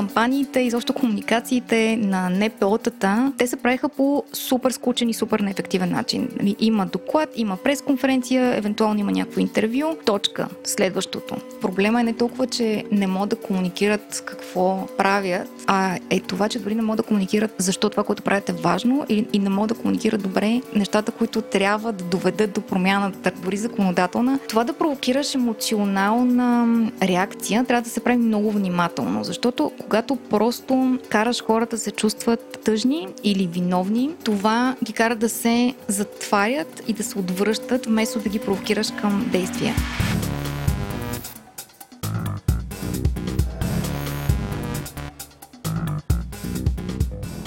кампаниите, изобщо комуникациите на НПО-тата, те се правиха по супер скучен и супер неефективен начин. Нали, има доклад, има пресконференция, евентуално има някакво интервю, точка, следващото. Проблема е не толкова, че не могат да комуникират какво правят, а е това, че дори не могат да комуникират защо това, което правят е важно и, и не могат да комуникират добре нещата, които трябва да доведат до промяната, дори законодателна. Това да провокираш емоционална реакция трябва да се прави много внимателно, защото когато просто караш хората да се чувстват тъжни или виновни, това ги кара да се затварят и да се отвръщат, вместо да ги провокираш към действия.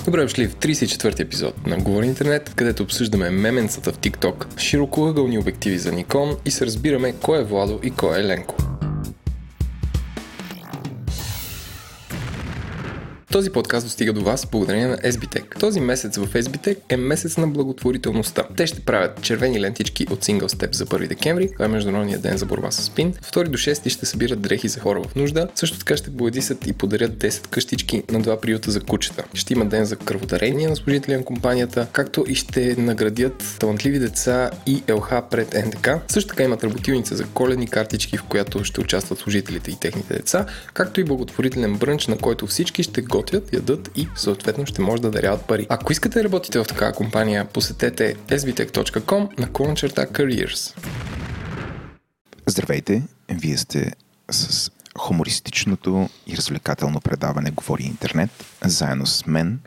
Добре дошли в 34-ти епизод на Говори Интернет, където обсъждаме меменцата в TikTok, широкоъгълни обективи за Nikon и се разбираме кой е Владо и кой е Ленко. Този подкаст достига до вас благодарение на SBTech. Този месец в SBTech е месец на благотворителността. Те ще правят червени лентички от Single Step за 1 декември, това е Международния ден за борба с спин. 2 до 6 ще събират дрехи за хора в нужда. Също така ще боядисат и подарят 10 къщички на два приюта за кучета. Ще има ден за кръводарение на служители на компанията, както и ще наградят талантливи деца и ЛХ пред НДК. Също така имат работилница за коледни картички, в която ще участват служителите и техните деца, както и благотворителен брънч, на който всички ще го готвят, ядат и съответно ще може да даряват пари. Ако искате да работите в такава компания, посетете sbtech.com на клончерта careers. Здравейте, вие сте с хумористичното и развлекателно предаване Говори интернет. Заедно с мен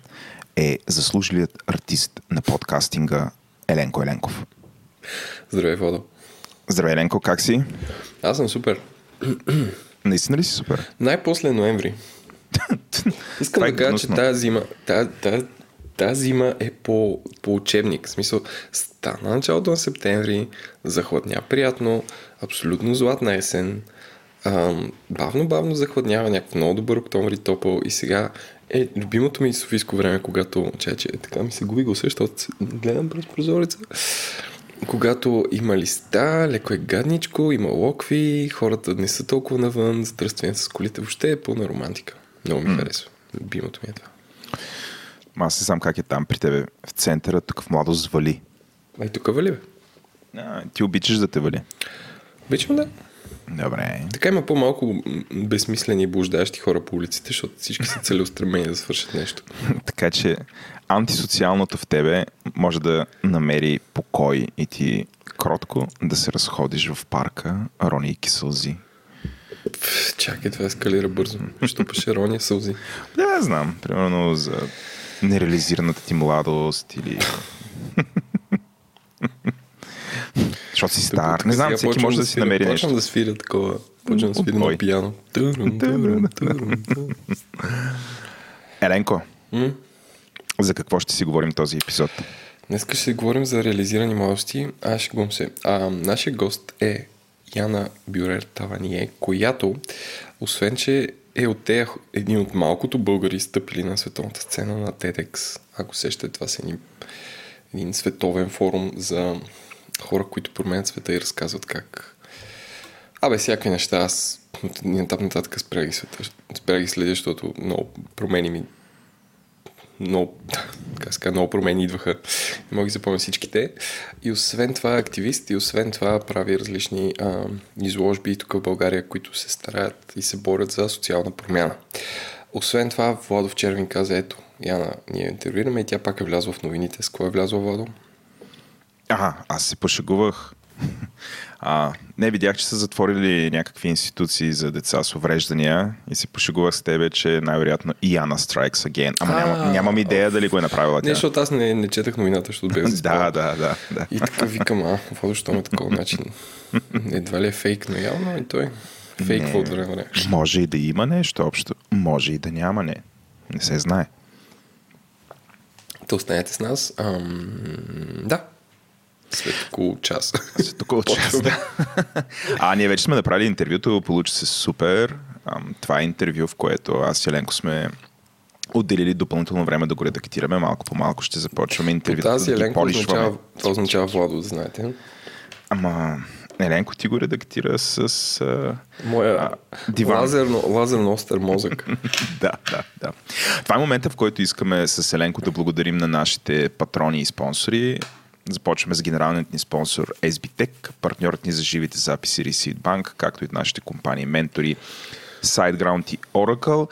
е заслужилият артист на подкастинга Еленко Еленков. Здравей, Водо. Здравей, Еленко, как си? Аз съм супер. Наистина ли си супер? Най-после ноември. Искам да кажа, че тази зима, тази, тази, тази зима е по, по учебник. В смисъл, стана началото на септември, захладня приятно, абсолютно златна есен, ам, бавно-бавно захладнява някакъв много добър октомври топъл и сега е любимото ми софийско време, когато, че, че така ми се губи го защото гледам през прозореца. Когато има листа, леко е гадничко, има локви, хората не са толкова навън, задръстване с колите, въобще е пълна романтика. Много ми mm. харесва. Любимото ми е това. Аз не знам как е там при тебе. В центъра, тук в младост вали. Ай, тук вали, бе. А, ти обичаш да те вали. Обичам да. Добре. Така има по-малко безсмислени и блуждаещи хора по улиците, защото всички са целеустремени да свършат нещо. така че антисоциалното в тебе може да намери покой и ти кротко да се разходиш в парка, рони и сълзи. Чакай, това ескалира бързо. Що пеше роня сълзи? Да, знам. Примерно за нереализираната ти младост или... Защото си стар. Не знам, всеки може да си намери нещо. Почвам да свиря такова. Почвам да свиря на пиано. Еленко, за какво ще си говорим този епизод? Днес ще си говорим за реализирани младости. Аз ще се. А, нашия гост е Яна Бюрер Тавание, която, освен че е от тея, един от малкото българи стъпили на световната сцена на TEDx. Ако сещате, това са един, един световен форум за хора, които променят света и разказват как Абе, всякакви неща. Аз от един етап нататък спря ги, света, спря ги следя, защото много промени ми много, как ска, много промени идваха. Не мога да запомня всичките. И освен това е активист и освен това прави различни а, изложби тук в България, които се стараят и се борят за социална промяна. Освен това, Владо вчера ми каза, ето, Яна, ние интервюираме и тя пак е влязла в новините. С кое е влязла, Владо? Ага, аз се пошегувах. А, не, видях, че са затворили някакви институции за деца с увреждания и се пошегувах с тебе, че най-вероятно и Яна Strikes Again. Ама няма, нямам идея дали го е направила тя. Не, защото аз не, не четах новината, защото бях да, да, да, да. И така викам, а, какво защо ме такова начин? Едва ли е фейк, но явно и той фейква от време. Може и да има нещо общо, може и да няма не. Не се знае. То останете с нас. Ам, да, след около час. След около час, да. А, ние вече сме направили интервюто, получи се супер. Това е интервю, в което аз и Еленко сме отделили допълнително време да го редактираме. Малко по малко ще започваме интервюто. Тази да Еленко означава, това означава Владо, знаете. Ама, Еленко ти го редактира с а, Моя а, диван. лазерно, лазерно остър мозък. да, да, да. Това е момента, в който искаме с Еленко да благодарим на нашите патрони и спонсори. Започваме с генералният ни спонсор SBTech, партньорът ни за живите записи Receipt Bank, както и нашите компании ментори SiteGround и Oracle.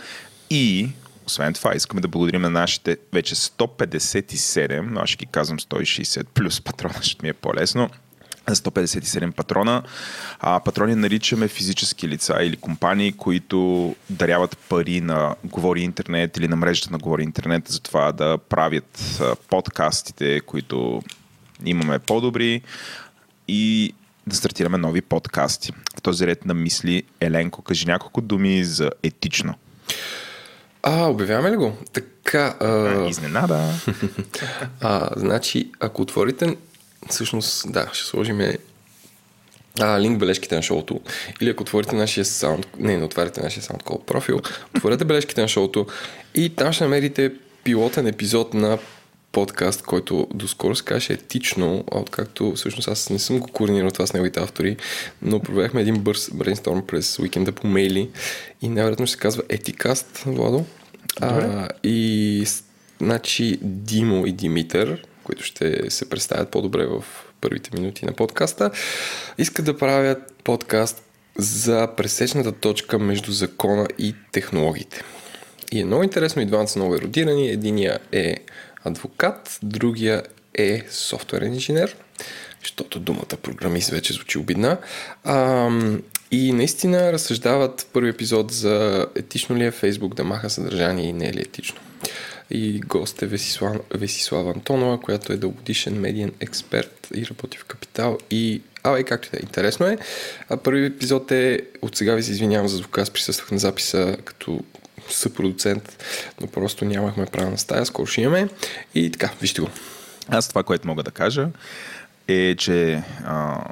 И освен това, искаме да благодарим на нашите вече 157, но аз ще ги казвам 160 плюс патрона, ще ми е по-лесно. 157 патрона. А, патрони наричаме физически лица или компании, които даряват пари на Говори Интернет или на мрежата на Говори Интернет за това да правят а, подкастите, които имаме по-добри и да стартираме нови подкасти. В този ред на мисли, Еленко, кажи няколко думи за етично. А, обявяваме ли го? Така. А... Изненада. а, значи, ако отворите, всъщност, да, ще сложим а, линк бележките на шоуто. Или ако отворите нашия саунд, не, не отваряте нашия SoundCloud профил, отворете бележките на шоуто и там ще намерите пилотен епизод на подкаст, който доскоро се каже етично, откакто всъщност аз не съм го координирал това с неговите автори, но проведахме един бърз брейнсторм през уикенда по мейли и най-вероятно ще се казва Етикаст, Владо. А, и значи Димо и Димитър, които ще се представят по-добре в първите минути на подкаста, искат да правят подкаст за пресечната точка между закона и технологиите. И е много интересно, и двамата са много еродирани. Единия е адвокат, другия е софтуерен инженер, защото думата програмист вече звучи обидна. А, и наистина разсъждават в първи епизод за етично ли е Фейсбук да маха съдържание и не е ли етично. И гост е Весислава, Весислава Антонова, която е дългодишен медиен експерт и работи в Капитал и Абе, както да е. Интересно е. А първи епизод е, от сега ви се извинявам за звука, аз присъствах на записа като съпродуцент, но просто нямахме правилна стая, скоро ще имаме. И така, вижте го. Аз това, което мога да кажа е, че а,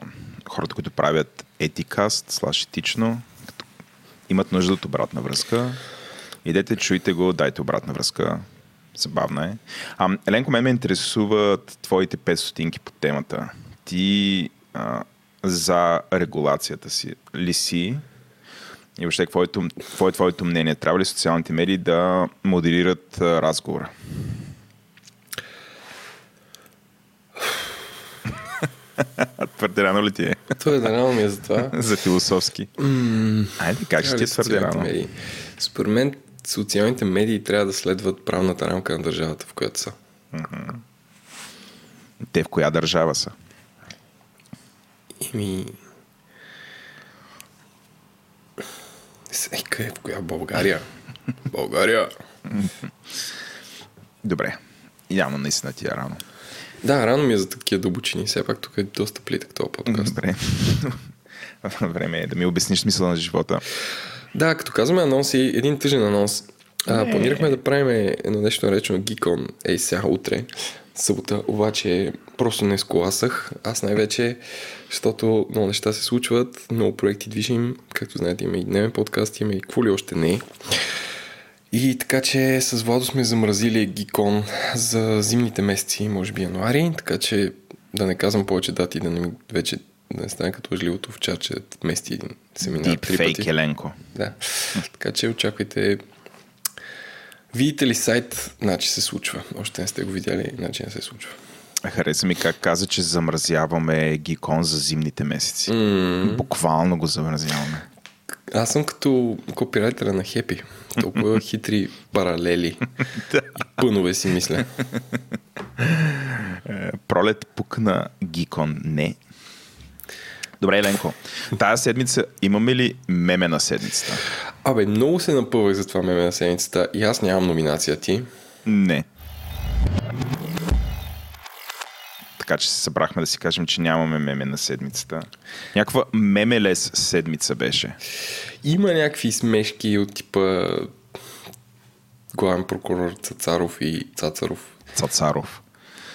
хората, които правят етикаст, слаш етично, имат нужда от обратна връзка. Идете, чуйте го, дайте обратна връзка. Забавна е. А, Еленко, мен ме интересуват твоите 5 стотинки по темата. Ти а, за регулацията си ли си и въобще, какво е, какво е твоето мнение? Трябва ли социалните медии да модерират а, разговора? твърде рано ли ти е? Твърде рано ми е за това. за философски. Mm, Айде, как ще ти е твърде рано? Медии? Според мен социалните медии трябва да следват правната рамка на държавата, в която са. Mm-hmm. Те в коя държава са? Ими... Ей, в коя? България. България. Добре. Явно наистина ти е рано. Да, рано ми е за такива дълбочини. Все пак тук е доста плитък този подкаст. Добре. Време е да ми обясниш смисъла на живота. Да, като казваме анонси, един тъжен анонс. А, планирахме да правим едно нещо наречено Geekon ей сега утре, събота, обаче просто не сколасах. Аз най-вече, защото много неща се случват, много проекти движим, както знаете има и дневен подкаст, има и какво ли още не. И така че с Владо сме замразили Гикон за зимните месеци, може би януари, така че да не казвам повече дати, да не ми вече да не стане като лъжливото овчарче, мести един семинар. Deep fake Еленко. Да. така че очаквайте Видите ли сайт, значи се случва. Още не сте го видяли, значи не се случва. Хареса ми как каза, че замразяваме гикон за зимните месеци. Mm. Буквално го замразяваме. Аз съм като копирайтера на Хепи. Толкова хитри паралели и пънове си мисля. Пролет пукна гикон. Не. Добре, Еленко. Тая седмица имаме ли меме на седмицата? Абе, много се напъвах за това меме на седмицата и аз нямам номинация ти. Не. Така че се събрахме да си кажем, че нямаме меме на седмицата. Някаква мемелес седмица беше. Има някакви смешки от типа главен прокурор Цацаров и Цацаров. Цацаров.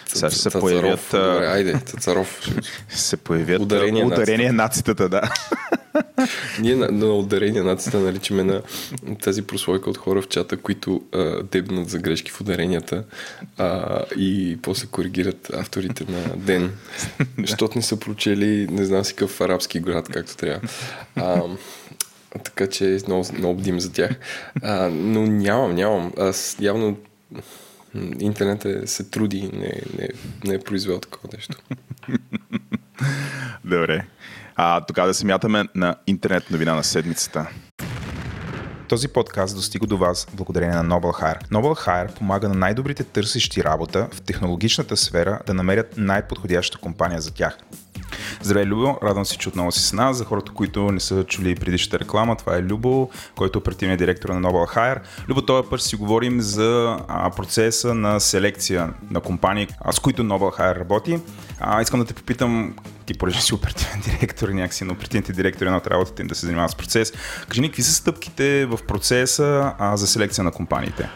Сега ще се Цацаров. появят... Добре, айде, Цацаров. се появят Ударение ударение, ударение нацитата, да. Ние на, на ударение нацията наричаме на тази прослойка от хора в чата, които а, дебнат за грешки в ударенията а, и после коригират авторите на ден, защото не са прочели не знам си какъв арабски град, както трябва. А, така че много, много бдим за тях. А, но нямам, нямам. Аз явно интернет се труди, не, не, не е произвел такова нещо. Добре. А, тогава да се мятаме на интернет новина на седмицата. Този подкаст достига до вас благодарение на Noble Hire. Noble Hire помага на най-добрите търсещи работа в технологичната сфера да намерят най-подходяща компания за тях. Здравей, Любо! Радвам се, че отново си с нас. За хората, които не са чули предишната реклама, това е Любо, който е оперативният директор на Noble Hire. Любо, този път си говорим за процеса на селекция на компании, с които Noble Hire работи. А, искам да те попитам, ти понеже си оперативен директор някакси на оперативните директори на работата им да се занимават с процес. Кажи ни, какви са стъпките в процеса а, за селекция на компаниите?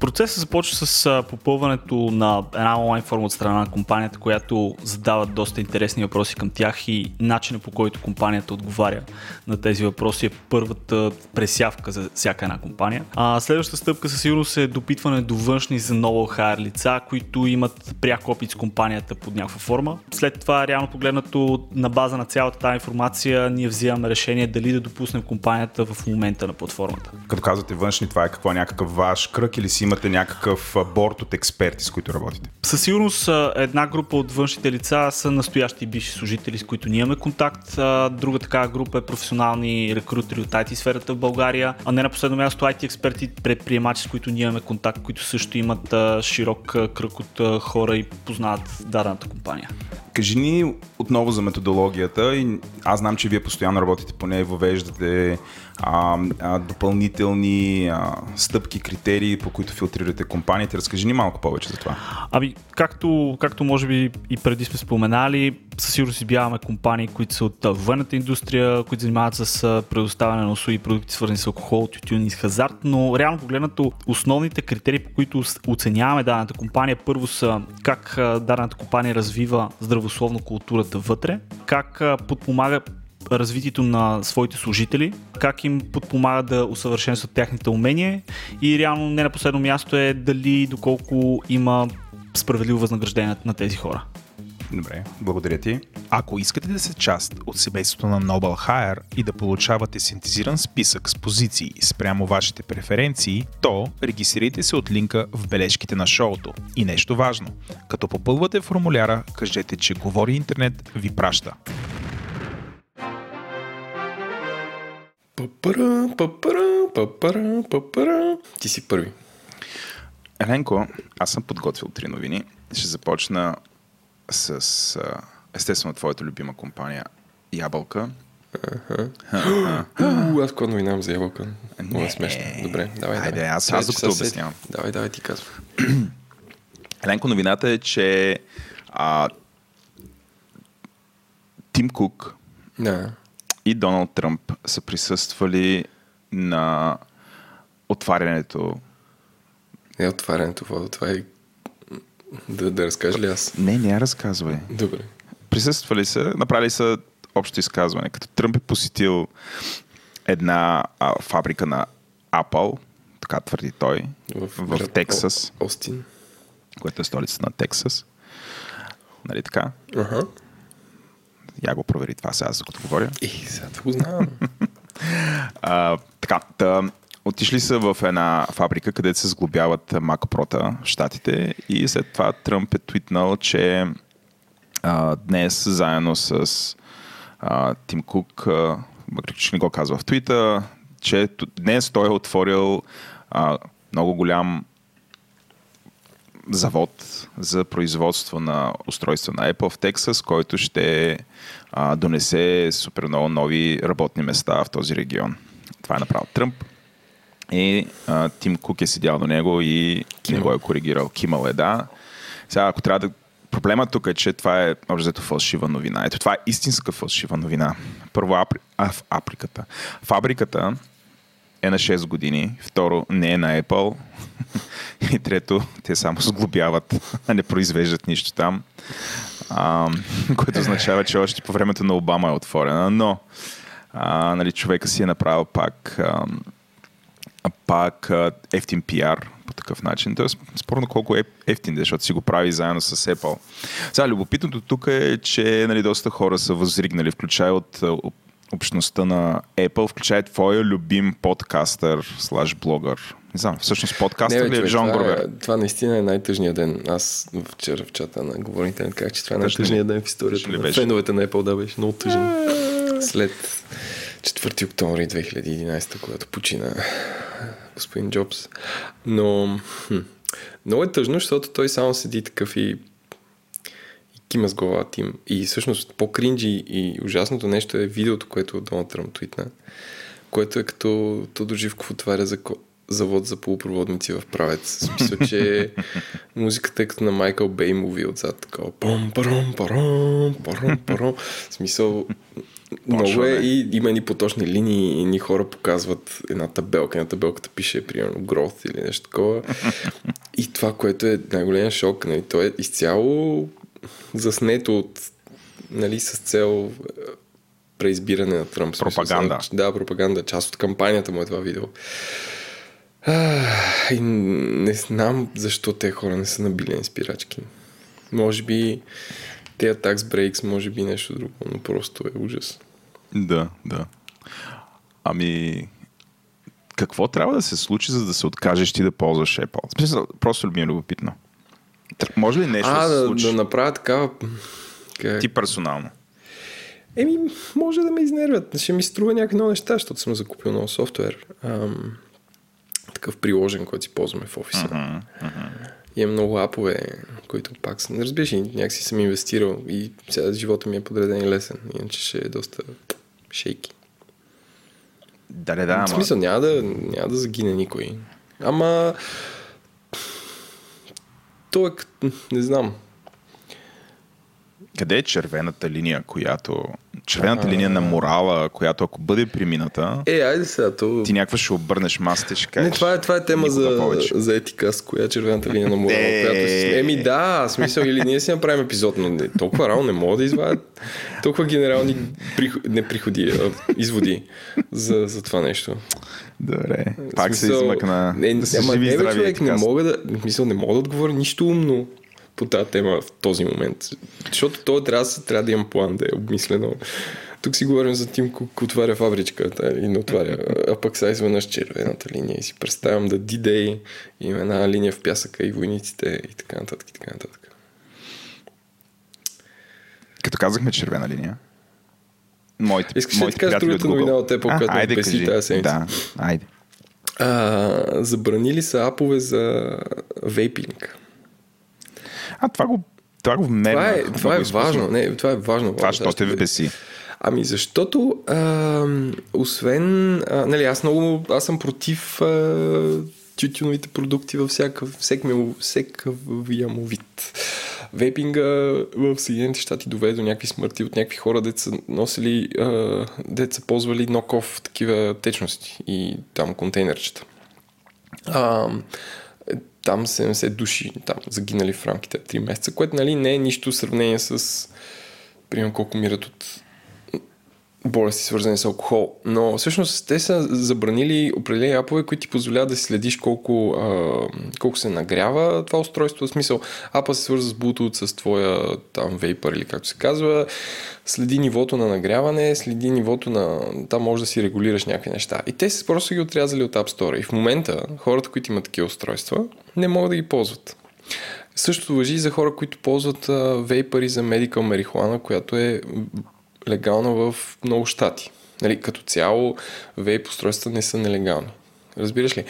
Процесът започва с попълването на една онлайн форма от страна на компанията, която задава доста интересни въпроси към тях и начинът по който компанията отговаря на тези въпроси е първата пресявка за всяка една компания. А следващата стъпка със сигурност е допитване до външни за ново хайр лица, които имат пряк опит с компанията под някаква форма. След това, реално погледнато, на база на цялата тази информация, ние взимаме решение дали да допуснем компанията в момента на платформата. Като казвате външни, това е какво някакъв ваш кръг или си имате някакъв борт от експерти, с които работите? Със сигурност една група от външните лица са настоящи бивши служители, с които ние имаме контакт. Друга такава група е професионални рекрутери от IT сферата в България. А не на последно място IT експерти, предприемачи, с които ние имаме контакт, които също имат широк кръг от хора и познават дадената компания. Кажи ни отново за методологията. И аз знам, че вие постоянно работите по нея, въвеждате а, а, допълнителни а, стъпки, критерии, по които филтрирате компаниите. Разкажи ни малко повече за това. Ами, както, както може би и преди сме споменали, със сигурност избягваме компании, които са от военната индустрия, които занимават с предоставяне на услуги и продукти, свързани с алкохол, тютюн и хазарт, но реално погледнато основните критерии, по които оценяваме дадената компания, първо са как дадената компания развива здравословно културата вътре, как подпомага развитието на своите служители, как им подпомага да усъвършенстват тяхните умения и реално не на последно място е дали доколко има справедливо възнаграждение на тези хора. Добре, благодаря ти. Ако искате да сте част от семейството на Noble Hire и да получавате синтезиран списък с позиции спрямо вашите преференции, то регистрирайте се от линка в бележките на шоуто. И нещо важно, като попълвате формуляра, кажете, че Говори Интернет ви праща. Папара, папара, папара, папара. Ти си първи. Еленко, аз съм подготвил три новини. Ще започна с естествено твоята любима компания Ябълка. Аз какво новина за ябълка? Много е смешно. Добре, давай, Айде, давай. аз, аз докато обяснявам. Давай, давай, ти казвай. Еленко, новината е, че а, Тим Кук Да. И Доналд Тръмп са присъствали на отварянето. Не отварянето, Водо, това е... Да, да разкажа ли аз? Не, не я разказвай. Добре. Присъствали са, направили са общо изказване. Като Тръмп е посетил една а, фабрика на Apple, така твърди той, в, в град Тексас, Остин. което е столицата на Тексас. Нали така? Ага. Я го провери това сега, аз докато говоря. И сега да го знам. А, така, та, отишли са в една фабрика, където се сглобяват Mac Pro-та в Штатите и след това Тръмп е твитнал, че а, днес заедно с а, Тим Кук, въпреки че не го казва в твита, че днес той е отворил а, много голям завод за производство на устройства на Apple в Тексас, който ще а, донесе супер много нови работни места в този регион. Това е направил Тръмп. И а, Тим Кук е седял до него и не го е коригирал. Кимал е, да. Сега, ако трябва да... Проблемът тук е, че това е общо фалшива новина. Ето, това е истинска фалшива новина. Първо, апри... а, в априката. Фабриката е на 6 години. Второ, не е на Apple. И трето, те само сглобяват, а не произвеждат нищо там. А, което означава, че още по времето на Обама е отворена. Но а, нали, човека си е направил пак, а, пак ефтин пиар по такъв начин. Тоест, спорно колко е ефтин, защото си го прави заедно с Apple. Сега, любопитното тук е, че нали, доста хора са възригнали, включая от а, общността на Apple, включая твоя любим подкастър, слаж блогър. Не знам, всъщност подкастър бе, ли е човек, Жон това, Горбер? е, това наистина е най-тъжният ден. Аз вчера в чата на Говори интернет казах, че това е най-тъжният ден в историята. На? Феновете на Apple, да, беше много тъжен. След 4 октомври 2011, когато почина господин Джобс. Но хм, много е тъжно, защото той само седи такъв и кима с глава тим. И всъщност по-кринджи и ужасното нещо е видеото, което Доналд Тръмп твитна, което е като Тодо Живков отваря за завод за полупроводници в правец. Смисъл, че музиката е като на Майкъл Бей муви отзад. Такова пам парам парам парам парам. Смисъл, много е и има ни поточни линии и ни хора показват една табелка. На табелката пише, примерно, growth или нещо такова. И това, което е най-големия шок, нали, то е изцяло заснето от, нали, с цел е, преизбиране на Тръмп. Смисъл, Пропаганда. са- Да, пропаганда. Част от кампанията му е това видео. Ах, И не знам защо те хора не са набили на спирачки. Може би тези tax breaks, може би нещо друго, но просто е ужас. Да, да. Ами, какво трябва да се случи, за да се откажеш ти да ползваш Apple? Смисъл, просто ми е любопитно. Тр- Може ли нещо а, да се случи? да направя такава... Как... Ти персонално. Еми, може да ме изнервят. Ще ми струва някакви нови неща, защото съм закупил нов софтуер. Ам, такъв приложен, който си ползваме в офиса. Мгм. Имам много апове, които пак съм... Разбираш някакси съм инвестирал и сега живота ми е подреден и лесен. Иначе ще е доста шейки. Да, да, да, В смисъл, няма да, няма да загине никой. Ама... То е, не знам. Къде е червената линия, която... Червената А. линия на морала, която ако бъде премината, Е, айде сега, то... ти някаква ще обърнеш масата и ще кажеш... Не, това е, това е тема за, повече. за етика, с коя е червената линия на морала, Е. която си... Еми да, смисъл, или ние си направим епизод, но не, толкова рано не мога да извадят толкова генерални приход... не приходи, а изводи за, за това нещо. Добре. Пак В се смисъл, измъкна. Не, да се ама живи не, здрави човек, не мога да, в смисъл, не мога да отговоря нищо умно по тази тема в този момент. Защото то трябва, трябва да имам план, да е обмислено. Тук си говорим за Тим Кук отваря фабричката и не отваря. А пък сега изведнъж червената линия и си представям да D-Day има една линия в пясъка и войниците и така нататък и така нататък. Като казахме червена линия, моите, Искаш ли да кажа другата новина от Apple, А, която ме айде, беси тази седмица? Да, айде. А, забранили са апове за вейпинг. А, това го, това го вмерна. Това е, това е важно. Не, това е важно. Това сега те ще- беси? Ами защото, а, освен, а, нали, аз много, аз съм против а, тютюновите продукти във всекъвия му вид. Вейпинга в Съединените щати доведе до някакви смърти от някакви хора, деца носили, деца ползвали ноков такива течности и там контейнерчета. А, там 70 души там загинали в рамките на 3 месеца, което нали, не е нищо в сравнение с примерно колко умират от болести, свързани с алкохол. Но всъщност те са забранили определени апове, които ти позволяват да си следиш колко, а, колко се нагрява това устройство. В смисъл, апа се свързва с Bluetooth, с твоя там вейпър или както се казва, следи нивото на нагряване, следи нивото на... Там може да си регулираш някакви неща. И те са просто ги отрязали от App Store. И в момента хората, които имат такива устройства, не могат да ги ползват. Същото въжи и за хора, които ползват а, вейпари за медикал марихуана, която е легална в много щати. Нали, като цяло вейп устройства не са нелегални. Разбираш ли?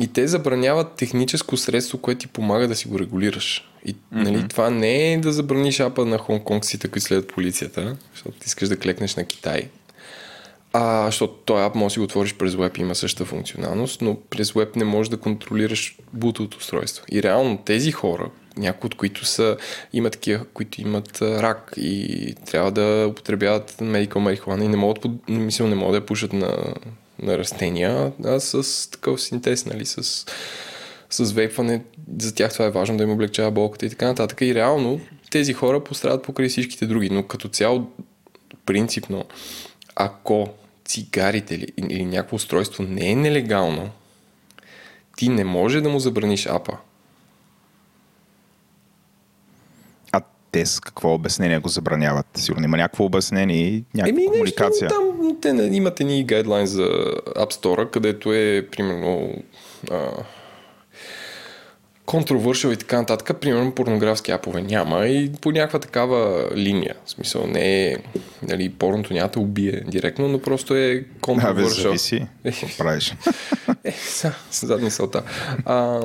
И те забраняват техническо средство, което ти помага да си го регулираш. И нали, това не е да забраниш апа на хонконгците, които следват полицията, защото ти искаш да клекнеш на Китай. А, защото този ап може да си го отвориш през веб има същата функционалност, но през веб не можеш да контролираш Bluetooth устройство. И реално тези хора, някои от които са, има такива, които имат рак и трябва да употребяват медикал марихуана и не могат, мисля, не могат да я пушат на, на растения, а с такъв синтез, нали, с, с вейпване, за тях това е важно да им облегчава болката и така нататък. И реално тези хора пострадат покрай всичките други, но като цяло принципно, ако цигарите или, или някакво устройство не е нелегално, ти не може да му забраниш апа. А те с какво обяснение го забраняват? Сигурно има някакво обяснение и някаква Еми, нещо, комуникация. там те имат едни гайдлайн за App Store, където е, примерно, а, controversial и така нататък. Примерно, порнографски апове няма и по някаква такава линия. В смисъл, не е, нали, порното няма да убие директно, но просто е Абе, controversial. зависи. Правиш? Е, са, с зад мисълта. А,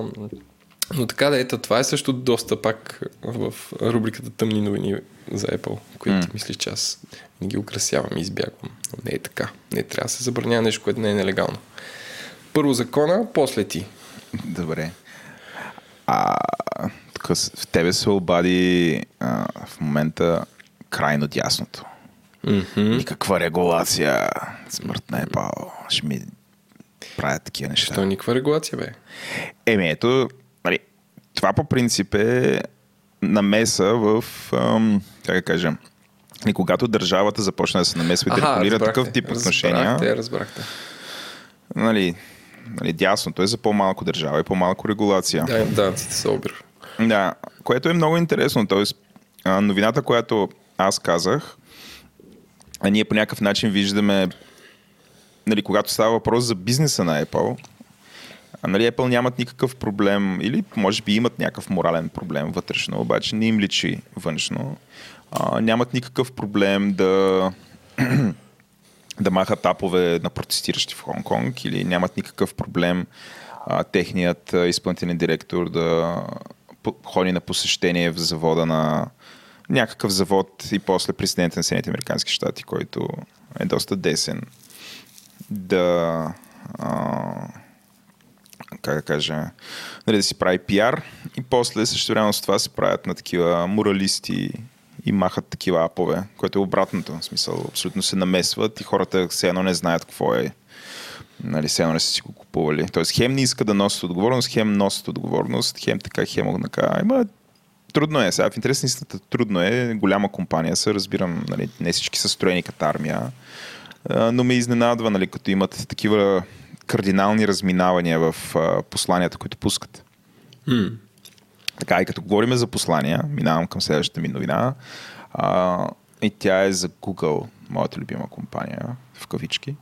но така да, ето, това е също доста пак в рубриката Тъмни новини за Apple, които mm. мислиш, че аз не ги украсявам и избягвам. Но не е така. Не трябва да се забранява нещо, което не е нелегално. Първо закона, после ти. Добре. А, тук в тебе се обади а, в момента крайно дясното. Mm-hmm. Никаква регулация. Смъртна е пал. Ще ми правят такива неща. Що никаква регулация, бе? Еми ето, нали, това по принцип е намеса в, ам, как да кажа, и когато държавата започне да се намесва и да регулира такъв тип отношения, Разбрахте, разбрахте. нали, нали, дясното е за по-малко държава и по-малко регулация. Да, данците са обир. Да, което е много интересно. Тоест, новината, която аз казах, а ние по някакъв начин виждаме, нали, когато става въпрос за бизнеса на Apple, а, нали, Apple нямат никакъв проблем, или може би имат някакъв морален проблем вътрешно, обаче не им личи външно. А, нямат никакъв проблем да да махат тапове на протестиращи в Хонг-Конг или нямат никакъв проблем а, техният а, изпълнителен директор да ходи на посещение в завода на някакъв завод и после президента на Съединените Американски щати, който е доста десен, да а, как да кажа, нали, да си прави пиар и после също време с това се правят на такива моралисти и махат такива апове, което е обратното. В смисъл, абсолютно се намесват и хората все едно не знаят какво е. Нали, все едно не са си го купували. Тоест, хем не иска да носят отговорност, хем носят отговорност, хем така, хем така. Има трудно е. Сега в интерес на истината трудно е. Голяма компания са, разбирам, нали, не всички са строени като армия. Но ме изненадва, нали, като имат такива кардинални разминавания в а, посланията, които пускат. М. Така, и като говорим за послания, минавам към следващата ми новина. А, и тя е за Google, моята любима компания, в кавички.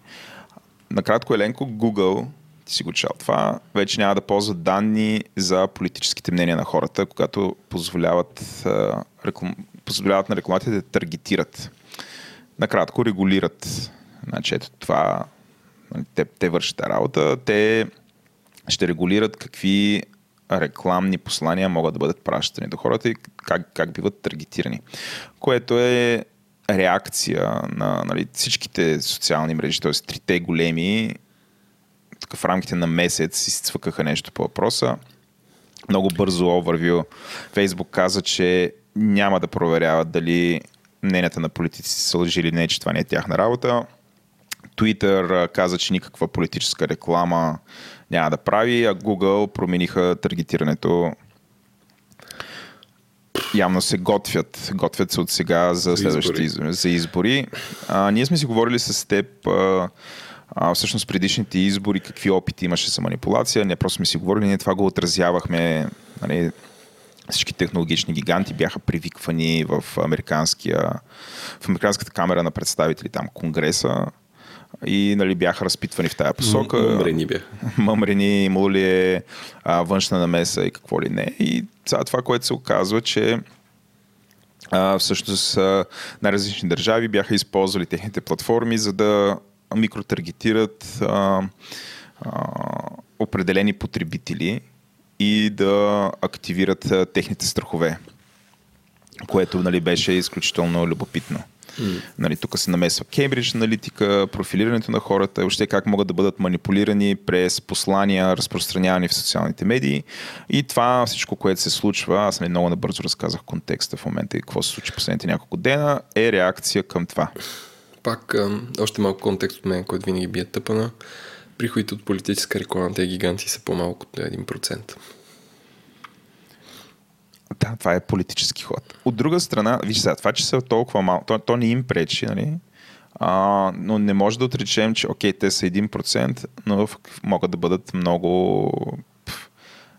Накратко, Еленко, Google, ти си го чел това, вече няма да ползват данни за политическите мнения на хората, когато позволяват, а, реклам... позволяват на рекламатите да таргетират. Накратко, регулират. Значи, ето това, те, те вършат работа. Те ще регулират какви рекламни послания могат да бъдат пращани до хората и как, как биват таргетирани. Което е реакция на нали, всичките социални мрежи, т.е. трите големи, в рамките на месец изцвъкаха нещо по въпроса. Много бързо овервю. Фейсбук каза, че няма да проверяват дали мненията на политици са лъжи или не, че това не е тяхна работа. Twitter каза, че никаква политическа реклама няма да прави, а Google промениха таргетирането. Явно се готвят. Готвят се от сега за, За следващите избори. избори. За избори. А, ние сме си говорили с теб а, а, всъщност предишните избори, какви опити имаше за манипулация. Не просто сме си говорили, ние това го отразявахме. Нали, всички технологични гиганти бяха привиквани в, американския, в Американската камера на представители, там Конгреса и нали, бяха разпитвани в тая посока. Умрени бях. Мъмрени, имало ли е а, външна намеса и какво ли не. И сега това, което се оказва, че а, всъщност а, най-различни държави бяха използвали техните платформи, за да микротаргетират а, а, определени потребители и да активират а, техните страхове, което нали, беше изключително любопитно. Нали, тук се намесва Кембридж аналитика, профилирането на хората, въобще как могат да бъдат манипулирани през послания, разпространявани в социалните медии. И това всичко, което се случва, аз нали, много набързо разказах контекста в момента и какво се случи последните няколко дена, е реакция към това. Пак още малко контекст от мен, който винаги бие тъпана. Приходите от политическа реклама, тези гиганти са по-малко от 1%. Да, това е политически ход. От друга страна, виж сега, това, че са толкова малко, то, то не им пречи, нали? А, но не може да отречем, че окей, те са 1%, но могат да бъдат много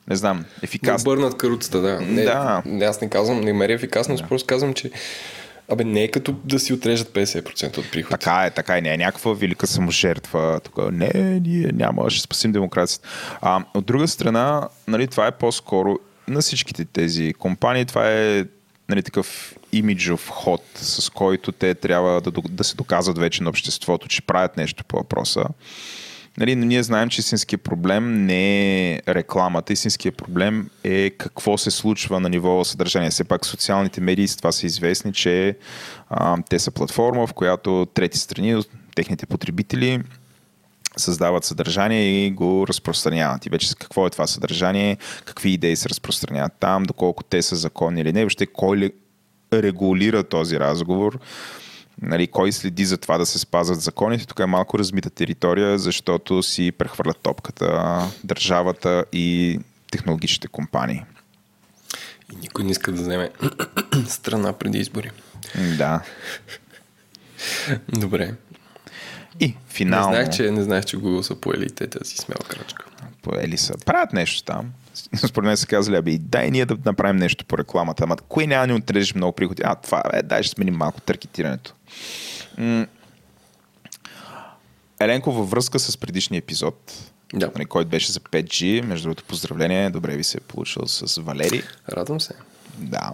не знам, ефикасни. обърнат каруцата, да. Не, Да. не, аз не казвам, не мери ефикасност, да. просто казвам, че Абе, не е като да си отрежат 50% от приходите. Така е, така е. Не е някаква велика саможертва. Тук, не, ние няма, ще спасим демокрацията. А, от друга страна, нали, това е по-скоро на всичките тези компании, това е нали, такъв имиджов ход, с който те трябва да, да се доказват вече на обществото, че правят нещо по въпроса. Нали, но ние знаем, че истинският проблем не е рекламата, истинският проблем е какво се случва на ниво съдържание. Все пак социалните медии с това са известни, че а, те са платформа, в която трети страни, техните потребители създават съдържание и го разпространяват. И вече какво е това съдържание, какви идеи се разпространяват там, доколко те са законни или не, въобще кой ли регулира този разговор, нали, кой следи за това да се спазват законите. Тук е малко размита територия, защото си прехвърлят топката държавата и технологичните компании. И никой не иска да вземе страна преди избори. Да. Добре. И финално... Не знаех, че, не знаех, че Google са поели те тази смела крачка. Поели са. Правят нещо там. Според мен са казали, абе, дай ние да направим нещо по рекламата. Ама кое няма ни отрежеш много приходи? А, това, е, дай ще сменим малко таргетирането. М- Еленко, във връзка с предишния епизод, Да. нали, който беше за 5G, между другото поздравление, добре ви се е получил с Валери. Радвам се. Да.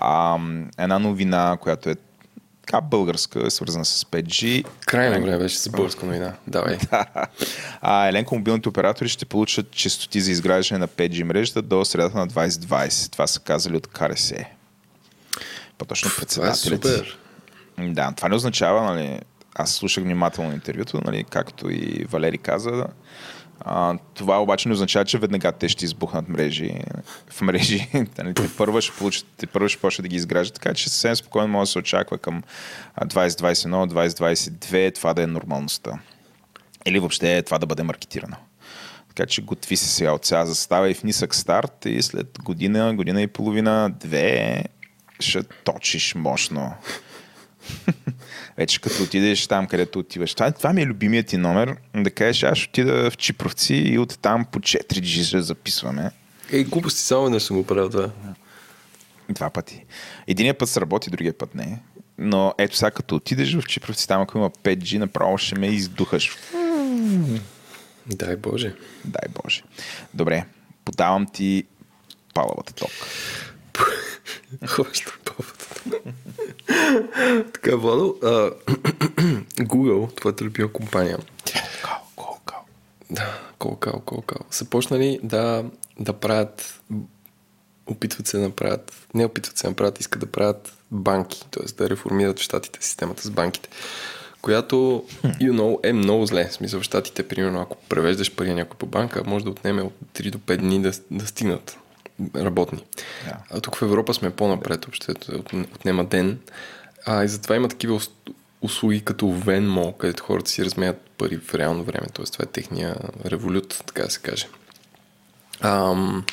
А, една новина, която е така българска, е свързана с 5G. Крайно време беше с българска новина. Давай. А Еленко, мобилните оператори ще получат частоти за изграждане на 5G мрежата до средата на 2020. Това са казали от КРС. По-точно Това е председателят. супер. Да, това не означава, нали, аз слушах внимателно интервюто, нали, както и Валери каза. А, това обаче не означава, че веднага те ще избухнат мрежи в мрежи. нали, те първо ще получат, те ще почнат да ги изграждат, така че съвсем спокойно може да се очаква към а, 2021, 2022 това да е нормалността. Или въобще това да бъде маркетирано. Така че готви се сега от сега застава и в нисък старт и след година, година и половина, две ще точиш мощно. Вече като отидеш там, където отиваш. Това, това ми е любимият ти номер. Да кажеш, аз отида в Чипровци и оттам по 4G ще записваме. Ей, глупости, само веднъж съм го правил това. Два пъти. Единият път сработи, другия път не. Но ето сега като отидеш в Чипровци, там ако има 5G, направо ще ме издухаш. Дай Боже. Дай Боже. Добре, подавам ти палавата ток. Хващам папата. Така, Владо, а, Google, твоята любима компания, Кал, кал, кал. да, колкал, колкал, са почнали да, да правят, опитват се да направят, не опитват се да направят, искат да правят банки, т.е. да реформират в щатите системата с банките, която, you know, е много зле. В смисъл, в щатите, примерно, ако превеждаш пари някой по банка, може да отнеме от 3 до 5 дни да, да стигнат работни. Да. А тук в Европа сме по-напред, въобще от- отнема ден. А, и затова има такива ус- услуги като Venmo, където хората си разменят пари в реално време. Тоест, това е техния револют, така да се каже. Ам,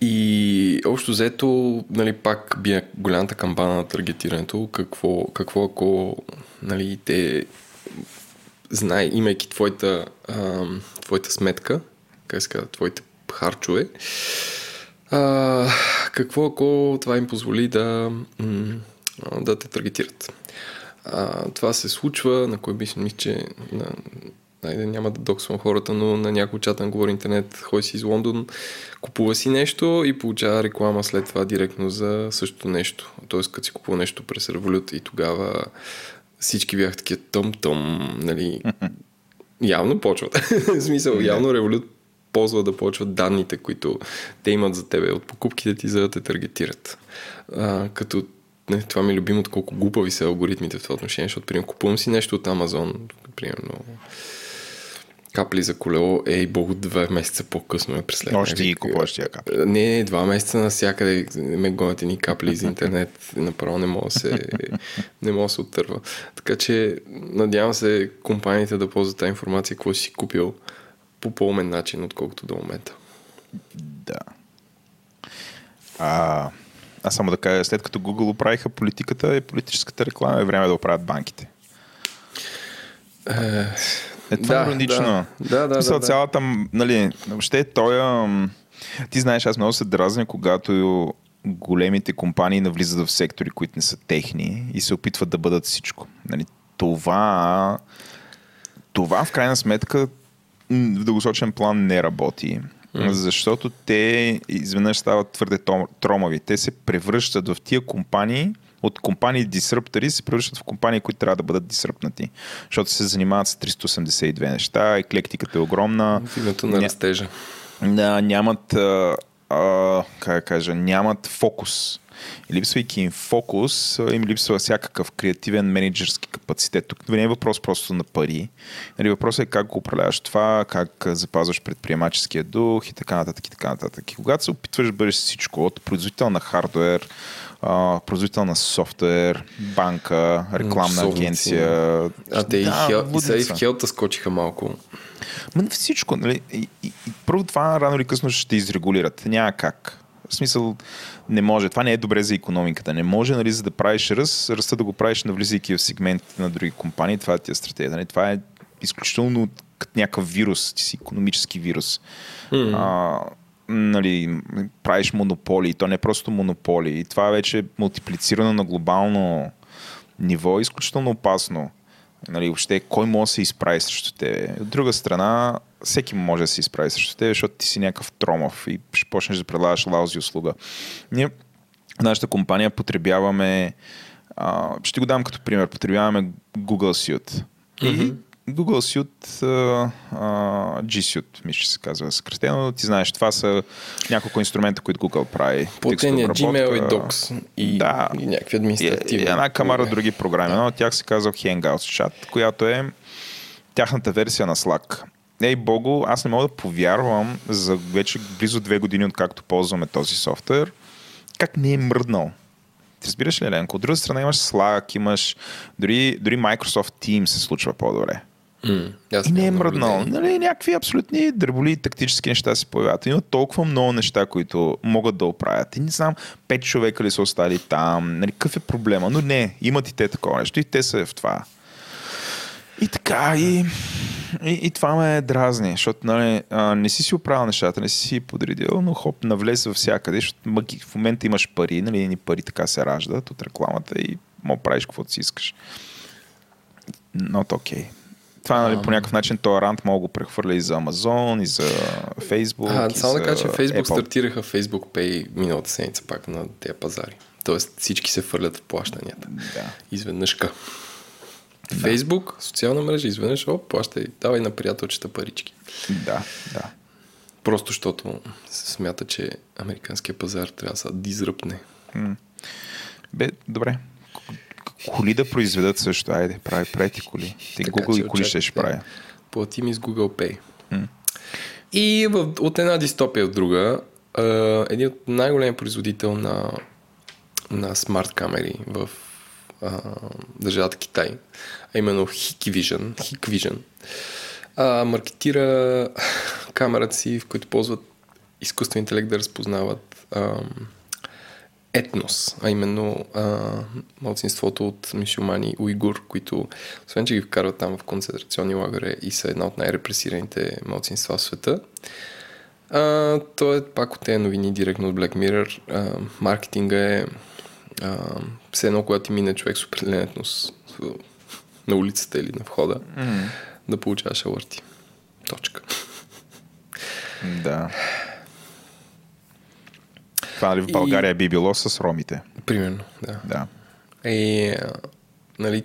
и общо взето, нали, пак бия голямата камбана на таргетирането. Какво, какво ако нали, те знае, имайки твоята, ам, твоята сметка, как се казва, твоите харчове, а, какво ако това им позволи да, да те таргетират? А, това се случва, на кой мисля, мисля, че на, айде, няма да доксвам хората, но на някой чат на Говори Интернет ходи си из Лондон, купува си нещо и получава реклама след това директно за същото нещо. Тоест, като си купува нещо през Revolut и тогава всички бяха такива тъм-тъм, нали, явно почват. В смисъл, явно Revolut ползва да почват данните, които те имат за тебе от покупките ти, за да те таргетират. А, като не, това ми е любимото, колко глупави са алгоритмите в това отношение, защото, примерно, купувам си нещо от Амазон, примерно, капли за колело, ей, богу, два месеца по-късно ме преследва. Още и купуваш тия капли. Не, не, два месеца навсякъде ме гонят ни капли за интернет. Направо не мога да се, не мога да се оттърва. Така че надявам се компаниите да ползват тази информация, какво си купил по по-умен начин, отколкото до момента. Да. А, аз само да кажа, след като Google оправиха политиката и политическата реклама, е време да оправят банките. Е, това е иронично. Да, да, да. Мисъл, да, да. цялата, нали, въобще ам, ти знаеш, аз много се дразня, когато големите компании навлизат в сектори, които не са техни и се опитват да бъдат всичко. Нали, това, това в крайна сметка в дългосрочен план не работи. Защото те изведнъж стават твърде тромави. Те се превръщат в тия компании, от компании дисръптори се превръщат в компании, които трябва да бъдат дисръпнати. Защото се занимават с 382 неща, еклектиката е огромна. В името на растежа. да, нямат, а, а, как да кажа, нямат фокус. И липсвайки им фокус, им липсва всякакъв креативен менеджерски капацитет. Тук не е въпрос просто на пари. Нали, въпросът е как го управляваш това, как запазваш предприемаческия дух и така нататък и така нататък. И когато се опитваш да бъдеш всичко, от производител на хардвер, а, производител на софтуер, банка, рекламна Часовници. агенция. А те и, Да, хел, и, сега и в хелта скочиха малко. Ма на всичко. Нали? И, и, и първо това рано или късно ще изрегулират. Няма как. В смисъл, не може. Това не е добре за економиката. Не може, нали, за да правиш ръст, ръста да го правиш навлизайки в сегментите на други компании. Това е тия стратегия. Нали? Това е изключително като някакъв вирус. Ти си економически вирус. Mm. А, нали, правиш монополи. То не е просто монополи. И това вече е мултиплицирано на глобално ниво. е Изключително опасно. Нали, въобще, кой може да се изправи срещу тебе? От друга страна, всеки може да се изправи срещу тебе, защото ти си някакъв тромав и ще почнеш да предлагаш лаузи услуга. Ние нашата компания потребяваме, а, ще го дам като пример, потребяваме Google Suite. И Google Suite, а, G Suite, мисля, че се казва съкратено. Ти знаеш, това са няколко инструмента, които Google прави. Платения Текстова Gmail и. Docs и, Да. и някакви И, административни. и една камара други програми. Една от тях се казва Hangouts Chat, която е тяхната версия на Slack. Ей, Богу, аз не мога да повярвам за вече близо две години, откакто ползваме този софтуер, как не е мръднал. Ти разбираш ли, Еленко? От друга страна имаш Slack, имаш... Дори, дори Microsoft Teams се случва по-добре. Аз И не е мръднал. Нали, някакви абсолютни дреболи тактически неща се появяват. Има толкова много неща, които могат да оправят. И не знам, пет човека ли са остали там, нали, какъв е проблема. Но не, имат и те такова нещо и те са в това. И така, и, и, и това ме дразни, защото нали, а, не си си оправил нещата, не си си подредил, но хоп, навлез във всякъде, защото мъки, в момента имаш пари, нали, едни пари така се раждат от рекламата и мога правиш каквото си искаш. Not okay. Това нали, по някакъв начин този рант мога да го прехвърля и за Amazon, и за Facebook. А, само да кажа, че Facebook Apple. стартираха Facebook Pay миналата седмица пак на тези пазари. Тоест всички се фърлят в плащанията. Да. Изведнъжка. Facebook, социална мрежа, изведнъж, о, плащай, давай на приятелчета парички. Да, да. Просто защото се смята, че американския пазар трябва да се дизръпне. Бе, добре. Коли да произведат също. Айде, прави, прави ти коли. Ти Така Google и коли ще ще прави. Плати ми с Google Pay. И в, от една дистопия в друга, а, един от най-големи производител на, на смарт камери в а, държавата Китай, а именно Hikvision, Hikvision а, маркетира камерата си, в които ползват изкуствен интелект да разпознават ам, етнос, а именно а, малцинството от мисюмани уйгур, които, освен че ги вкарват там в концентрационни лагере и са една от най-репресираните малцинства в света, а, то е пак от тези новини директно от Black Mirror. А, маркетинга е а, все едно, когато ти мине човек с определен етнос на улицата или на входа, mm. да получаваш алърти. Точка. Да. Това нали в България би било с ромите. Примерно, да. Да. И, а, нали,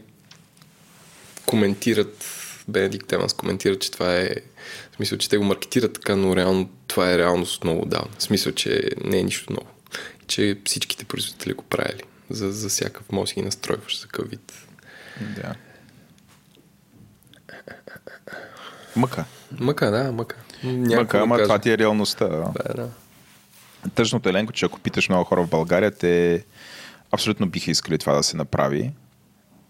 коментират, Бенедикт Еванс коментира, че това е, в смисъл, че те го маркетират така, но реално това е реалност много отдавна. В смисъл, че не е нищо ново. И че всичките производители го правили. За, за всякакъв да ги настройваш за какъв вид. да. Мъка. Мъка, да, мъка. Мъка, ама това ти е реалността. Да, да. Тъжното е, Ленко, че ако питаш много хора в България, те абсолютно биха искали това да се направи.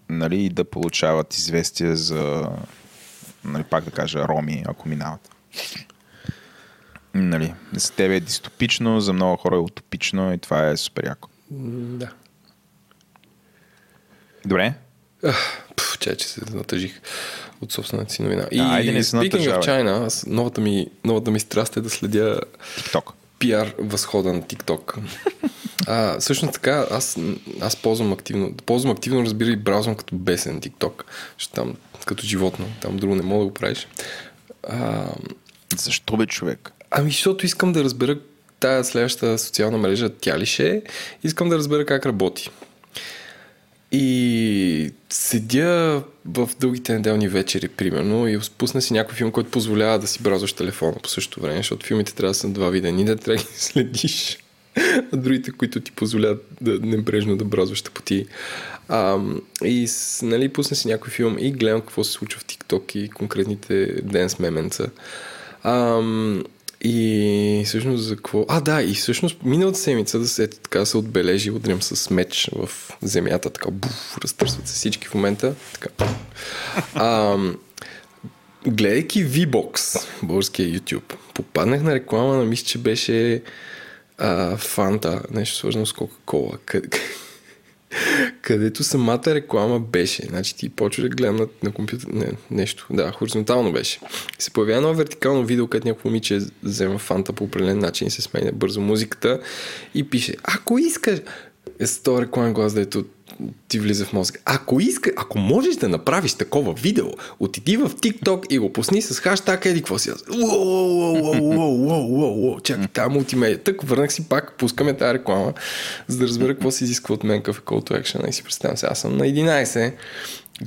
Нали, и да получават известия за, нали, пак да кажа, роми, ако минават. Нали, за тебе е дистопично, за много хора е утопично и това е супер яко. Да. Добре? Пф, чай, че се натъжих. от собствената си новина. И айде не се speaking of. China, аз, новата, ми, новата ми страст е да следя TikTok. Пиар възхода на TikTok. А, всъщност така, аз, аз ползвам активно. Ползвам активно, разбира и браузвам като бесен TikTok. Защото там като животно, там друго не мога да го правиш. А, Защо бе, човек? ами, защото искам да разбера тая следващата социална мрежа, тя ли ще е, искам да разбера как работи. И седя в дългите неделни вечери, примерно, и пусна си някой филм, който позволява да си бразваш телефона по същото време, защото филмите трябва да са два вида. Ни да трябва да ги следиш, а другите, които ти позволяват да небрежно да бразваш тъпоти. А, и нали, пусна си някой филм и гледам какво се случва в TikTok и конкретните денс меменца. И всъщност за какво? А, да, и всъщност миналата седмица да се, така се отбележи, удрям с меч в земята, така, буф, разтърсват се всички в момента. Така. Ам, гледайки V-Box, българския YouTube, попаднах на реклама на мисля, че беше а, Фанта, нещо свързано с Кока-Кола. Къде, където самата реклама беше. Значи ти почва да гледам на, на компютър. Не, нещо. Да, хоризонтално беше. Се появява едно вертикално видео, където някакво момиче взема фанта по определен начин и се сменя бързо музиката и пише, ако искаш, е с този рекламен глас, дето ти влиза в мозъка. Ако иска, ако можеш да направиш такова видео, отиди в TikTok и го пусни с хаштаг еди какво си. Чакай, тази мултимедия. Тък върнах си пак, пускаме тази реклама, за да разбера какво се изисква от мен, какъв е call to action. И си представям се, аз съм на 11,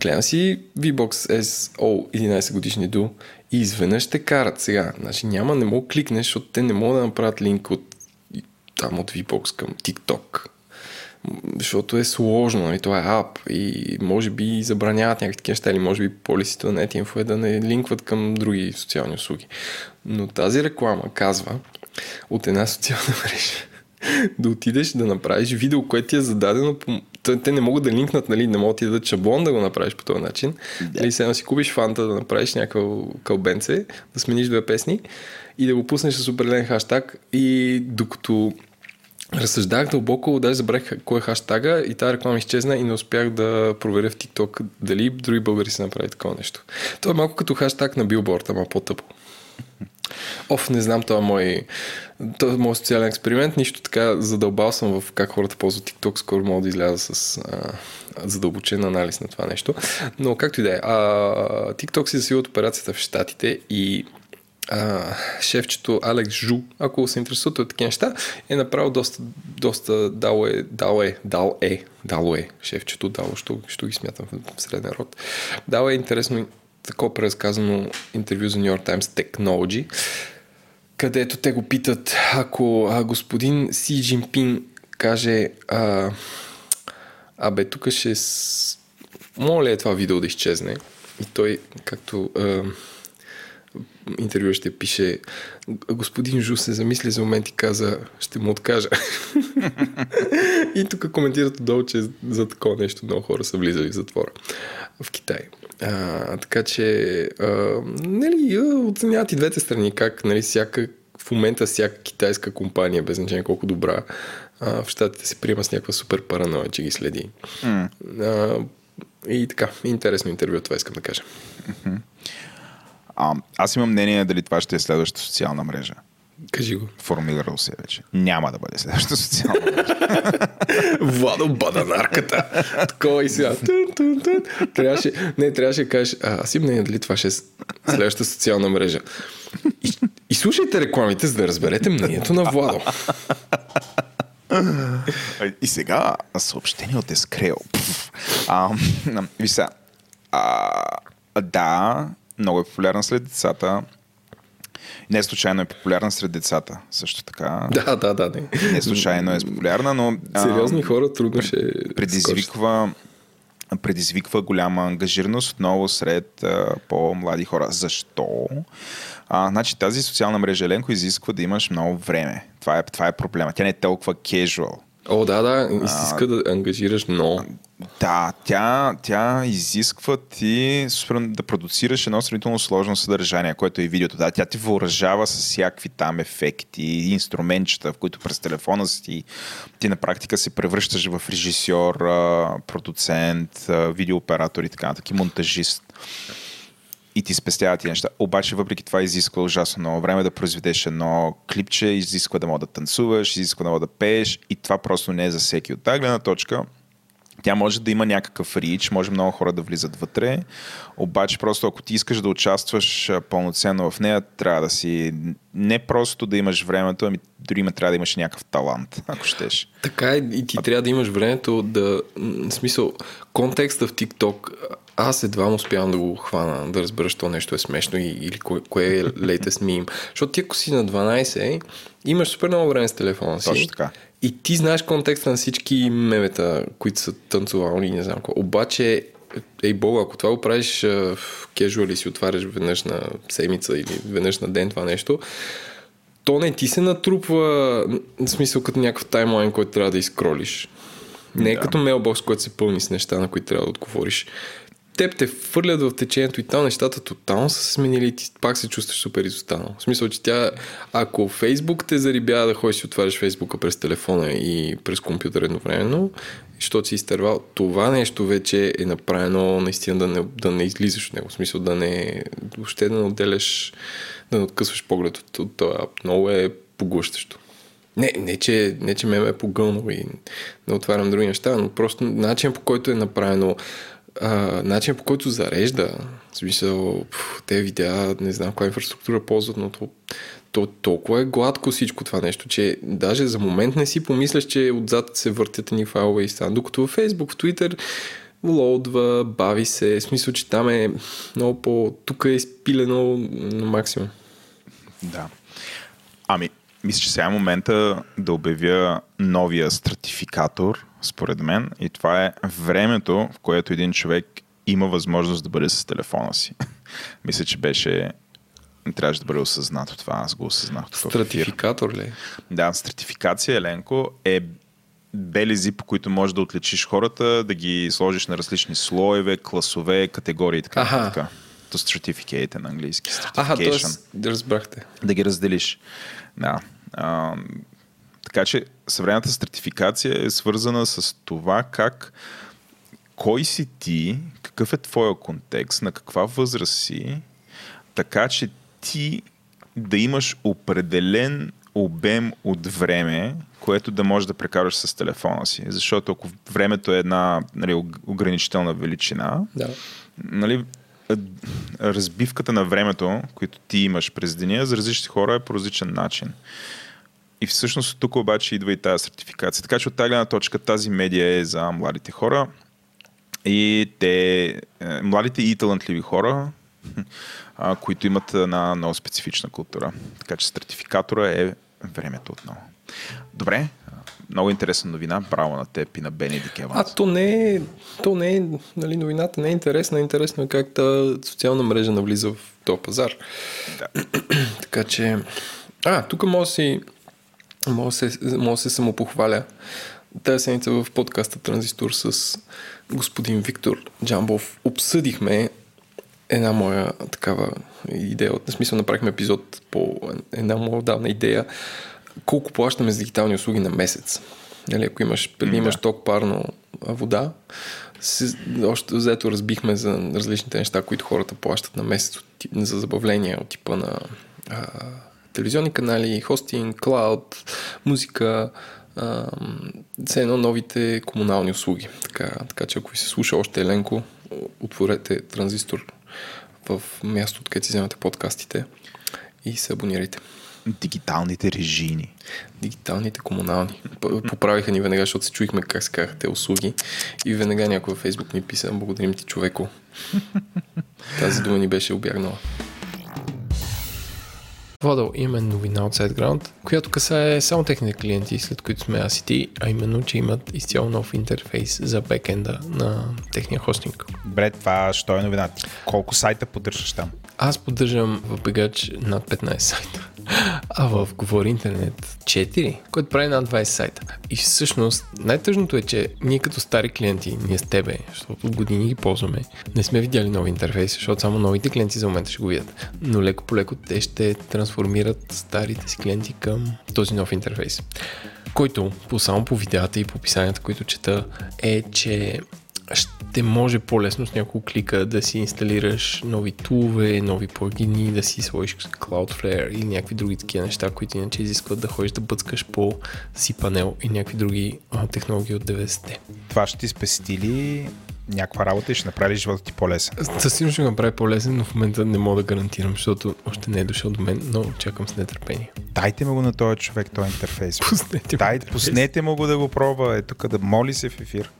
гледам си VBOX SO 11 годишни ду и изведнъж те карат сега. Значи няма, не мога кликнеш, защото те не могат да направят линк от там от VBOX към TikTok защото е сложно, нали? това е ап и може би забраняват някакви такива неща или може би полисите на NetInfo е да не линкват към други социални услуги. Но тази реклама казва от една социална мрежа да отидеш да направиш видео, което ти е зададено по... Те не могат да линкнат, нали, не могат да дадат шаблон да го направиш по този начин. Да. Нали, сега си купиш фанта да направиш някакво кълбенце, да смениш две песни и да го пуснеш с определен хаштаг и докато разсъждах дълбоко, даже забравих кой е хаштага и тази реклама изчезна и не успях да проверя в TikTok дали други българи са направили такова нещо. Това е малко като хаштаг на билборд, ама по-тъпо. Оф, не знам, това е мой, това е мой социален експеримент. Нищо така задълбал съм в как хората ползват TikTok. Скоро мога да изляза с а, задълбочен анализ на това нещо. Но както и да е, а, TikTok си засилват операцията в Штатите и а, шефчето Алекс Жу, ако се интересувате от такива неща, е направил доста, доста дал е, дал е, дал е, дал е, шефчето дал, що, що ги смятам в среден род. Дал е интересно такова преразказано интервю за New York Times Technology, където те го питат, ако а, господин Си Джинпин каже а, абе, тук ще с... моля е това видео да изчезне и той, както а, интервю ще пише господин Жу се замисли за момент и каза ще му откажа. и тук коментират отдолу, че за такова нещо много хора са влизали в затвора в Китай. А, така че а, нали, оценяват и двете страни как нали, всяка, в момента всяка китайска компания, без значение колко добра, а, в щатите се приема с някаква супер параноя, че ги следи. Mm. А, и така, интересно интервю, това искам да кажа. А, аз имам мнение дали това ще е следващата социална мрежа. Кажи го. Формулирал се вече. Няма да бъде следващата социална мрежа. Владо баданарката. Такова и сега. Тун, тун, тун. Трябваше, не, трябваше да кажеш, а, аз имам мнение дали това ще е следващата социална мрежа. И, и слушайте рекламите, за да разберете мнението на Владо. И сега съобщение от Ескрел. А, да, много е популярна сред децата. Не случайно е популярна сред децата, също така. Да, да, да. Не, не случайно е популярна, но... Сериозни а, хора трудно ще... Предизвиква, предизвиква голяма ангажираност отново сред а, по-млади хора. Защо? А, значи тази социална мрежа Еленко изисква да имаш много време. Това е, това е проблема. Тя не е толкова casual. О, да, да, изиска да ангажираш много. Да, тя, тя изисква ти да продуцираш едно сравнително сложно съдържание, което е видеото. Да, тя ти въоръжава с всякакви там ефекти, инструментчета, в които през телефона си ти, ти на практика се превръщаш в режисьор, продуцент, видеооператор и така, таки монтажист. И ти спестява ти неща. Обаче, въпреки това, изисква ужасно много време да произведеш едно клипче, изисква да мога да танцуваш, изисква да мога да пееш и това просто не е за всеки. От тази гледна точка, тя може да има някакъв рич, може много хора да влизат вътре, обаче просто ако ти искаш да участваш а, пълноценно в нея, трябва да си не просто да имаш времето, ами дори има трябва да имаш някакъв талант, ако щеш. Така е, и ти трябва да имаш времето да... В смисъл, контекста в TikTok, аз едва му успявам да го хвана, да разбера, що нещо е смешно и, или кое, кое е latest meme. Защото ти ако си на 12, имаш супер много време с телефона си. Точно така. И ти знаеш контекста на всички мемета, които са танцувални и не знам какво. Обаче, ей бога, ако това го правиш в кежуал и си отваряш веднъж на седмица или веднъж на ден това нещо, то не ти се натрупва, в смисъл като някакъв таймлайн, който трябва да изкролиш. Не е Да. като мейлбокс, който се пълни с неща, на които трябва да отговориш. Теб те фърлят в течението и там нещата тотално са се сменили и ти пак се чувстваш супер изостанал. В смисъл, че тя, ако Фейсбук те зарибява да ходиш и отваряш Фейсбука през телефона и през компютър едновременно, защото си изтървал, това нещо вече е направено наистина да не, да не излизаш от него. В смисъл да не, въобще да не отделяш, да не откъсваш поглед от, от този ап. Много е поглъщащо. Не, не, че, не, че ме е погълнало и не отварям други неща, но просто начин по който е направено, а, начин по който зарежда, в смисъл, те видеа, не знам каква инфраструктура ползват, но то, то толкова е гладко всичко това нещо, че даже за момент не си помисляш, че отзад се въртят ни файлове и стан. Докато във Facebook, в Twitter лоудва, бави се, в смисъл, че там е много по... Тук е изпилено на максимум. Да. Ами, мисля, че сега е момента да обявя новия стратификатор, според мен, и това е времето, в което един човек има възможност да бъде с телефона си. мисля, че беше трябваше да бъде осъзнато това, аз го осъзнах. Стратификатор ли? Да, стратификация, Еленко, е белези, по които можеш да отличиш хората, да ги сложиш на различни слоеве, класове, категории и така Аха. нататък. То certificate на английски. Аха, т.е. разбрахте. да ги разделиш. Да. А, така че съвременната стратификация е свързана с това как кой си ти, какъв е твоя контекст, на каква възраст си, така че ти да имаш определен обем от време, което да можеш да прекараш с телефона си. Защото ако времето е една нали, ограничителна величина, Да. нали, разбивката на времето, което ти имаш през деня, за различни хора е по различен начин. И всъщност тук обаче идва и тази сертификация. Така че от тази гледна точка тази медия е за младите хора и те, е, младите и талантливи хора, а, които имат една много специфична култура. Така че сертификатора е времето отново. Добре, много интересна новина. Браво на теб и на Бенедик А Еванс. то не е, то не е, нали, новината не е интересна. Интересно е как тази социална мрежа навлиза в този пазар. Да. така че, а, тук може да си, може да се, се самопохваля. Тази седмица в подкаста Транзистор с господин Виктор Джамбов обсъдихме една моя такава идея. В смисъл направихме епизод по една моя давна идея. Колко плащаме за дигитални услуги на месец? Нали, ако имаш, преди имаш ток парно вода, се, още взето разбихме за различните неща, които хората плащат на месец от, за забавления от типа на а, телевизионни канали, хостинг, клауд, музика, все едно новите комунални услуги. Така, така че ако ви се слуша още Еленко, отворете транзистор в място, откъдето си вземате подкастите и се абонирайте. Дигиталните режими. Дигиталните комунални. Поправиха ни веднага, защото се чуихме как се казаха те услуги. И веднага някой във Фейсбук ми писа, благодарим ти човеко. Тази дума ни беше обягнала. Владо, имаме новина от SiteGround, която касае само техните клиенти, след които сме аз и ти, а именно, че имат изцяло нов интерфейс за бекенда на техния хостинг. Добре, това що е новина? Колко сайта поддържаш там? Аз поддържам в бегач над 15 сайта, а в Говори Интернет 4, което прави над 20 сайта. И всъщност най-тъжното е, че ние като стари клиенти, ние с тебе, защото от години ги ползваме, не сме видяли нови интерфейси, защото само новите клиенти за момента ще го видят. Но леко по леко те ще трансформират старите си клиенти към този нов интерфейс. Който, по, само по видеята и по описанията, които чета, е, че ще може по-лесно с няколко клика да си инсталираш нови тулове, нови плагини, да си сложиш Cloudflare или някакви други такива неща, които иначе изискват да ходиш да бъцкаш по панел и някакви други а, технологии от 90-те. Това ще ти спести ли някаква работа и ще направи живота ти по-лесен? Със сигурност ще го направи по-лесен, но в момента не мога да гарантирам, защото още не е дошъл до мен, но чакам с нетърпение. Дайте му го на този човек, този интерфейс. Пуснете, Дай, пуснете му го да го пробва, е тук да моли се в ефир.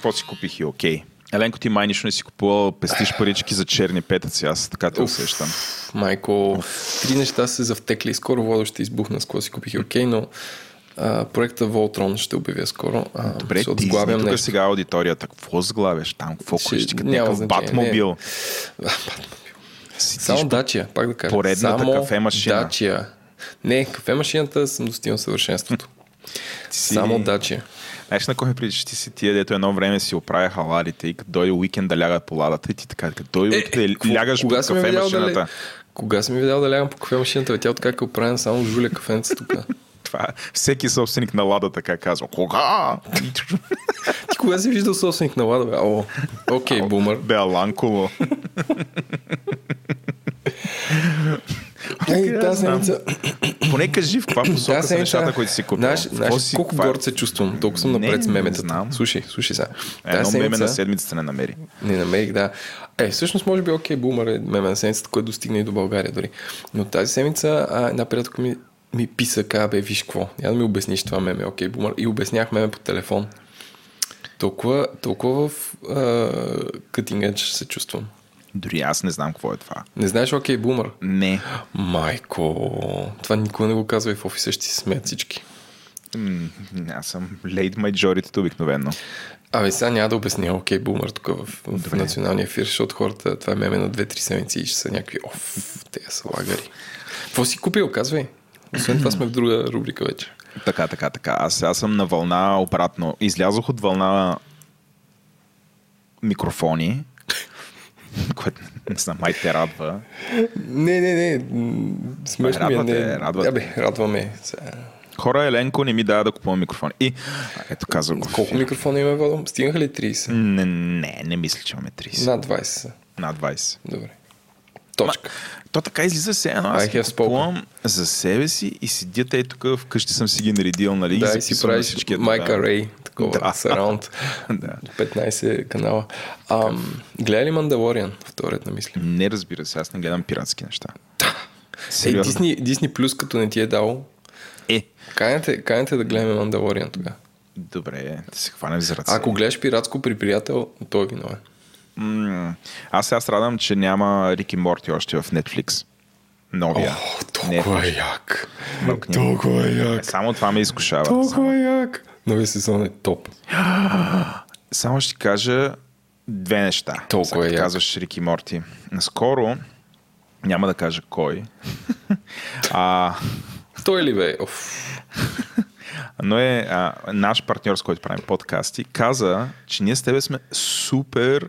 Какво си купих и окей. Еленко, ти май нищо не си купувал, пестиш парички за черни петъци, аз така те усещам. Майко, три неща се завтекли. Скоро водо ще избухна с какво си купих и окей, но а, проекта Voltron ще обявя скоро. А, Добре, ще ти тук нещо. сега аудиторията. Какво сглавяш там? Какво Ще-? Като някакъв батмобил. Само Дачия, пак да кажа. Поредната Само кафе-машина. Дачия. Не, кафе-машината съм достигнал съвършенството. си- Само Дачия. Знаеш на кой ми приличаш? Ти си тия, дето едно време си оправя халалите и като дойде уикенд да лягат по ладата и ти така, като дойде уикенд да какво- лягаш ме кафе да машината. Кога си ми видял да лягам по кафе-машината? Бе, Тя от как е оправена само жуля кафенца тук. Това всеки собственик на лада така казва. Кога? Ти кога си виждал собственик на лада? Бе? О, окей, бумър. Бе, Аланково. Ей, тази седмица... Поне кажи в каква посока са нещата, които си купил. Знаеш, знаеш си- колко каква- горд се чувствам. Толкова съм напред с не меметата. знам. Слушай, слушай сега. Едно Тази меме на седмица- седмицата не намери. Не намерих, да. Е, всъщност може би окей, бумър е меме на седмицата, който достигна и до България дори. Но тази седмица а, една приятелка ми, ми писа, ка, бе, виж какво. Я да ми обясниш това меме, окей, бумър. И обяснях меме по телефон. Толкова, толкова в а, cutting edge се чувствам. Дори аз не знам какво е това. Не знаеш, окей, бумър. Не. Майко, това никога не го казва и в офиса ще си смеят всички. М, Аз съм late majority обикновено. Абе, сега няма да обясня, окей, бумър тук в, в националния ефир, защото хората, това е меме на 2-3 седмици и ще са някакви, оф, те са лагари. Какво си купил, казвай? Освен това сме в друга рубрика вече. Така, така, така. Аз сега съм на вълна обратно. Излязох от вълна микрофони, което не знам, май те радва. Не, не, не, смешно ми е. Не. радвате. Абе, радваме. Хора, Еленко не ми дава да купувам микрофони. И, ето казах го. Колко микрофона има водом? Стигнаха ли 30? Не, не, не мисля, че имаме 30. Над 20 са. Над 20. Добре. Точка. То така излиза се едно. Аз ги купувам за себе си и седя те тук вкъщи съм си ги наредил, нали? да, и си правиш всичкия Майка. Рей, такова, Да. сараунд, Да. 15 канала. Ам, гледа ли Мандалориан? Вторият на мисли. Не разбира се, аз не гледам пиратски неща. Ей. Дисни, Дисни Плюс, като не ти е дал, Е, канете, канете да гледаме Мандалориан тогава. добре, да се хванем за ръце. Ако гледаш пиратско при приятел, той е виновен. М, Аз сега страдам, че няма Рики Морти още в Netflix. Новия. толкова е як. Толкова е як. Само това ме изкушава. Толкова е як. Новия сезон е топ. Само ще кажа две неща. Толкова е казваш Рики Морти. Наскоро, няма да кажа кой, а, Той ли бе? Но е а, наш партньор, с който правим подкасти, каза, че ние с тебе сме супер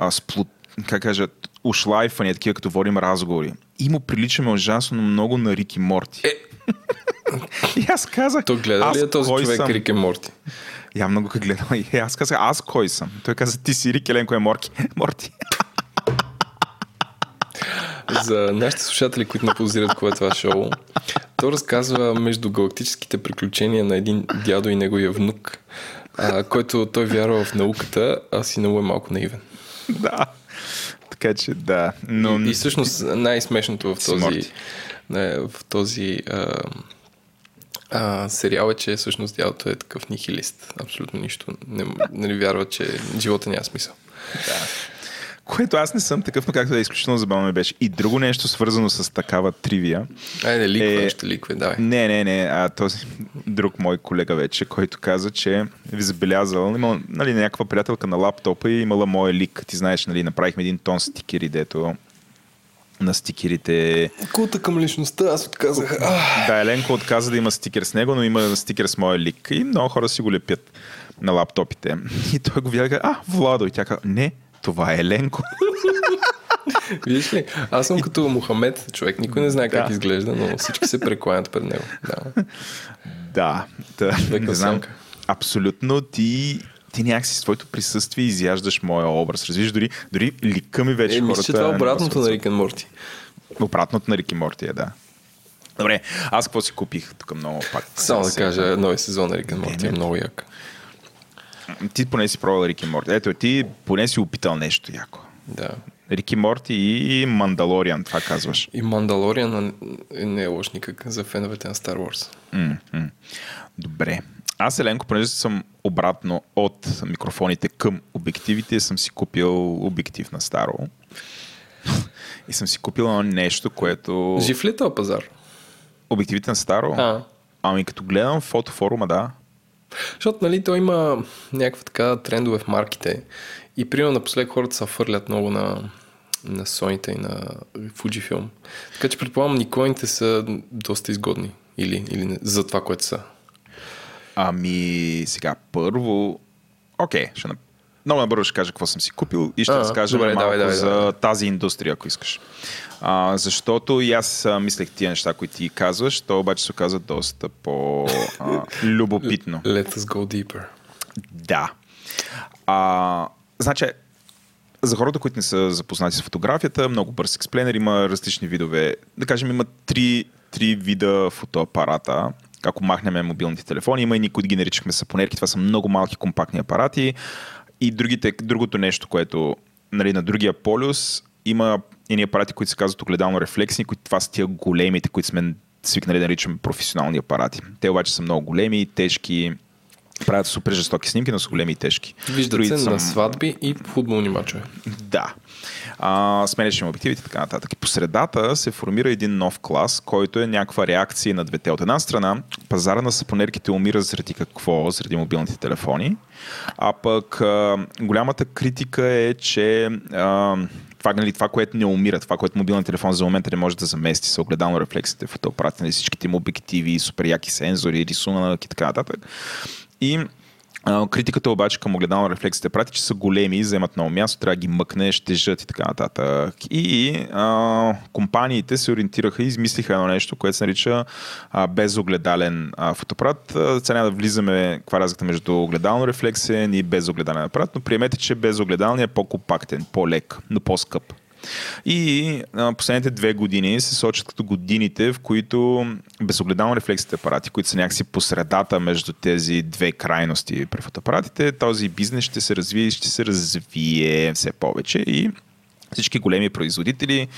а, сплут, как кажа, ушлайфани, такива като водим разговори. И му приличаме ужасно много на Рики Морти. Е. И аз казах, Той гледа ли е този човек, съм? Рик е Морти? Я много как гледам. И аз казах, аз кой съм? Той каза, ти си Рик, Еленко е Морки. Морти. За нашите слушатели, които не позират кое е това шоу, то разказва между галактическите приключения на един дядо и неговия внук, а, който той вярва в науката, а си много е малко наивен. да. Така че да. Но... И всъщност най-смешното в този, в този а, а, сериал е, че всъщност дядото е такъв нихилист. Абсолютно нищо. Не, не вярва, че живота няма смисъл. Което аз не съм такъв, но както да е изключително забавно ми беше. И друго нещо свързано с такава тривия. Айде, ликве, Е, ще ликве, давай. Не, не, не. А този друг мой колега вече, който каза, че ви забелязал, имал нали, някаква приятелка на лаптопа и имала моя лик. Ти знаеш, нали, направихме един тон стикери, дето на стикерите. Култа към личността, аз отказах. Да, Еленко отказа да има стикер с него, но има стикер с моя лик. И много хора си го лепят на лаптопите. И той го видя, а, Владо. И тя каза, не, това е Еленко. Виж ли, аз съм като Мохамед, човек, никой не знае как Да. изглежда, но всички се прекланят пред него. Да. Да, да Века не знам. Абсолютно ти ти някакси с твоето присъствие изяждаш моя образ. Разбираш, дори, дори лика ми вече Е, хората... мисля, че това е обратното на Рик Морти. Обратното на Рики Морти е, да. Добре, аз какво си купих тук много пак? Само да кажа, новия сезон на Рик Морти е много як. Ти поне си пробвал Рики Морти. Ето, ти поне си опитал нещо яко. Да. Рики Морти и Мандалориан, това казваш. И Мандалориан не е лош никак за феновете на Star Wars. Добре. Аз, Еленко, понеже съм обратно от микрофоните към обективите, съм си купил обектив на Старо. И съм си купил нещо, което... Жив ли е пазар? Обективите на Старо? А. Ами като гледам фотофорума, да. Защото, нали, той има някаква така трендове в марките. И примерно напоследък хората се фърлят много на, на Sony и на Fujifilm. Така че предполагам, никоните са доста изгодни. Или, или не, за това, което са. Ами, сега първо... Окей, ще на... много набързо ще кажа какво съм си купил и ще А, разкажа добре, малко давай, давай, за давай. тази индустрия, ако искаш. А, защото и аз а, мислех тия неща, които ти казваш, то обаче се оказа доста по-любопитно. Let us go deeper. Да. А, значи, за хората, които не са запознати с фотографията, много бърз експлейнер, има различни видове. Да кажем, има три, три вида фотоапарата. Ако махнем мобилните телефони, има и които ги наричахме сапонерки. Това са много малки компактни апарати. И другите, другото нещо, което нали, на другия полюс има едни апарати, които се казват огледално рефлексни, които това са тия големите, които сме свикнали да наричаме професионални апарати. Те обаче са много големи, тежки, правят супер жестоки снимки, но са големи и тежки. Виждат се на сватби и футболни мачове. да. А, сменяш им обективите и така нататък. И по средата се формира един нов клас, който е някаква реакция на двете. От една страна, пазара на сапонерките умира заради какво? Заради мобилните телефони. А пък а, голямата критика е, че а, това, нали, това, което не умира, това, което мобилният телефон за момента не може да замести, са огледално рефлексите, фотоапарати, нали, всичките им обективи, супер яки сензори, рисунък и така нататък. И критиката обаче към огледално рефлексите прати, че са големи, вземат много място, трябва да ги мъкнеш, тежат и така нататък. И а, компаниите се ориентираха и измислиха едно нещо, което се нарича а, безогледален а, фотоапарат. Сега няма да влизаме каква е разликата между огледално рефлексен и безогледален апарат, но приемете, че безогледалният е по-компактен, по-лек, но по-скъп. И а, последните две години се сочат като годините, в които безогледално рефлексите апарати, които са някакси по средата между тези две крайности при фотоапаратите, този бизнес ще се развие и ще се развие все повече и всички големи производители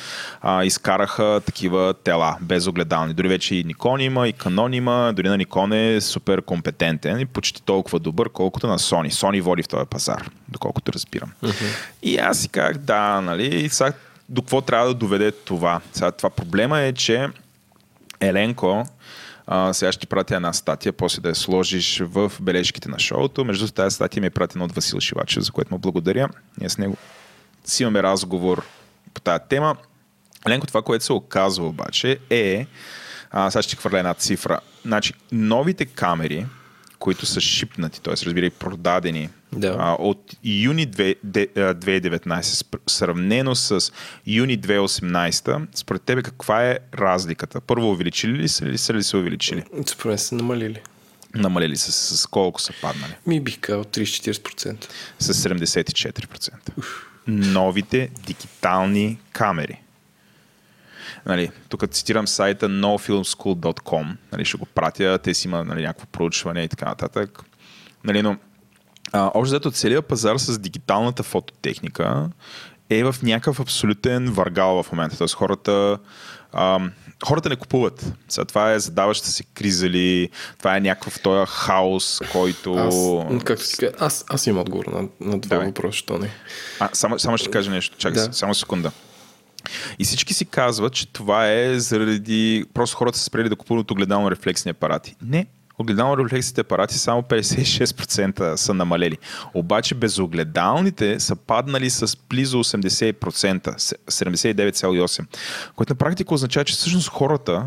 а, изкараха такива тела, безогледални. Дори вече и Nikon има, и Canon има, дори на Nikon е супер компетентен и почти толкова добър, колкото на Sony. Sony води в този пазар, доколкото разбирам. И аз си казах, да, нали, сега до какво трябва да доведе това? Сега това проблема е, че Еленко, а, сега ще ти пратя една статия, после да я сложиш в бележките на шоуто. Между тази статия ми е пратена от Васил Шивачев, за което му благодаря. Ние с него си имаме разговор по тази тема. Еленко, това, което се оказва обаче е, а, сега ще ти хвърля една цифра. Значи, новите камери, които са шипнати, т.е. разбирай продадени Да. а, от юни 2 де- а, 2019 спр- сравнено с юни 2018, според тебе каква е разликата? Първо увеличили ли са или са ли се увеличили? Според са намалили. Намалили са с, с колко са паднали? Ми бих казал 30-40%. С 74%. Новите дигитални камери. Нали, тук цитирам сайта nofilmschool.com. Нали, ще го пратя. Те си има нали, някакво проучване и така нататък. Нали, но а, общо взето целият пазар с дигиталната фототехника е в някакъв абсолютен варгал в момента. Тоест хората, а, хората не купуват. Сега, това е задаваща се криза ли, това е някакъв този хаос, който... Аз, както си кажа, аз, аз имам отговор на, на това Давай. въпрос, що не. А, само, само ще кажа нещо. Чакай, Да. да. само секунда. И всички си казват, че това е заради... Просто хората са спрели да купуват огледално рефлексни апарати. Не. Огледално рефлексните апарати само 56% са намалели. Обаче безогледалните са паднали с близо 80%, с- 79,8%. Което на практика означава, че всъщност хората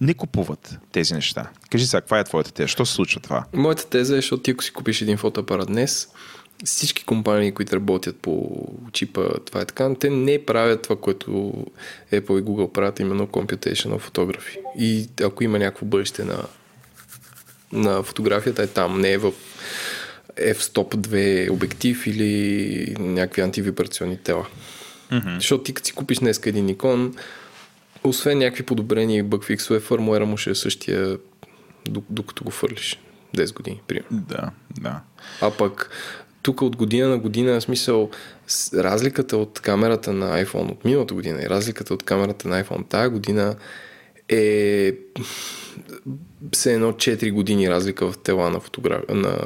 не купуват тези неща. Кажи сега, каква е твоята теза? Що се случва това? Моята теза е, защото ти ако си купиш един фотоапарат днес, всички компании, които работят по чипа, това е така, те не правят това, което Apple и Google правят, именно computational photography. И ако има някакво бъдеще на на фотографията е там, не е в f-stop 2 обектив или някакви антивибрационни тела. Mm-hmm. Защото ти като си купиш днес един Nikon, освен някакви подобрени бъкфиксове, фърмуера му ще е същия, докато го фърлиш. 10 години, примерно. Да, да. А пък тук от година на година, в смисъл, разликата от камерата на iPhone от миналата година и разликата от камерата на iPhone тая година е все едно 4 години разлика в тела на фотограф... на,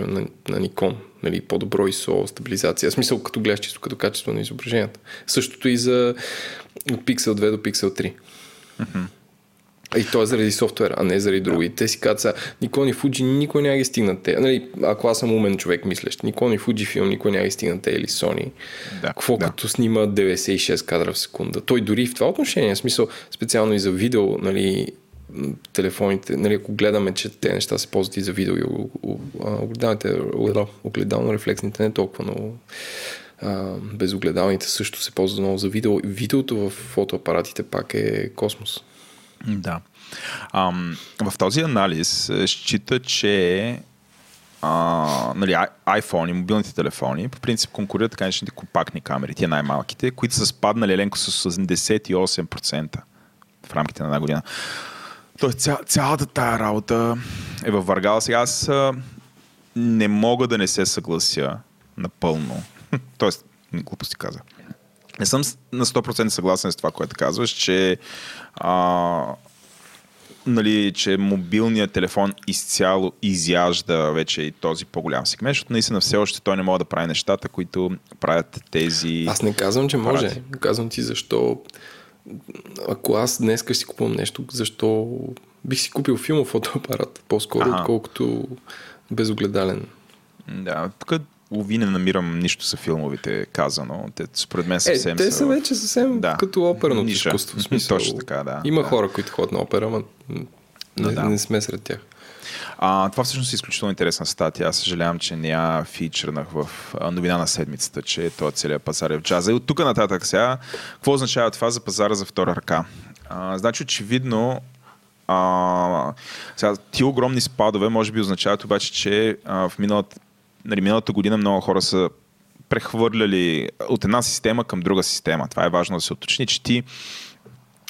на, на Nikon. Нали, по-добро ISO, стабилизация. В смисъл, като гледаш чисто като качество на изображенията. Същото и за от Pixel 2 до Pixel 3. Mm-hmm. И то е заради софтуера, а не заради други. Да. Те си казват, Никон и Фуджи никой няма ги стигнат те. Нали, ако аз съм умен човек, мислещ, Никон и Фуджи филм никой няма ги стигнат те или Sony. Да, Какво да. като снима 96 кадра в секунда. Той дори в това отношение, в смисъл специално и за видео, нали, телефоните, нали, ако гледаме, че те неща се ползват и за видео и огледалните, огледално-рефлексните не толкова много безогледалните също се ползват много за видео. Видеото в фотоапаратите пак е космос. Да. Ам, в този анализ счита, че а, нали, iPhone и мобилните телефони по принцип конкурират така наречените компактни камери, тия най-малките, които са спаднали ленко с 78% в рамките на една година. Тоест ця, цялата тая работа е във Варгала. Сега аз не мога да не се съглася напълно. Тоест, глупости каза. Не съм на 100% съгласен с това, което казваш, че, а, нали, че мобилният телефон изцяло изяжда вече и този по-голям сегмент, защото наистина все още той не може да прави нещата, които правят тези... Аз не казвам, че може. Апарати. Казвам ти защо ако аз днес си купувам нещо, защо бих си купил филмов фотоапарат по-скоро, ага. отколкото безогледален. Да, тук Лови не намирам нищо за филмовите казано. Те, според мен съвсем е, те са, вече съвсем да. като оперно изкуство. Смисъл. Точно така, да. Има да. хора, които ходят на опера, но не, да. не сме сред тях. А, това всъщност е изключително интересна статия. Аз съжалявам, че не я фичърнах в новина на седмицата, че този целият пазар е в джаза. И от тук нататък сега, какво означава това за пазара за втора ръка? А, значи, очевидно, а, сега, ти огромни спадове може би означават обаче, че а, в миналата нали, миналата година много хора са прехвърляли от една система към друга система. Това е важно да се уточни, че ти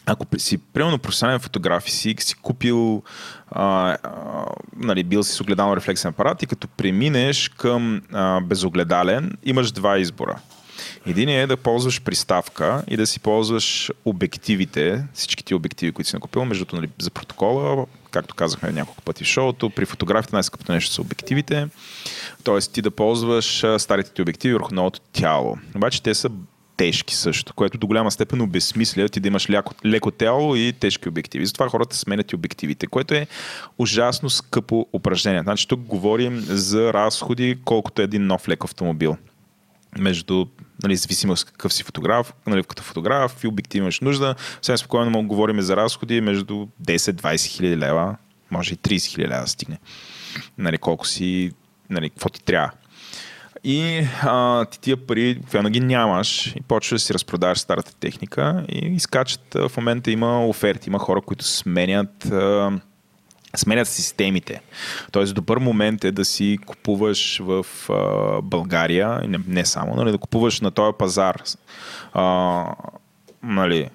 ако си, примерно, професионален фотограф и си, си купил, а, а, нали, бил си с огледално рефлексен апарат и като преминеш към а, безогледален, имаш два избора. Един е да ползваш приставка и да си ползваш обективите, всичките обективи, които си накупил, между нали, за протокола, както казахме няколко пъти в шоуто, при фотографите най-скъпото нещо са обективите, т.е. ти да ползваш старите ти обективи върху новото тяло. Обаче те са тежки също, което до голяма степен обезмисля ти да имаш ляко, леко тяло и тежки обективи. Затова хората сменят и обективите, което е ужасно скъпо упражнение. Значи тук говорим за разходи, колкото е един нов лек автомобил между, нали, зависимо с какъв си фотограф, нали, като фотограф и обектив имаш нужда. Съвсем спокойно мога говорим за разходи между 10-20 хиляди лева, може и 30 хиляди лева да стигне. Нали, колко си, нали, какво ти трябва. И а, ти тия пари, когато ги нямаш и почваш да си разпродаваш старата техника и изкачат, в момента има оферти, има хора, които сменят а, сменят системите. Тоест, добър момент е да си купуваш в а, България, не, не само, нали, да купуваш на този пазар. А, нали,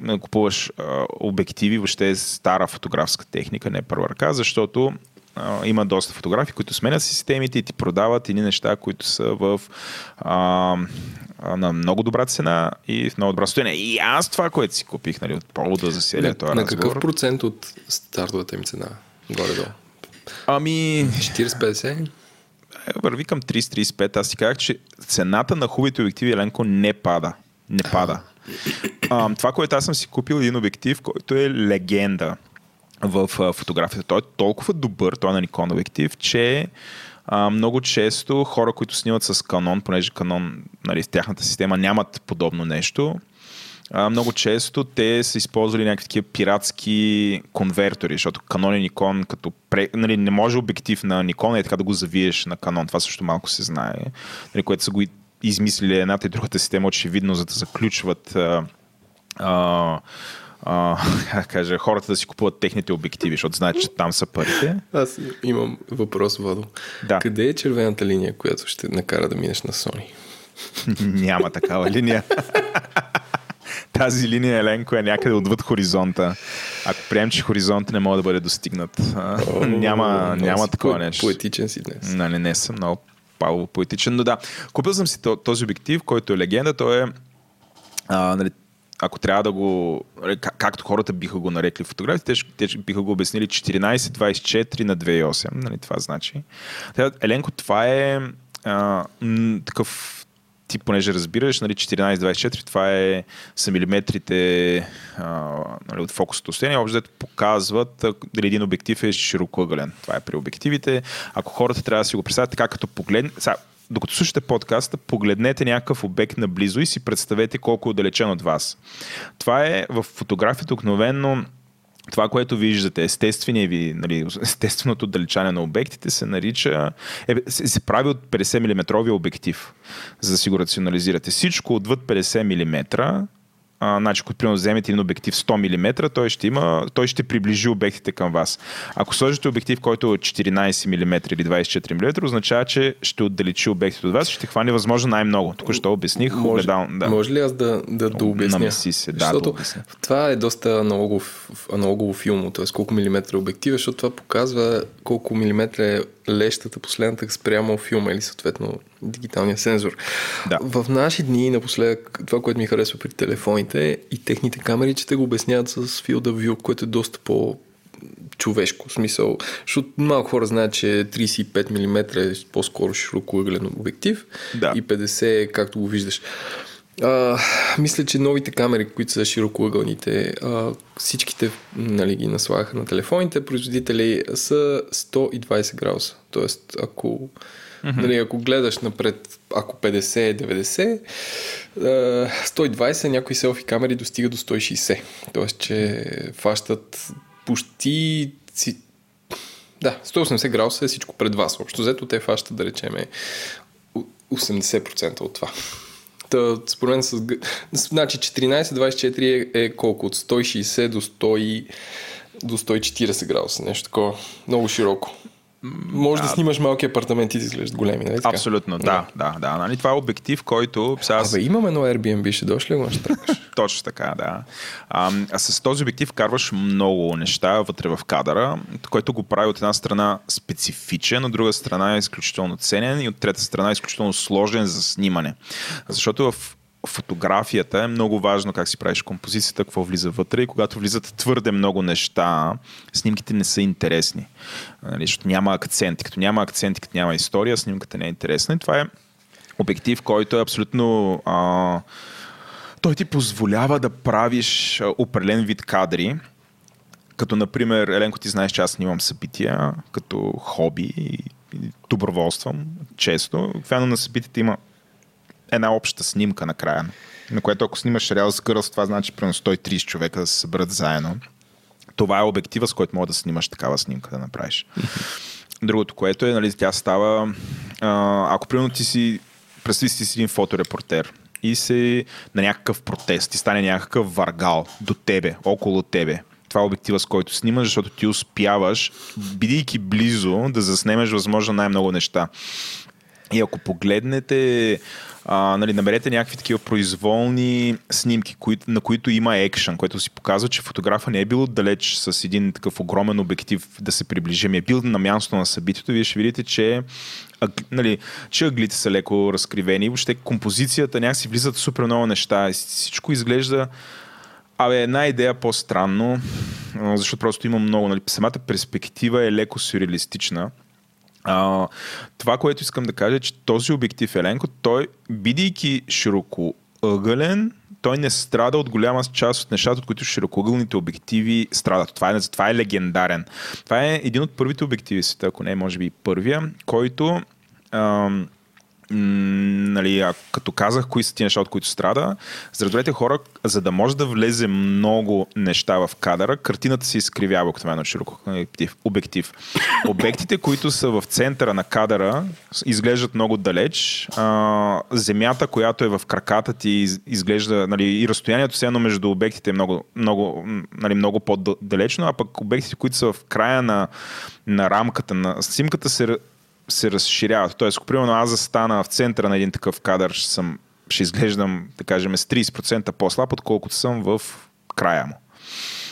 да купуваш а, обективи, въобще е стара фотографска техника, не първа ръка, защото а, има доста фотографии, които сменят системите и ти продават едни неща, които са в а, на много добра цена и в много добра състояние. И аз това, което си купих, нали, от повода за целия този на разговор. На какъв процент от стартовата им цена? Горе-долу. Ами... 40-50? Е, върви към 30-35. Аз ти казах, че цената на хубавите обективи Еленко не пада. Не пада. А, това, което аз съм си купил един обектив, който е легенда в фотографията. Той е толкова добър, той е на Nikon обектив, че а, много често хора, които снимат с Canon, понеже Canon, нали, тяхната система нямат подобно нещо, а, много често те са използвали някакви такива пиратски конвертори, защото Canon и Nikon, като пре, нали, не може обектив на Nikon е така да го завиеш на Canon. Това също малко се знае, нали, което са го измислили едната и другата система, очевидно, за да заключват а, а, а, кажа, хората да си купуват техните обективи, защото знаят, че там са парите. Аз имам въпрос, Владо. Да. Къде е червената линия, която ще накара да минеш на Sony? Няма такава линия. Тази линия, Еленко, е някъде отвъд хоризонта. Ако приемем, че хоризонта не може да бъде достигнат, О, няма, няма такова нещо. Поетичен си днес. Нали, не съм много пало поетичен, но да. Купил съм си то- този обектив, който е легенда. Той е, а, нали, ако трябва да го, нали, как- както хората биха го нарекли в фотографии, те, биха го обяснили 14-24 на 2.8. Нали, това значи. Еленко, това е а, такъв ти понеже разбираш, нали, 14-24, това е са милиметрите а, нали, от фокусното отстояние, общо показват дали един обектив е широкоъгълен. Това е при обективите. Ако хората трябва да си го представят така, като погледне... Докато слушате подкаста, погледнете някакъв обект наблизо и си представете колко е отдалечен от вас. Това е в фотографията обикновено това, което виждате, естествения ви, нали, естественото отдалечане на обектите се нарича, е, се, се прави от 50 мм обектив, за да си го рационализирате. Всичко отвъд 50 мм, а, значи, ако примерно вземете един обектив 100 мм, той ще, има, той ще приближи обектите към вас. Ако сложите обектив, който е 14 мм или 24 мм, означава, че ще отдалечи обектите от вас и ще хване възможно най-много. Тук ще обясних. Може, огледал, да. може ли аз да, да, да обясня? Намеси се, да, да защото обясня. това е доста аналогов, аналогово филмо, т.е. колко милиметра е обектива, защото това показва колко милиметра е лещата последната спрямо филма или съответно дигиталния сензор. Да. В наши дни напоследък това, което ми харесва при телефоните и техните камери, че те го обясняват с Field of View, което е доста по човешко в смисъл, защото малко хора знаят, че 35 мм е по-скоро широкоъглен обектив Да. и 50 е както го виждаш. А, мисля, че новите камери, които са широкоъгълните, а, всичките нали, ги наслагаха на телефоните, производители са 120 градуса. Тоест, ако, mm-hmm. нали, ако гледаш напред, ако 50 е 90, а, 120 някои селфи камери достига до 160. Тоест, че фащат почти да, 180 градуса е всичко пред вас. Общо взето те фащат, да речеме, у- 80% от това. Та, според мен с... Значи 14-24 е, е колко? От 160 до 100 до 140 градуса. Нещо такова. Много широко. Може да, снимаш малки апартаменти и да изглеждат големи, нали така? Абсолютно, да, да, да. Нали, това е обектив, който сега Абе, имам едно Airbnb, ще дойш ли го наштракаш? Точно така, да. А, а с този обектив карваш много неща вътре в кадъра, което го прави от една страна специфичен, от друга страна е изключително ценен и от трета страна е изключително сложен за снимане. Защото в фотографията е много важно как си правиш композицията, какво влиза вътре и когато влизат твърде много неща, снимките не са интересни. Нали, защото няма акцент. Като няма акцент, като няма история, снимката не е интересна. И това е обектив, който е абсолютно а, той ти позволява да правиш определен вид кадри, като например, Еленко, ти знаеш, че аз снимам събития като хоби и, доброволствам често. Обикновено на събитията има една обща снимка накрая, на което ако снимаш реал с Girls, това значи примерно 130 човека да се съберат заедно. Това е обектива, с който мога да снимаш такава снимка да направиш. Другото, което е, нали, тя става, а, ако примерно ти си, представи си си един фоторепортер и си на някакъв протест и стане някакъв варгал до тебе, около тебе. Това е обектива, с който снимаш, защото ти успяваш, бидейки близо, да заснемеш възможно най-много неща. И ако погледнете, а, нали, намерете някакви такива произволни снимки, кои, на които има екшън, което си показва, че фотографа не е бил далеч с един такъв огромен обектив да се приближи, ми е бил на място на събитието, вие ще видите, че, аг, нали, че ъглите са леко разкривени, въобще композицията някакси влизат супер много неща всичко изглежда Абе, една идея по-странно, а, защото просто има много. Нали, самата перспектива е леко сюрреалистична. А, това, което искам да кажа, е, че този обектив Еленко, той, бидейки широко ъгълен, той не страда от голяма част от нещата, от които широкоъгълните обективи страдат. Това е, това е легендарен. Това е един от първите обективи в света, ако не е, може би първия, който ам, нали, а, като казах кои са ти неща, от които страда, за да разберете хора, за да може да влезе много неща в кадъра, картината се изкривява обикновено широко обектив. Обектите, които са в центъра на кадъра, изглеждат много далеч. А, земята, която е в краката ти, из- изглежда, нали, и разстоянието все едно между обектите е много, много, нали, много по-далечно, а пък обектите, които са в края на, на рамката на снимката се се разширяват. Тоест, ако примерно аз застана в центъра на един такъв кадър, ще, съм, ще изглеждам, да кажем, с 30% по-слаб, отколкото съм в края му.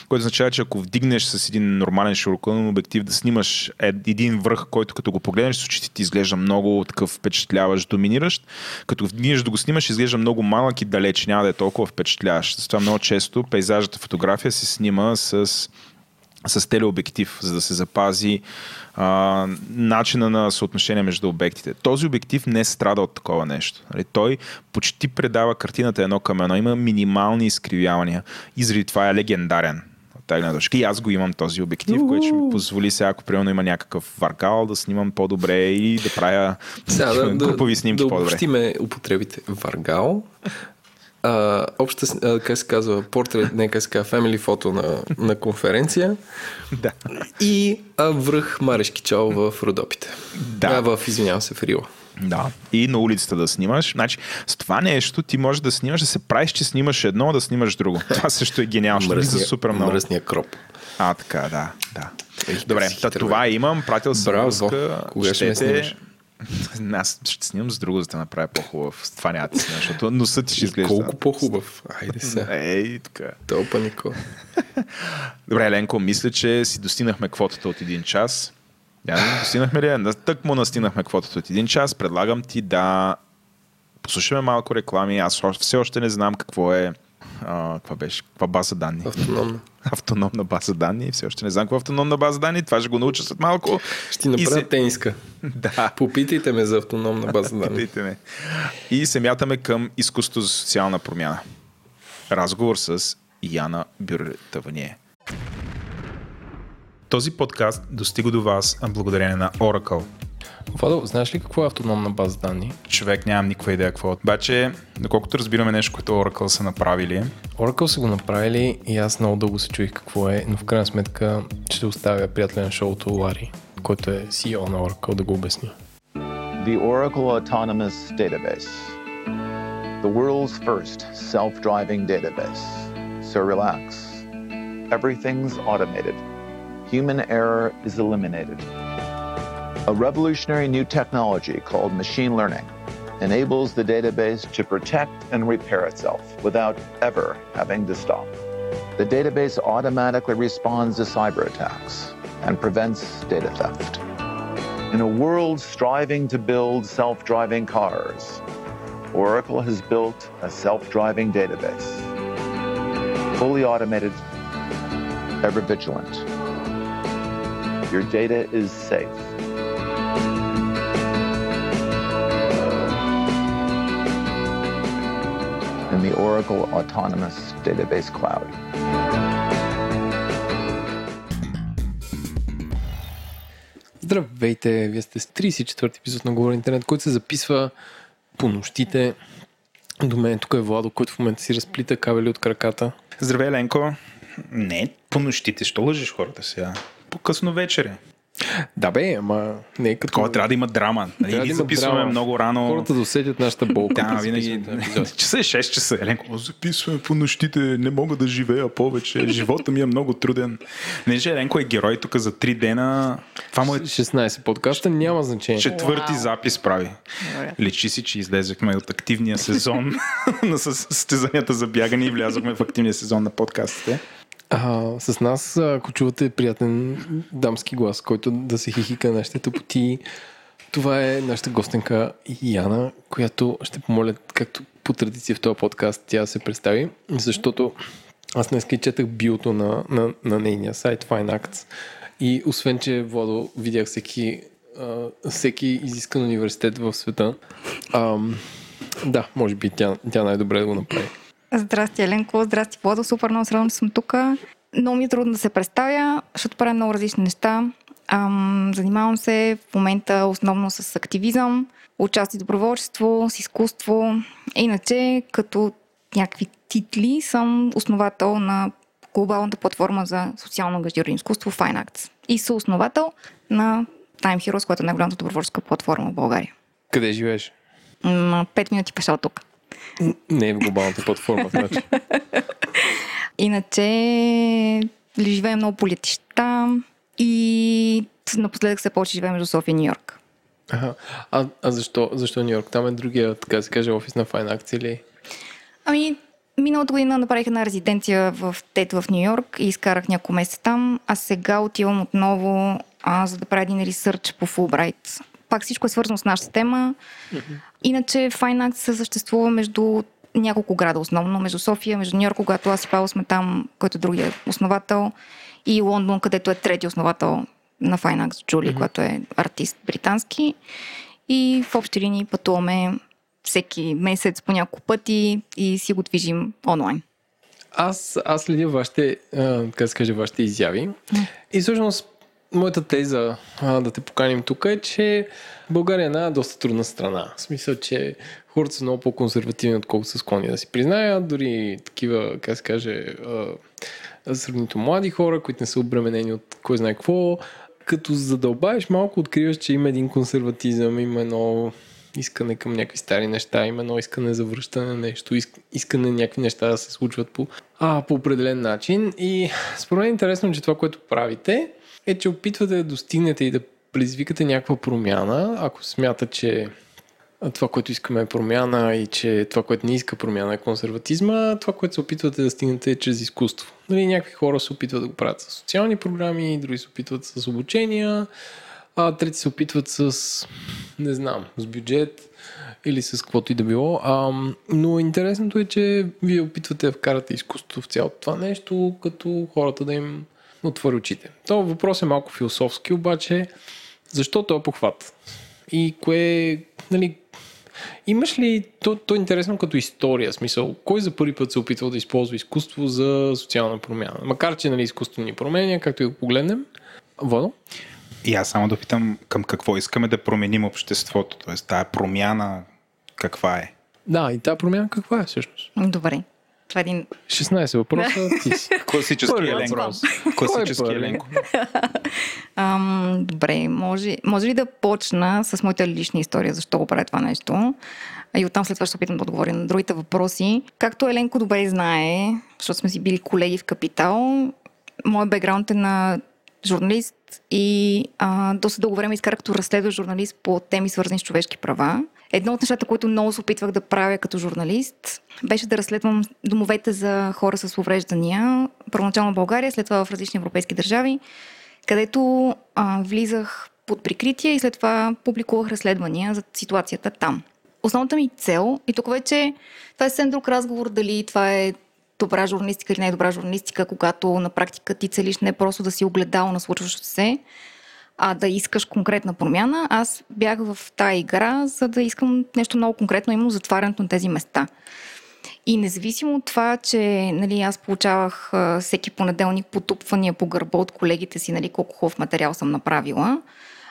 Което означава, че ако вдигнеш с един нормален широкоъгълен обектив да снимаш ед- един връх, който като го погледнеш с очите ти изглежда много такъв впечатляващ, доминиращ, като вдигнеш да го снимаш изглежда много малък и далеч, няма да е толкова впечатляващ. Затова много често пейзажната фотография се снима с с телеобектив, за да се запази а, начина на съотношение между обектите. Този обектив не страда от такова нещо. Нали, той почти предава картината едно към едно. Има минимални изкривявания и заради това е легендарен. Гледна точка. И аз го имам този обектив, който ще ми позволи сега, ако примерно има някакъв варкал, да снимам по-добре и да правя Сега да, да, групови снимки да по-добре. обобщиме употребите. Варгал, а, обща, а, как се казва, портрет, не как се казва, family фото на, на конференция Да. и а, връх Марешки чал в Родопите. Да. А, в, извинявам се, в Рила. Да. И на улицата да снимаш. Значи, с това нещо ти можеш да снимаш, да се правиш, че снимаш едно, да снимаш друго. Това също е гениално. Ще влиза супер много. мръсния кроп. А, така, да. да. Ех, Добре, та, това имам. Пратил съм Браво. връзка. Кога ще ме снимаш? Аз ще снимам с друго, за да направя по-хубав. С това няма да снимам, защото носът ти ще изглежда. Колко по-хубав. Айде сега. Ей, така. Толпа Нико. Добре, Еленко, мисля, че си достигнахме квотата от един час. Не достигнахме ли? Тък му настигнахме квотата от един час. Предлагам ти да послушаме малко реклами. Аз все още не знам какво е а, каква беше, каква база данни. Автономно. Автономна база данни. Все още не знам какво е автономна база данни. Това ще го науча след малко. Ще ти направя се- тениска. Да. Попитайте ме за автономна база данни. Питайте ме. И се мятаме към изкуството за социална промяна. Разговор с Яна Бюртавание. Този подкаст достига до вас благодарение на Oracle. Владо, знаеш ли какво е автономна база данни? Човек нямам никаква идея какво. е. Обаче, доколкото разбираме нещо, което Oracle са направили, Oracle са го направили и аз много дълго се чуих какво е, но в крайна сметка ще оставя приятеля на шоуто Лари, който е CEO на Oracle, да го обясни. The Oracle Autonomous Database, the world's first self driving database. So relax. Everything's automated. Human error is eliminated. A revolutionary new technology called machine learning enables the database to protect and repair itself without ever having to stop. The database automatically responds to cyber attacks and prevents data theft. In a world striving to build self driving cars, Oracle has built a self driving database. Fully automated, ever vigilant. Your data is safe. In the Oracle Autonomous Database Cloud. Здравейте, вие сте с 34 епизод на Говори Интернет, който се записва по нощите. До мен тук е Владо, който в момента си разплита кабели от краката. Здравей, Ленко. Не, по нощите, що лъжеш хората сега? По-късно вечер е. Да бе, ама не е като... Такова трябва да има драма. Нали? Трябва да записваме драма. много рано. Хората да усетят нашата болка. Да, винаги. Часа е 6 часа, Еленко. Записваме по нощите, не мога да живея повече. Живота ми е много труден. Не, че Еленко е герой тук за 3 дена. Това му е 16 подкаста няма значение. четвърти запис прави. Личи си, че излезехме от активния сезон на състезанията за бягане и влязохме в активния сезон на подкастите. А, с нас, ако чувате приятен дамски глас, който да се хихика на нашите тъпоти, това е нашата гостенка Яна, която ще помоля, както по традиция в този подкаст, тя да се представи, защото аз днес четах биото на, на, на нейния сайт Fine Acts и освен, че Владо видях всеки, а, всеки изискан университет в света, ам, да, може би тя, тя най-добре да го направи. Здрасти, Еленко. Здрасти, Владо. Супер много радвам, че съм тук. Много ми е трудно да се представя, защото правя много различни неща. Ам, занимавам се в момента основно с активизъм, участие в доброволчество, с изкуство. Иначе, като някакви титли, съм основател на глобалната платформа за социално ангажирано изкуство Fine Arts и съосновател на Time Heroes, която е най-голямата доброволческа платформа в България. Къде живееш? На 5 минути пеша от тук. Не е в глобалната платформа, значи. Иначе живеем много по летища и напоследък се почва живеем между София и Нью Йорк. Ага. А, а защо, защо Нью Йорк? Там е другия, така се каже, офис на Fine Arts или... Ами, миналата година направих една резиденция в ТЕД в Нью Йорк и изкарах няколко месеца там, а сега отивам отново, а, за да правя един ресърч по Fulbright. Пак всичко е свързано с нашата тема. Иначе Fine Arts съществува между няколко града основно, между София, между Нью Йорк, когато аз и Павел сме там, който е другия основател, и Лондон, където е трети основател на Fine Arts, Джули, mm-hmm. която е артист британски. И в общи линии пътуваме всеки месец по няколко пъти и си го движим онлайн. Аз, аз следя вашите, да се каже, вашите изяви. И всъщност моята теза а, да те поканим тук е, че България е една доста трудна страна. В смисъл, че хората са много по-консервативни, отколкото са склонни да си признаят. Дори такива, как се каже, а, млади хора, които не са обременени от кой знае какво. Като задълбаеш малко, откриваш, че има един консерватизъм, има едно искане към някакви стари неща, има едно искане за връщане на нещо, иск- искане някакви неща да се случват по, а, по определен начин. И според мен е интересно, че това, което правите, е, че опитвате да достигнете и да предизвикате някаква промяна, ако смята, че това, което искаме е промяна и че това, което не иска промяна е консерватизма, това, което се опитвате да стигнете е чрез изкуство. Нали, някакви хора се опитват да го правят с социални програми, други се опитват с обучения, а трети се опитват с, не знам, с бюджет или с каквото и да било. А, но интересното е, че вие опитвате да вкарате изкуството в цялото това нещо, като хората да им отвори очите. То въпрос е малко философски, обаче защо този похват? И кое, нали, Имаш ли, то, то е интересно като история, смисъл, кой за първи път се опитвал да използва изкуство за социална промяна? Макар, че нали, изкуство ни променя, както и го погледнем. Водо? И аз само да питам към какво искаме да променим обществото, т.е. тая промяна каква е? Да, и тази промяна каква е всъщност? Добре. Това е един... 16 въпроса, ти си. Класически Еленко. Класически е? Еленко. Ам, добре, може, може ли да почна с моята лична история, защо го правя това нещо? И оттам след това ще се опитам да отговоря на другите въпроси. Както Еленко добре знае, защото сме си били колеги в Капитал, моят бекграунд е на журналист и а, доста дълго време изкарах като разследващ журналист по теми свързани с човешки права. Едно от нещата, които много се опитвах да правя като журналист, беше да разследвам домовете за хора с увреждания, първоначално в България, след това в различни европейски държави, където а, влизах под прикритие и след това публикувах разследвания за ситуацията там. Основната ми цел, и тук вече това е съвсем друг разговор, дали това е добра журналистика или не е добра журналистика, когато на практика ти целиш не просто да си огледал на случващото се, а да искаш конкретна промяна. Аз бях в тая игра, за да искам нещо много конкретно, именно затварянето на тези места. И независимо от това, че нали, аз получавах всеки понеделник потупвания по гърба от колегите си, нали, колко хубав материал съм направила,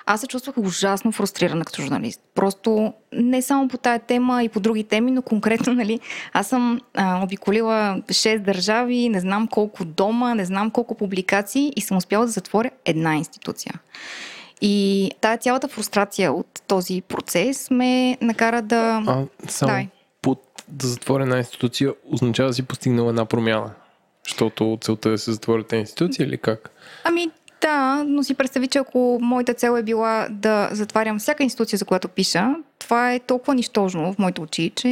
аз се чувствах ужасно фрустрирана като журналист. Просто не само по тая тема и по други теми, но конкретно, нали, аз съм а, обиколила 6 държави, не знам колко дома, не знам колко публикации и съм успяла да затворя една институция. И тая цялата фрустрация от този процес ме накара да... А, само Дай. под, да затворя една институция означава да си постигнала една промяна. Защото целта е да се затворят институции или как? Ами да, но си представи, че ако моята цел е била да затварям всяка институция, за която пиша, това е толкова нищожно в моите очи, че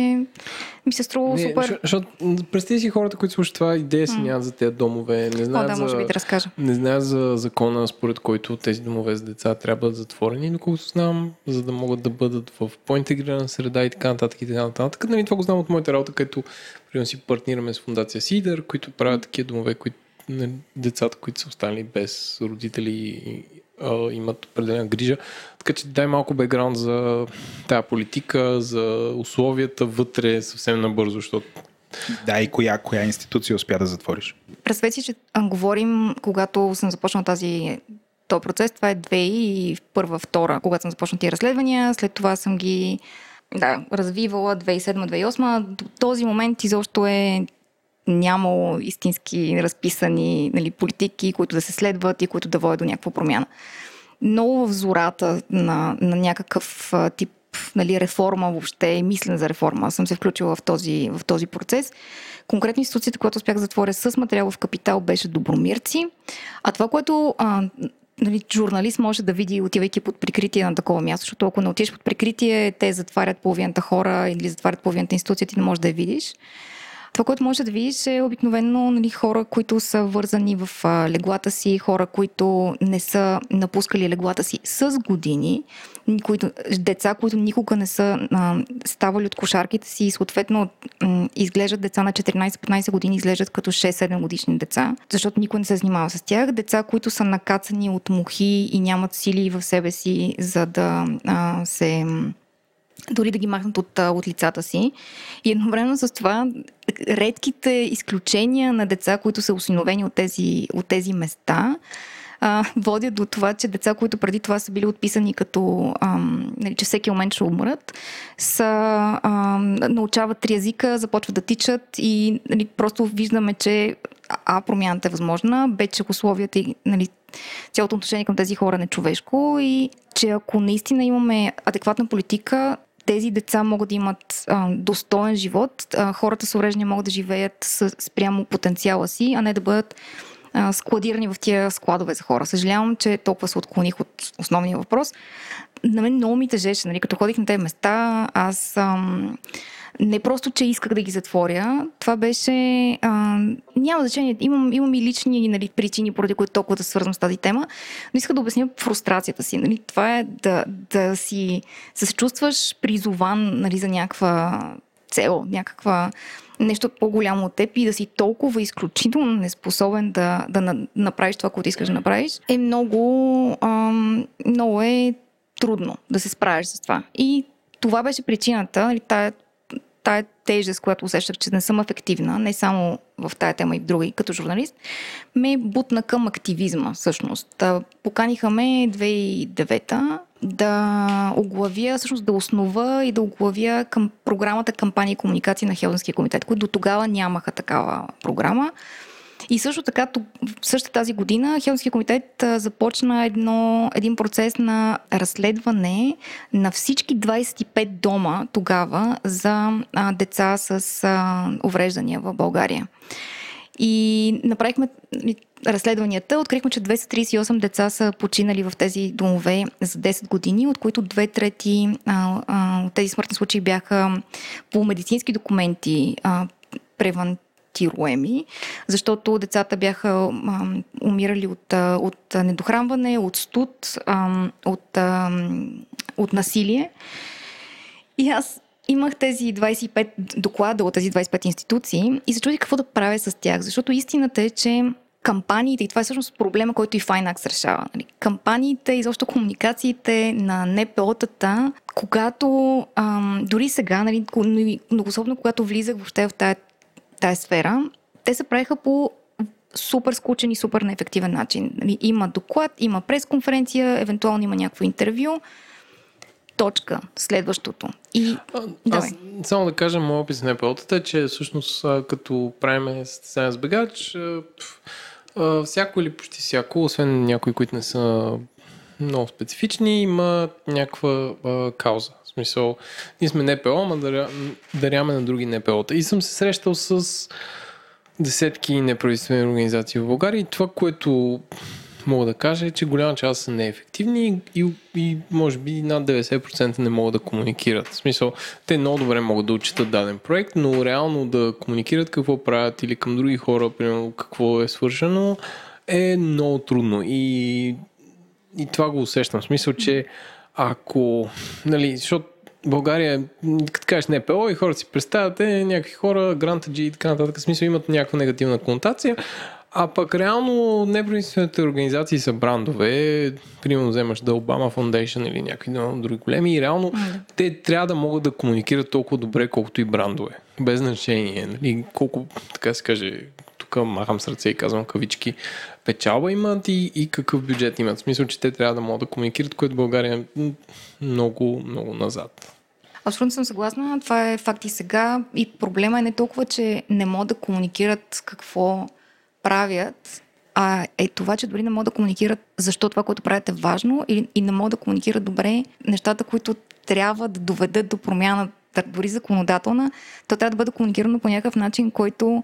ми се струва Не, супер... защо- Защото представи си хората, които слушат това, идея си нямат за тези домове, не О, знаят, да, за, може би да разкажа. не знаят за закона, според който тези домове за деца трябва да затворени, доколкото знам, за да могат да бъдат в по-интегрирана среда и така нататък и така нататък. Нали, това го знам от моята работа, където примерно си партнираме с фундация Сидър, които правят такива домове, които децата, които са останали без родители и имат определена грижа. Така че дай малко бекграунд за тая политика, за условията вътре съвсем набързо, защото Да, и коя, коя институция успя да затвориш? Представете си, че говорим, когато съм започнала тази този процес. Това е 2001 втора, когато съм започнала тия разследвания. След това съм ги да, развивала 2007-2008. До този момент изобщо е нямало истински разписани нали, политики, които да се следват и които да водят до някаква промяна. Много в зората на, на някакъв тип нали, реформа въобще, мислен за реформа, съм се включила в този, в този процес. Конкретно институцията, която успях да затворя с материал в капитал, беше Добромирци. А това, което а, нали, журналист може да види, отивайки под прикритие на такова място, защото ако не отидеш под прикритие, те затварят половината хора или затварят половината институция, ти не можеш да я видиш. Това, което може да видиш е обикновено нали, хора, които са вързани в а, леглата си, хора, които не са напускали леглата си с години, които, деца, които никога не са а, ставали от кошарките си и съответно м- изглеждат деца на 14-15 години, изглеждат като 6-7 годишни деца, защото никой не се занимава с тях. Деца, които са накацани от мухи и нямат сили в себе си, за да а, се дори да ги махнат от, от лицата си. И едновременно с това, редките изключения на деца, които са осиновени от тези, от тези места, а, водят до това, че деца, които преди това са били отписани като, ам, нали, че всеки момент ще умрат, са, ам, научават три езика, започват да тичат и нали, просто виждаме, че А, промяната е възможна, Б, че условията и нали, цялото отношение към тези хора е нечовешко и че ако наистина имаме адекватна политика, тези деца могат да имат а, достоен живот, а, хората с увреждания могат да живеят спрямо потенциала си, а не да бъдат а, складирани в тия складове за хора. Съжалявам, че толкова се отклоних от основния въпрос. На мен много ми тежеше, нали, като ходих на тези места, аз ам, не просто, че исках да ги затворя, това беше... А, няма значение, имам, имам и лични нали, причини, поради които толкова да свързвам с тази тема, но исках да обясня фрустрацията си. Нали. Това е да, да си се чувстваш призован нали, за някаква цел, някаква нещо по-голямо от теб и да си толкова изключително неспособен да, да направиш това, което искаш да направиш, е много, ам, много е трудно да се справиш с това. И това беше причината, нали, тая тая тежест, която усещах, че не съм ефективна, не само в тая тема и в други, като журналист, ме бутна към активизма, всъщност. Поканиха ме 2009 да оглавя, всъщност да основа и да оглавя към програмата кампания и комуникации на Хелденския комитет, които до тогава нямаха такава програма. И също така, в същата тази година Хелмския комитет започна едно, един процес на разследване на всички 25 дома тогава за а, деца с а, увреждания в България. И направихме разследванията. Открихме, че 238 деца са починали в тези домове за 10 години, от които две трети а, тези смъртни случаи бяха по медицински документи а, преван, тируеми, защото децата бяха умирали от, от недохранване, от студ, а, от, от насилие. И аз имах тези 25 доклада от тези 25 институции и се чудих какво да правя с тях, защото истината е, че кампаниите, и това е всъщност проблема, който и Finax решава. Нали? Кампаниите, изобщо комуникациите на НПО-тата, когато ам, дори сега, нали, многословно, когато влизах въобще в тая тая сфера, те се правиха по супер скучен и супер неефективен начин. Нали, има доклад, има пресконференция, евентуално има някакво интервю, точка, следващото. И, а, аз само да кажа, моят опис на епилотата е, че всъщност като правим състезание с бегач, всяко или почти всяко, освен някои, които не са много специфични, има някаква а, кауза. Смисъл, ние сме НПО, ама даря, даряме на други НПО-та. И съм се срещал с десетки неправителствени организации в България и това, което мога да кажа е, че голяма част са неефективни и, и може би над 90% не могат да комуникират. В смисъл, те много добре могат да учитат даден проект, но реално да комуникират какво правят или към други хора, примерно какво е свършено, е много трудно. И, и това го усещам. В смисъл, че ако, нали, защото България, като кажеш НПО и хората си представят, е, някакви хора, грантаджи и така нататък, смисъл имат някаква негативна конотация, а пък реално неправителствените организации са брандове, примерно вземаш да Obama Foundation или някакви други големи и реално mm. те трябва да могат да комуникират толкова добре, колкото и брандове. Без значение. Нали, колко, така се каже, тук махам с ръце и казвам кавички, печалба имат и, и какъв бюджет имат. В смисъл, че те трябва да могат да комуникират, което България е много, много назад. Абсолютно съм съгласна. Това е факт и сега. И проблема е не толкова, че не могат да комуникират какво правят, а е това, че дори не могат да комуникират защо това, което правят е важно и, и не могат да комуникират добре нещата, които трябва да доведат до промяна, дори законодателна, то трябва да бъде комуникирано по някакъв начин, който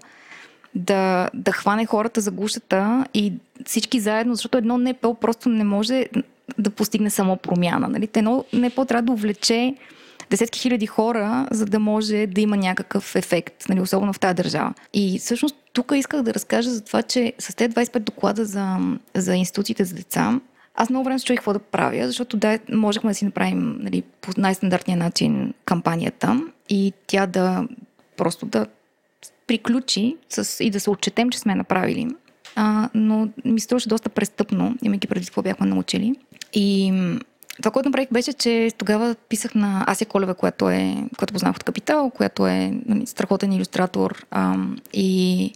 да, да хване хората за гушата и всички заедно, защото едно НПО просто не може да постигне само промяна. Нали? Едно НПО трябва да увлече десетки хиляди хора, за да може да има някакъв ефект, нали, особено в тази държава. И всъщност тук исках да разкажа за това, че с тези 25 доклада за, за институциите за деца, аз много време се чуих какво да правя, защото да, можехме да си направим нали, по най-стандартния начин кампанията и тя да просто да приключи с, и да се отчетем, че сме направили. А, но ми струваше доста престъпно, имайки преди какво бяхме научили. И това, което направих беше, че тогава писах на Ася Колева, която, е, която познах от Капитал, която е нали, страхотен иллюстратор а, и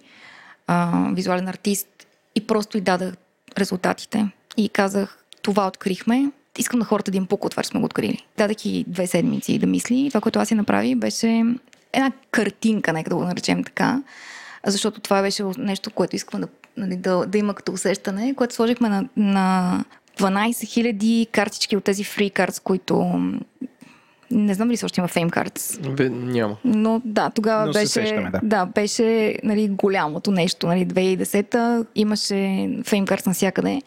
а, визуален артист и просто й дадах резултатите. И казах, това открихме, искам на хората да им пука от това, че сме го открили. Дадах и две седмици да мисли. Това, което аз си направи, беше една картинка, нека да го наречем така, защото това беше нещо, което искам да, нали, да, да има като усещане, което сложихме на, на 12 000 картички от тези free cards, които не знам ли се още има Fame Cards. Бе, няма. Но да, тогава Но беше, сещаме, да. да, беше нали, голямото нещо. Нали, 2010-та имаше Fame Cards навсякъде.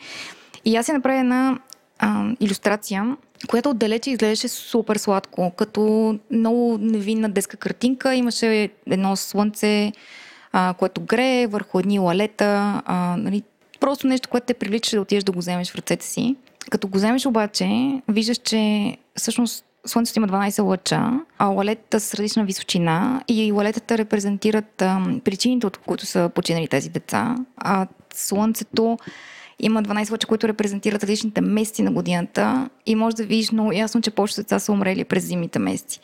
И аз си направя една а, иллюстрация, която отдалече изглеждаше супер сладко, като много невинна детска картинка. Имаше едно слънце, а, което грее върху едни лалета. А, нали, просто нещо, което те привлича да отидеш да го вземеш в ръцете си. Като го вземеш обаче, виждаш, че всъщност Слънцето има 12 лъча, а лалетата с различна височина и лалетата репрезентират а, причините, от които са починали тези деца. А Слънцето има 12 лъча, които репрезентират различните месеци на годината и може да видиш много ясно, че повечето деца са умрели през зимните месеци.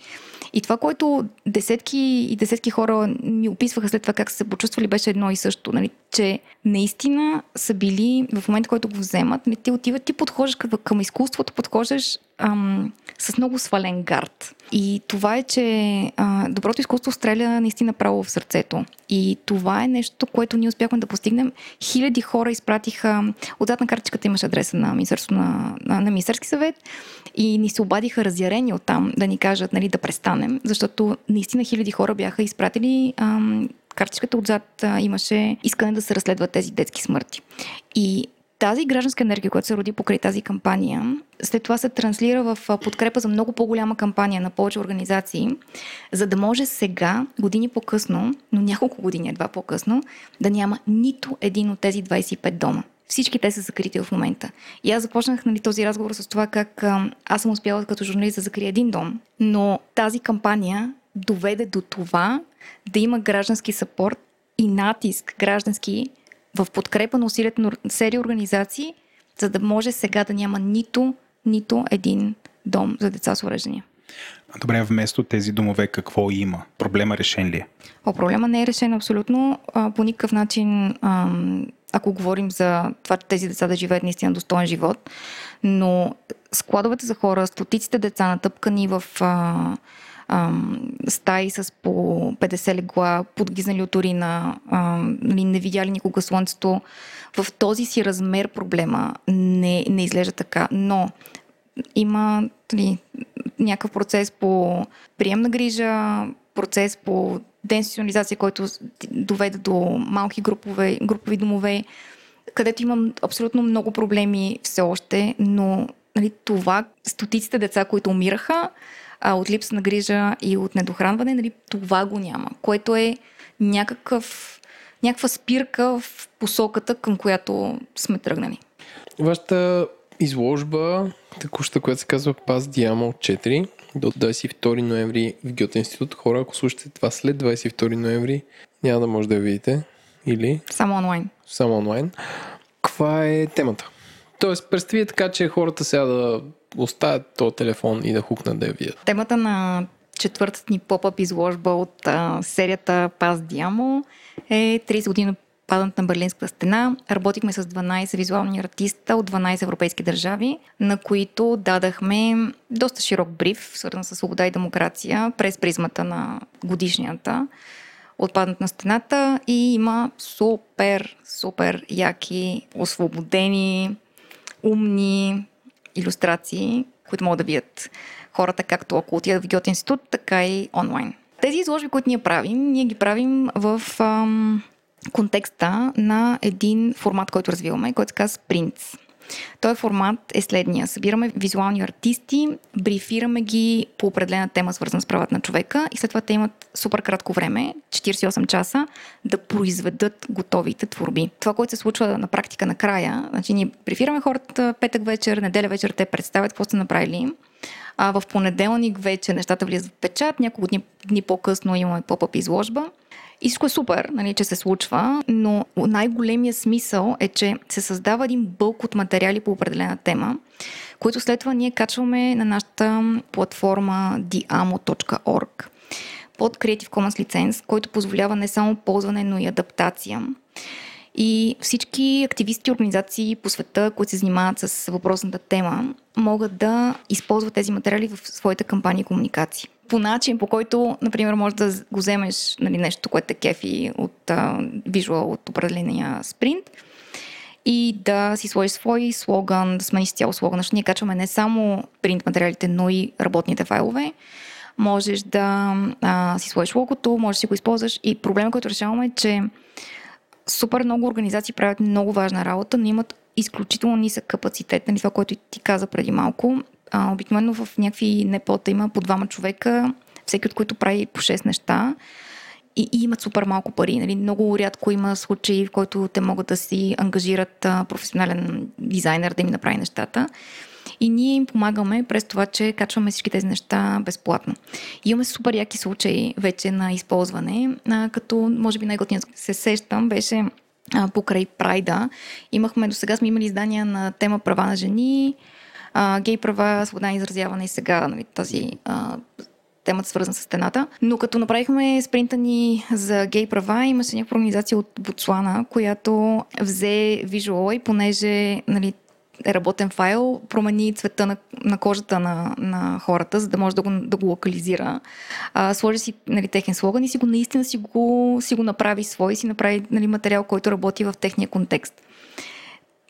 И това, което десетки и десетки хора ми описваха след това как са се почувствали, беше едно и също. Нали? Че наистина са били, в момента, който го вземат, нали, ти отиват, ти подхождаш към изкуството, подхождаш ам, с много свален гард. И това е, че а, доброто изкуство стреля наистина право в сърцето. И това е нещо, което ние успяхме да постигнем. Хиляди хора изпратиха, отзад на картичката имаше адреса на Министерство на, на, на Министерски съвет и ни се обадиха разярени от там да ни кажат нали, да престанем, защото наистина хиляди хора бяха изпратили ам, картичката отзад а, имаше искане да се разследват тези детски смърти. И тази гражданска енергия, която се роди покрай тази кампания, след това се транслира в подкрепа за много по-голяма кампания на повече организации, за да може сега, години по-късно, но няколко години едва по-късно, да няма нито един от тези 25 дома. Всички те са закрити в момента. И аз започнах нали, този разговор с това как аз съм успяла като журналист да закрия един дом, но тази кампания доведе до това да има граждански сапорт и натиск граждански в подкрепа на усилията на серия организации, за да може сега да няма нито, нито един дом за деца с увреждания. Добре, вместо тези домове какво има? Проблема решен ли е? О, проблема не е решен абсолютно. А, по никакъв начин, а, ако говорим за това, че тези деца да живеят наистина достоен живот, но складовете за хора, стотиците деца натъпкани в а, а, стаи с по 50 легла, подгизнали от урина, а, нали, не видяли никога слънцето, в този си размер проблема не, не изглежда така. Но има нали, някакъв процес по приемна грижа, процес по деинституционализация, който доведе до малки групове, групови домове, където имам абсолютно много проблеми все още, но нали, това, стотиците деца, които умираха а, от липса на грижа и от недохранване, нали, това го няма, което е някакъв, някаква спирка в посоката, към която сме тръгнали. Вашата изложба, текущата, която се казва Паз Диамо 4, до 22 ноември в Гьоте институт. Хора, ако слушате това след 22 ноември, няма да може да я видите. Или Само онлайн. само онлайн. Каква е темата? Тоест, представи така, че хората сега да оставят този телефон и да хукнат да я видят. Темата на четвъртата ни поп-ъп изложба от а, серията Паз Диамо е 30 години падането на Берлинската стена. Работихме с 12 визуални артиста от 12 европейски държави, на които дадахме доста широк бриф, свързан с свобода и демокрация, през призмата на годишнията от падането на стената и има супер, супер яки, освободени, умни иллюстрации, които могат да видят хората както ако отидат в Гьот институт, така и онлайн. Тези изложби, които ние правим, ние ги правим в ам, контекста на един формат, който развиваме, който се казва Sprints. Този формат е следния. Събираме визуални артисти, брифираме ги по определена тема, свързана с правата на човека и след това те имат супер кратко време, 48 часа, да произведат готовите творби. Това, което се случва на практика накрая, значи ние брифираме хората петък вечер, неделя вечер, те представят какво са направили. А в понеделник вече нещата влизат в печат, няколко дни, дни по-късно имаме поп-ъп изложба. И всичко е супер, нали, че се случва, но най-големия смисъл е, че се създава един бълк от материали по определена тема, които след това ние качваме на нашата платформа diamo.org под Creative Commons лиценз, който позволява не само ползване, но и адаптация. И всички активисти и организации по света, които се занимават с въпросната тема, могат да използват тези материали в своите кампании и комуникации. По начин, по който, например, можеш да го вземеш нали, нещо, което е кефи от визуал от определения спринт и да си сложиш свой слоган, да смениш цяло слоган, защото ние качваме не само принт материалите, но и работните файлове. Можеш да а, си сложиш логото, можеш да си го използваш и проблема, който решаваме е, че супер много организации правят много важна работа, но имат изключително нисък капацитет, нали, това, което ти каза преди малко. Обикновено в някакви непота има по двама човека, всеки от които прави по 6 неща и, и имат супер малко пари. Нали? Много рядко има случаи, в които те могат да си ангажират а, професионален дизайнер да им направи нещата. И ние им помагаме през това, че качваме всички тези неща безплатно. И имаме супер яки случаи вече на използване, а, като може би най-готиният се сещам беше а, покрай Прайда. Имахме, до сега сме имали издания на тема права на жени, а, гей права, свобода на изразяване и сега нали, тази а, темата свързана с стената. Но като направихме спринта ни за гей права, имаше някаква организация от Ботсуана, която взе визуала и понеже нали, е работен файл, промени цвета на, на кожата на, на хората, за да може да го, да го локализира. А, сложи си нали, техен слоган и си го наистина си го, си го направи свой, си направи нали, материал, който работи в техния контекст.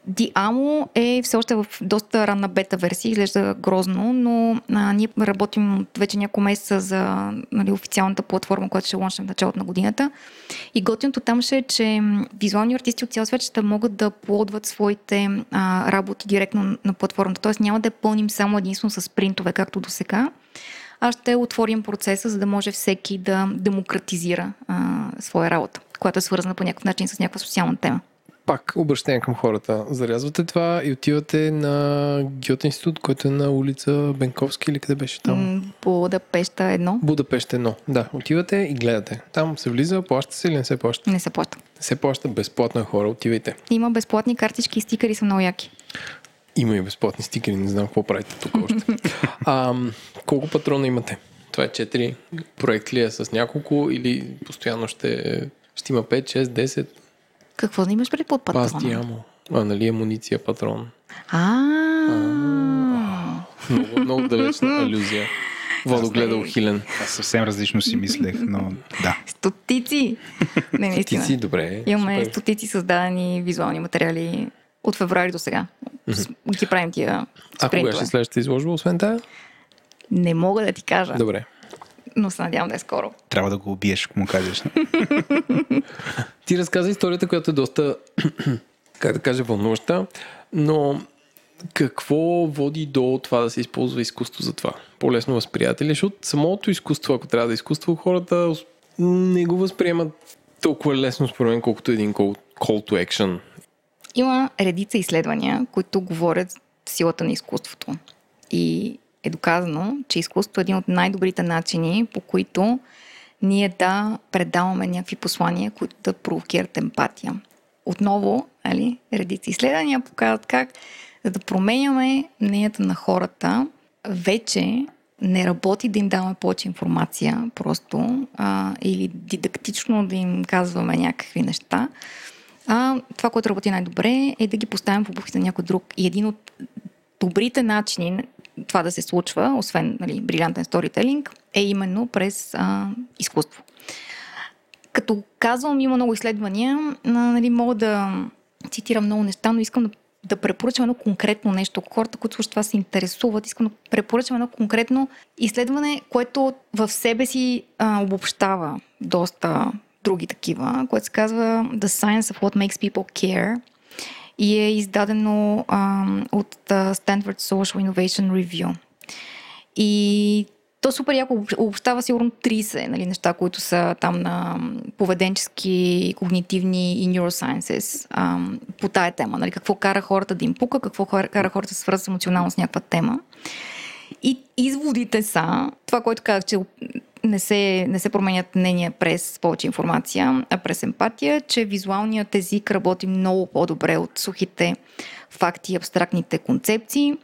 Диамо е все още в доста ранна бета версия, изглежда грозно, но а, ние работим вече няколко месеца за нали, официалната платформа, която ще лончнем в началото на годината. И готиното там ще е, че визуални артисти от цял свет ще могат да плодват своите а, работи директно на платформата. Тоест няма да я пълним само единствено с принтове, както до сега, а ще отворим процеса, за да може всеки да демократизира а, своя работа, която е свързана по някакъв начин с някаква социална тема пак обращение към хората. Зарязвате това и отивате на Гьот институт, който е на улица Бенковски или къде беше там? Будапешта едно. Будапешта едно, да. Отивате и гледате. Там се влиза, плаща се или не се плаща? Не се плаща. Не се плаща, безплатно е хора, отивайте. Има безплатни картички и стикери са много яки. Има и безплатни стикери, не знам какво правите тук още. а, колко патрона имате? Това е 4. Проект ли е с няколко или постоянно ще, ще има 5, 6, 10? Какво да имаш пред под патрона? Пасти амо. А, нали амуниция патрон. А, Много, много далечна алюзия. Водо гледал Хилен. Аз съвсем различно си мислех, но да. Стотици! Не, наистина. Стотици, добре. Имаме супер. стотици създадени визуални материали от февруари до сега. Ги правим тия А кога спринтове. ще следващата изложба, освен тая? Не мога да ти кажа, Добре. Но се надявам да е скоро. Трябва да го убиеш, ако му кажеш. Ти разказа историята, която е доста, как да кажа, вълнуваща, но какво води до това да се използва изкуство за това? По-лесно възприятели, защото самото изкуство, ако трябва да изкуство, хората не го възприемат толкова лесно, според мен, колкото един call, call to action. Има редица изследвания, които говорят силата на изкуството. И е доказано, че изкуството е един от най-добрите начини, по които ние да предаваме някакви послания, които да провокират емпатия. Отново, али, редица изследвания показват как, за да променяме мненията на хората, вече не работи да им даваме повече информация просто а, или дидактично да им казваме някакви неща. А това, което работи най-добре е да ги поставим в обувките на някой друг. И един от добрите начини това да се случва, освен нали, брилянтен сторителинг, е именно през а, изкуство. Като казвам, има много изследвания, нали, мога да цитирам много неща, но искам да да препоръчам едно конкретно нещо. Хората, които слушат това се интересуват, искам да препоръчам едно конкретно изследване, което в себе си а, обобщава доста други такива, което се казва The Science of What Makes People Care и е издадено а, от Stanford Social Innovation Review. И то супер яко обобщава сигурно 30 нали, неща, които са там на поведенчески, когнитивни и neurosciences а, по тая тема. Нали, какво кара хората да им пука, какво кара хората да свързват емоционално с някаква тема. И изводите са, това, което казах, че не се, не се променят мнения през повече информация, а през емпатия, че визуалният език работи много по-добре от сухите факти и абстрактните концепции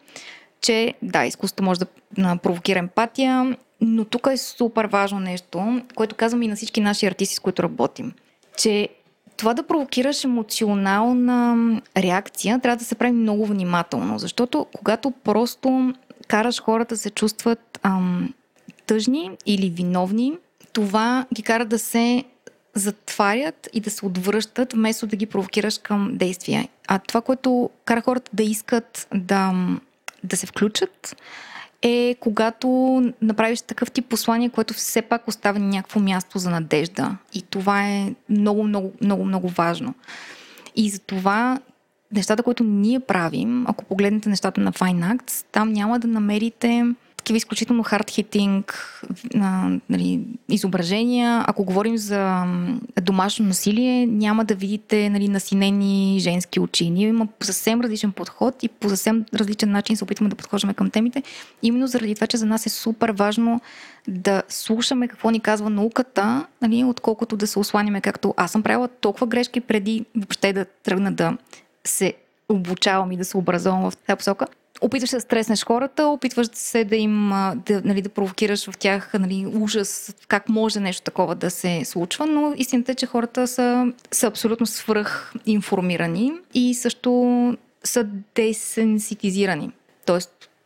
че да, изкуството може да провокира емпатия, но тук е супер важно нещо, което казвам и на всички наши артисти, с които работим, че това да провокираш емоционална реакция трябва да се прави много внимателно, защото когато просто караш хората да се чувстват ам, тъжни или виновни, това ги кара да се затварят и да се отвръщат, вместо да ги провокираш към действия. А това, което кара хората да искат да да се включат, е когато направиш такъв тип послание, което все пак оставя някакво място за надежда. И това е много, много, много, много важно. И за това нещата, които ние правим, ако погледнете нещата на Fine Acts, там няма да намерите такива изключително хард-хитинг нали, изображения. Ако говорим за домашно насилие, няма да видите нали, насинени женски очи. Ние има съвсем различен подход и по съвсем различен начин се опитваме да подхождаме към темите. Именно заради това, че за нас е супер важно да слушаме какво ни казва науката, нали, отколкото да се осланяме, както аз съм правила толкова грешки преди въобще да тръгна да се обучавам и да се образувам в тази посока опитваш се да стреснеш хората, опитваш се да им да, нали, да провокираш в тях нали, ужас, как може нещо такова да се случва, но истината е, че хората са, са абсолютно свръх информирани и също са десенситизирани, т.е.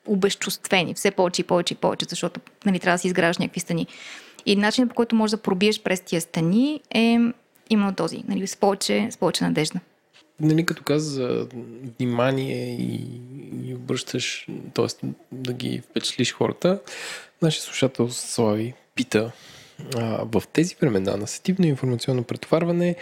обезчувствени, все повече и повече и повече, защото нали, трябва да си изграждаш някакви стени. И начинът по който можеш да пробиеш през тия стени е именно този, нали, с повече, с повече надежда нали, като каза за внимание и, и обръщаш, т.е. да ги впечатлиш хората, нашия слушател Слави пита а, в тези времена на сетивно информационно претоварване,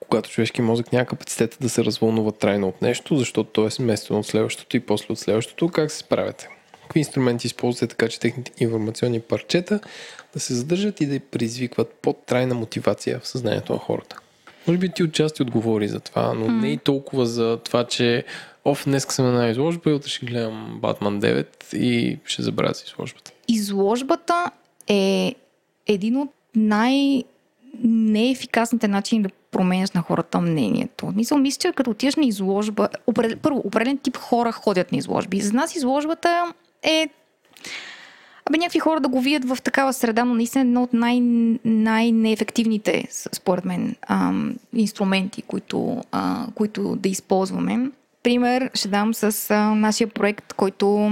когато човешки мозък няма капацитета да се развълнува трайно от нещо, защото то е сместено от следващото и после от следващото, как се справяте? Какви инструменти използвате така, че техните информационни парчета да се задържат и да предизвикват по-трайна мотивация в съзнанието на хората? Може би ти отчасти отговори за това, но mm. не и толкова за това, че оф, днес съм на една изложба и утре ще гледам Батман 9 и ще забравя си изложбата. Изложбата е един от най- неефикасните начини да променяш на хората мнението. Мисля, мисля, че като отидеш на изложба, първо, определен тип хора ходят на изложби. За нас изложбата е Абе, някакви хора да го видят в такава среда, но наистина едно от най- най-неефективните, според мен, ам, инструменти, които, а, които да използваме. Пример ще дам с а, нашия проект, който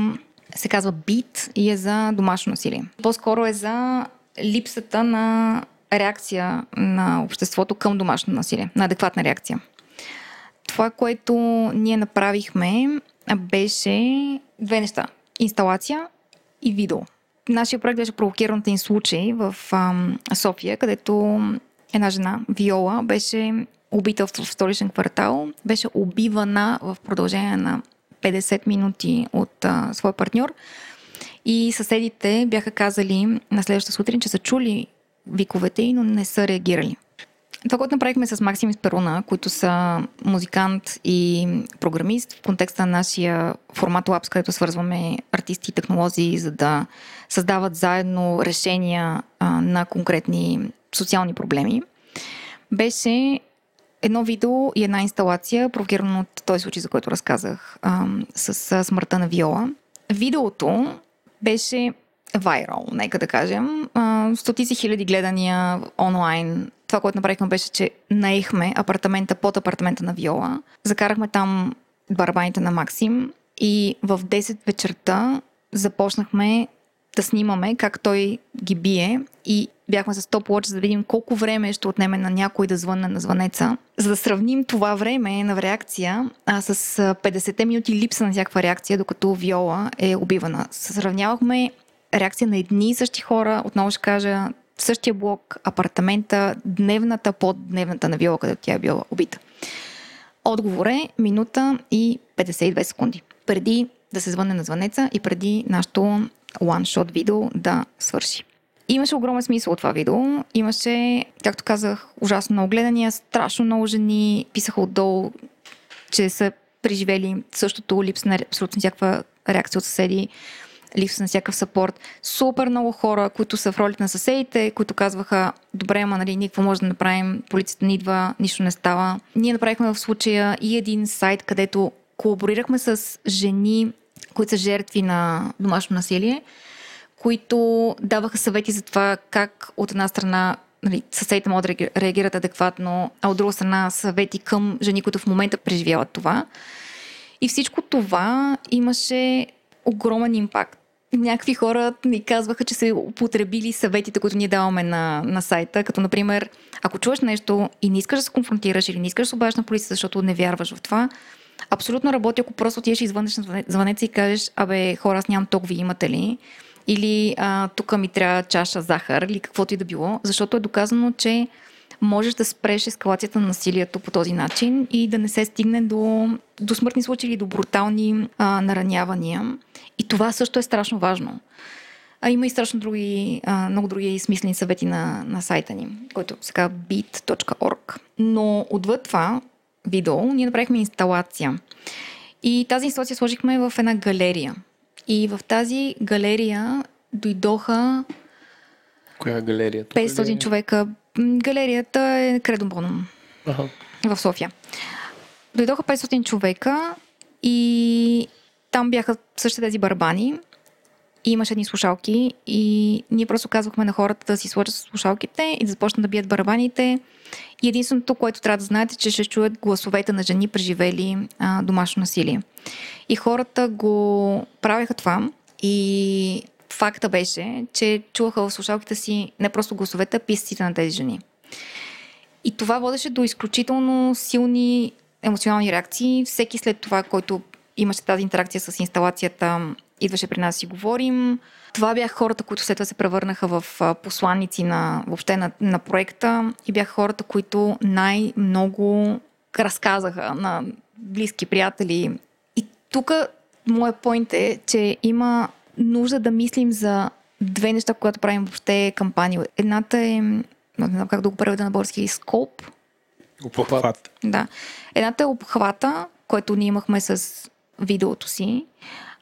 се казва BEAT и е за домашно насилие. По-скоро е за липсата на реакция на обществото към домашно насилие, на адекватна реакция. Това, което ние направихме, беше две неща. Инсталация и видео. Нашия проект беше провокиран от един случай в ам, София, където една жена, Виола, беше убита в столичен квартал, беше убивана в продължение на 50 минути от а, своя партньор. И съседите бяха казали на следващата сутрин, че са чули виковете но не са реагирали. Това, което направихме с Максим Перуна, които са музикант и програмист в контекста на нашия формат Labs, където свързваме артисти и технологии, за да създават заедно решения а, на конкретни социални проблеми, беше едно видео и една инсталация, провокирано от този случай, за който разказах, а, с, смъртта на Виола. Видеото беше вайрал, нека да кажем. стотици хиляди гледания онлайн това, което направихме беше, че наехме апартамента под апартамента на Виола. Закарахме там барабаните на Максим и в 10 вечерта започнахме да снимаме как той ги бие и бяхме с топ за да видим колко време ще отнеме на някой да звънне на звънеца. За да сравним това време на реакция а, с 50 минути липса на всякаква реакция, докато Виола е убивана. Сравнявахме реакция на едни и същи хора, отново ще кажа, в същия блок, апартамента, дневната под дневната на Виола, където тя е била убита. Отговор е минута и 52 секунди. Преди да се звънне на звънеца и преди нашото one-shot видео да свърши. Имаше огромен смисъл от това видео. Имаше, както казах, ужасно много гледания, страшно много жени писаха отдолу, че са преживели същото, липса на абсолютно всякаква реакция от съседи, липса на всякакъв сапорт. Супер много хора, които са в ролите на съседите, които казваха, добре, ама нали, никакво може да направим, полицията не идва, нищо не става. Ние направихме в случая и един сайт, където колаборирахме с жени, които са жертви на домашно насилие, които даваха съвети за това как от една страна нали, съседите могат да реагират адекватно, а от друга страна съвети към жени, които в момента преживяват това. И всичко това имаше огромен импакт. Някакви хора ни казваха, че са употребили съветите, които ние даваме на, на сайта, като например, ако чуеш нещо и не искаш да се конфронтираш или не искаш да се обадиш на полицията, защото не вярваш в това, абсолютно работи, ако просто отидеш и звънеш на звънеца и кажеш, абе, хора, аз нямам ток, ви имате ли? Или тук ми трябва чаша захар или каквото и да било, защото е доказано, че можеш да спреш ескалацията на насилието по този начин и да не се стигне до, до смъртни случаи или до брутални а, наранявания. И това също е страшно важно. А има и страшно други, а, много други смислени съвети на, на сайта ни, който се казва beat.org. Но отвъд това видео ние направихме инсталация. И тази инсталация сложихме в една галерия. И в тази галерия дойдоха Коя е галерията? 500 човека. Галерията е Кредо Бонум Ага. в София. Дойдоха 500 човека и там бяха същите тези барабани. И имаше едни слушалки и ние просто казвахме на хората да си сложат слушалките и да започнат да бият барабаните. И единственото, което трябва да знаете, че ще чуят гласовете на жени, преживели а, домашно насилие. И хората го правеха това и факта беше, че чуваха в слушалките си не просто гласовете, а писците на тези жени. И това водеше до изключително силни емоционални реакции. Всеки след това, който имаше тази интеракция с инсталацията, идваше при нас и говорим. Това бяха хората, които след това се превърнаха в посланници на, въобще на, на проекта и бяха хората, които най-много разказаха на близки приятели. И тук моят поинт е, че има нужда да мислим за две неща, когато правим въобще кампания. Едната е, не знам как да го преведа на български, скоп. Обхват. Да. Едната е обхвата, който ние имахме с видеото си,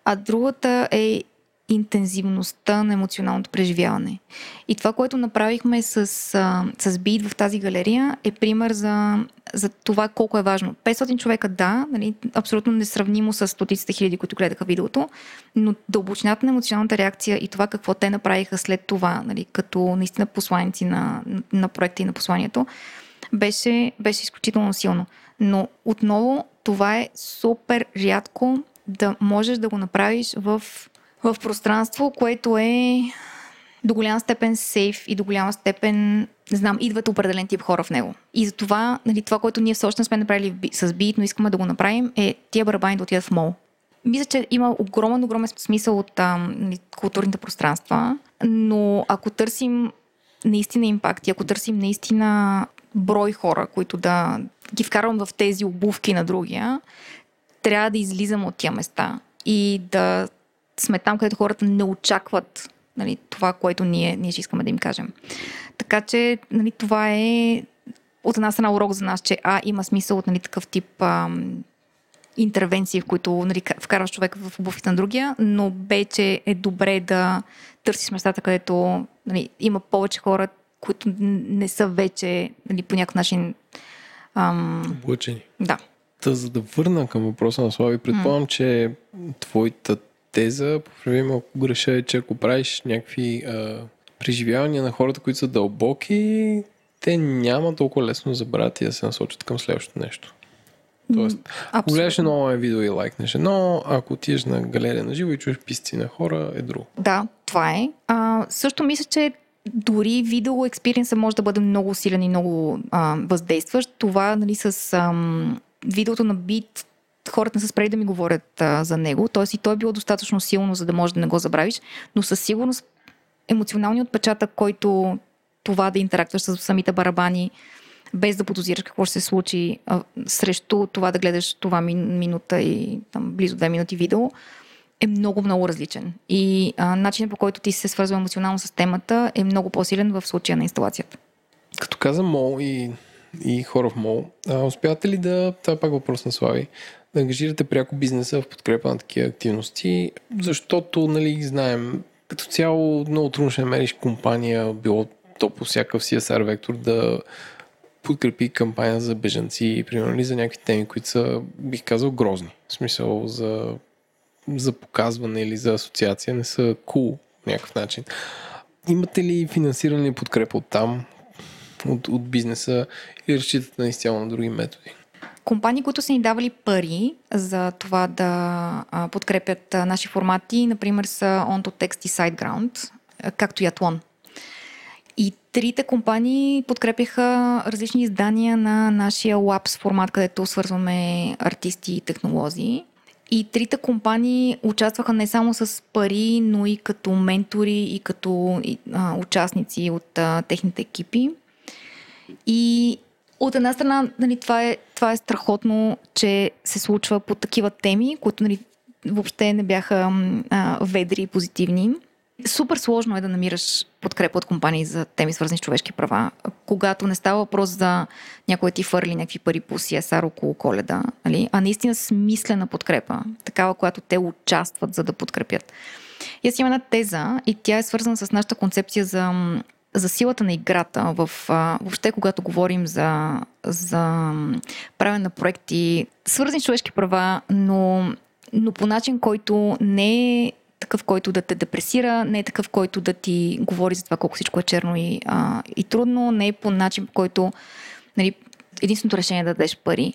а другата е интензивността на емоционалното преживяване. И това, което направихме с, с бит в тази галерия е пример за, за това колко е важно. 500 човека, да, нали, абсолютно несравнимо с стотиците хиляди, които гледаха видеото, но дълбочината на емоционалната реакция и това какво те направиха след това, нали, като наистина посланици на, на проекта и на посланието, беше, беше изключително силно. Но отново това е супер рядко да можеш да го направиш в, в пространство, което е до голяма степен сейф и до голяма степен, не знам, идват определен тип хора в него. И за това, нали, това, което ние все не сме направили с бит, но искаме да го направим, е тия барабани да отидат в мол. Мисля, че има огромен, огромен смисъл от а, нали, културните пространства, но ако търсим наистина импакт и ако търсим наистина брой хора, които да ги вкарвам в тези обувки на другия, трябва да излизам от тия места и да сме там, където хората не очакват нали, това, което ние, ние ще искаме да им кажем. Така че нали, това е от една страна урок за нас, че А, има смисъл от нали, такъв тип ам, интервенции, в които нали, вкарваш човека в обувките на другия, но Б, че е добре да търсиш местата, където нали, има повече хора, които не са вече нали, по някакъв начин ам, Облъчени. да, Та, за да върна към въпроса на Слави, предполагам, че твоята теза, поправи ме ако греша, е, че ако правиш някакви а, преживявания на хората, които са дълбоки, те няма толкова лесно забравят и да се насочат към следващото нещо. Тоест, ако гледаш едно онлайн видео и лайкнеш едно, ако отидеш на галерия на живо и чуеш писци на хора, е друго. Да, това е. А, също мисля, че дори видео експириенса може да бъде много силен и много а, въздействащ. Това нали, с ам, видеото на бит хората не са спрели да ми говорят а, за него, т.е. и той е било достатъчно силно, за да можеш да не го забравиш, но със сигурност емоционалният отпечатък, който това да интерактуваш с самите барабани, без да подозираш какво ще се случи а, срещу това да гледаш това минута и там, близо две минути видео, е много, много различен. И а, начинът по който ти се свързва емоционално с темата е много по-силен в случая на инсталацията. Като каза Мол и, и хора в Мол, а, успявате ли да, това е пак въпрос на Слави, да ангажирате пряко бизнеса в подкрепа на такива активности, защото, нали, знаем, като цяло много трудно ще намериш компания, било то по всякакъв CSR вектор, да подкрепи кампания за бежанци, примерно, за някакви теми, които са, бих казал, грозни. В смисъл за, за показване или за асоциация, не са cool по някакъв начин. Имате ли финансиране и подкрепа от там, от, от бизнеса или разчитате на изцяло на други методи? Компании, които са ни давали пари за това да подкрепят наши формати, например са OntoText и SiteGround, както и Athlon. И трите компании подкрепяха различни издания на нашия Labs формат, където свързваме артисти и технолози. И трите компании участваха не само с пари, но и като ментори и като а, участници от а, техните екипи. И от една страна, нали, това, е, това е страхотно, че се случва по такива теми, които нали, въобще не бяха а, ведри и позитивни. Супер сложно е да намираш подкрепа от компании за теми, свързани с човешки права, когато не става въпрос за някой ти фърли някакви пари по CSR около коледа, нали? а наистина смислена подкрепа, такава, която те участват, за да подкрепят. И аз имам една теза и тя е свързана с нашата концепция за за силата на играта, в, а, въобще когато говорим за, за правене на проекти, свързани с човешки права, но, но по начин, който не е такъв, който да те депресира, не е такъв, който да ти говори за това колко всичко е черно и, а, и трудно, не е по начин, по който нали, единственото решение е да дадеш пари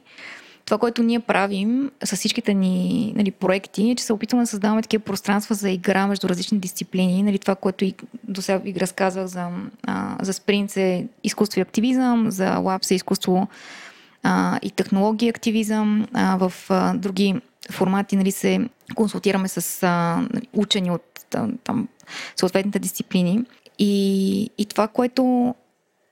това, което ние правим с всичките ни нали, проекти, е, че се опитваме да създаваме такива пространства за игра между различни дисциплини. Нали, това, което и до сега ви разказвах за, а, за Спринц е изкуство и активизъм, за Лапс е изкуство а, и технология активизъм. А, в а, други формати нали, се консултираме с а, учени от там, съответните дисциплини. И, и това, което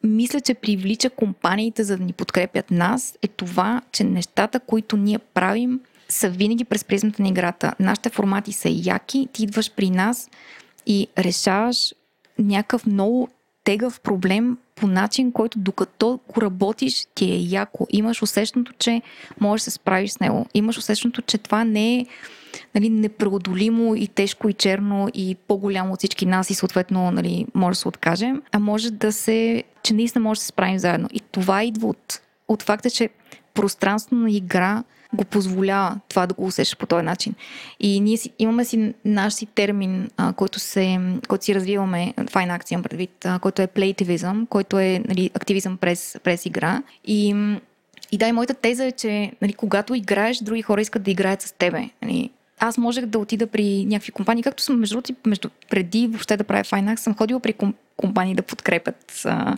мисля, че привлича компаниите за да ни подкрепят нас, е това, че нещата, които ние правим, са винаги през призмата на играта. Нашите формати са яки, ти идваш при нас и решаваш някакъв много тегъв проблем по начин, който докато го работиш, ти е яко. Имаш усещането, че можеш да се справиш с него. Имаш усещането, че това не е нали, непреодолимо и тежко и черно и по-голямо от всички нас и съответно нали, може да се откажем, а може да се, че наистина може да се справим заедно. И това идва от, от факта, че пространство на игра го позволява това да го усещаш по този начин. И ние си, имаме си наш си термин, а, който, се, който си развиваме, файна акция предвид, а, който е плейтивизъм, който е нали, активизъм през, през игра. И, и да, и моята теза е, че нали, когато играеш, други хора искат да играят с тебе. Нали, аз можех да отида при някакви компании, както съм между, между преди въобще да правя Fine съм ходила при компании да подкрепят а,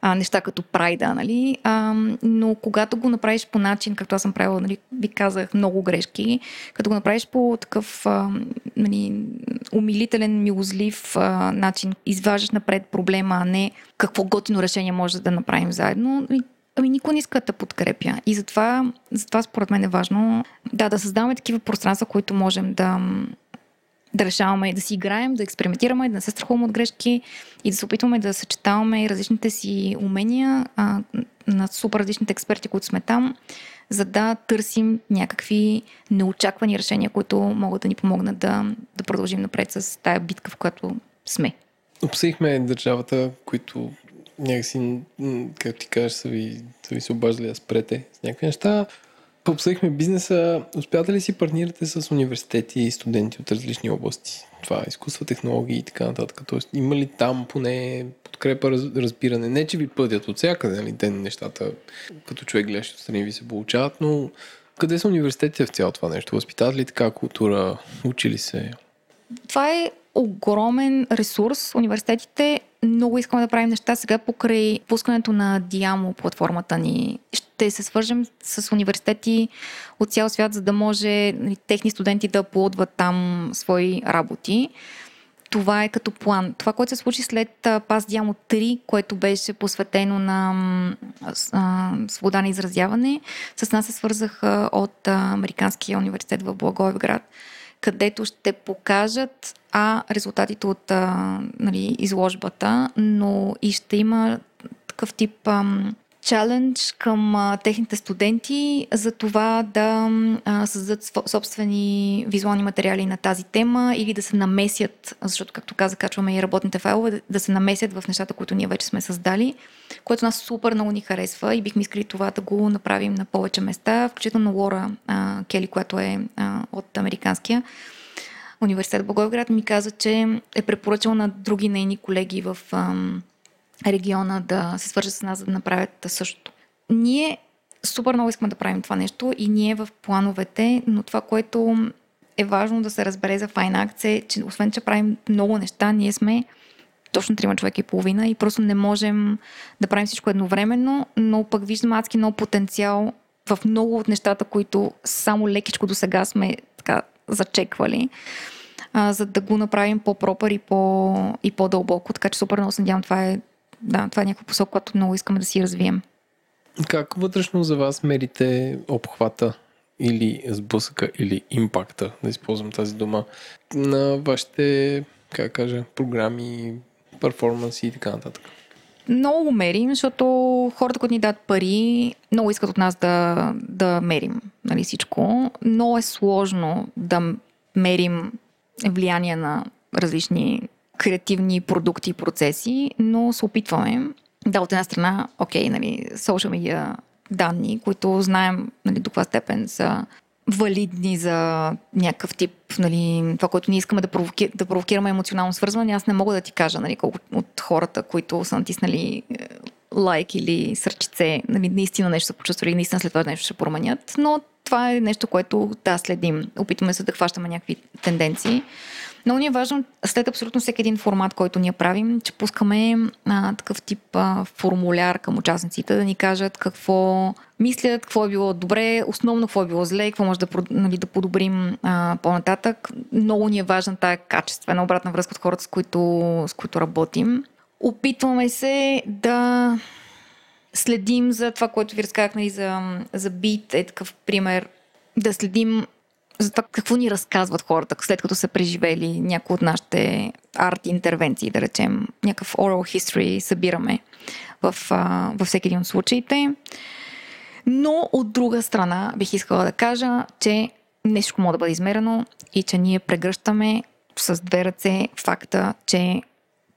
а, неща като прайда, нали? А, но когато го направиш по начин, както аз съм правила, нали, ви казах много грешки, като го направиш по такъв а, нали, умилителен, милозлив а, начин, изваждаш напред проблема, а не какво готино решение може да направим заедно, нали, Ами никой не иска да подкрепя. И затова, затова според мен е важно да, да създаваме такива пространства, които можем да, да решаваме и да си играем, да експериментираме, да не се страхуваме от грешки и да се опитваме да съчетаваме различните си умения а, на супер различните експерти, които сме там, за да търсим някакви неочаквани решения, които могат да ни помогнат да, да продължим напред с тая битка, в която сме. Обсъдихме държавата, които някакси, как ти кажеш, са ви, са ви се обаждали да спрете с някакви неща. Обсъдихме бизнеса. Успявате ли си партнирате с университети и студенти от различни области? Това изкуства, технологии и така нататък. Тоест, има ли там поне подкрепа, раз, разбиране? Не, че ви пъдят от всякъде, нали? Те нещата, като човек гледаш отстрани ви се получават, но къде са университетите в цялото това нещо? Възпитават ли така култура? Учи ли се? Това е огромен ресурс. Университетите много искаме да правим неща. Сега покрай пускането на Диамо платформата ни ще се свържем с университети от цял свят, за да може нали, техни студенти да плодват там свои работи. Това е като план. Това, което се случи след Пас Диамо 3, което беше посветено на свобода на изразяване, с нас се свързаха от Американския университет в Благоевград където ще покажат а резултатите от а, нали, изложбата, но и ще има такъв тип ам, чалендж към а, техните студенти за това да а, създадат собствени визуални материали на тази тема или да се намесят, защото, както каза, качваме и работните файлове, да, се намесят в нещата, които ние вече сме създали, което нас супер много ни харесва и бихме искали това да го направим на повече места, включително Лора а, Кели, която е а, от американския университет Благоевград, ми каза, че е препоръчал на други нейни колеги в ам, региона да се свържат с нас, за да направят същото. Ние супер много искаме да правим това нещо и ние в плановете, но това, което е важно да се разбере за Fineact е, че освен, че правим много неща, ние сме точно трима човека и половина и просто не можем да правим всичко едновременно, но пък виждам адски много потенциал в много от нещата, които само лекичко до сега сме така зачеквали, а, за да го направим по-пропър и, по, и по-дълбоко. Така че супер много се надявам, това е, да, това е някаква посока, която много искаме да си развием. Как вътрешно за вас мерите обхвата или сблъсъка или импакта, да използвам тази дума, на вашите, как кажа, програми, перформанси и така нататък? Много го мерим, защото хората, които ни дадат пари, много искат от нас да, да мерим нали, всичко. Много е сложно да мерим влияние на различни креативни продукти и процеси, но се опитваме. Да, от една страна, окей, нали, social media данни, които знаем нали, до каква степен са валидни за някакъв тип, нали, това, което ние искаме да, провоки, да провокираме емоционално свързване, аз не мога да ти кажа нали, колко от хората, които са натиснали е, лайк или сърчице, нали, наистина нещо са почувствали, наистина след това нещо ще променят, но това е нещо, което да следим. Опитваме се да хващаме някакви тенденции. Много ни е важно след абсолютно всеки един формат, който ние правим, че пускаме а, такъв тип а, формуляр към участниците, да ни кажат какво мислят, какво е било добре, основно какво е било зле, какво може да, нали, да подобрим а, по-нататък. Много ни е важна тая качествена обратна връзка от хората, с които, с които работим. Опитваме се да следим за това, което ви разказах нали, за, за бит, е такъв пример, да следим за това какво ни разказват хората, след като са преживели някои от нашите арт интервенции, да речем, някакъв oral history събираме в, във всеки един от случаите. Но от друга страна бих искала да кажа, че нещо може да бъде измерено и че ние прегръщаме с две ръце факта, че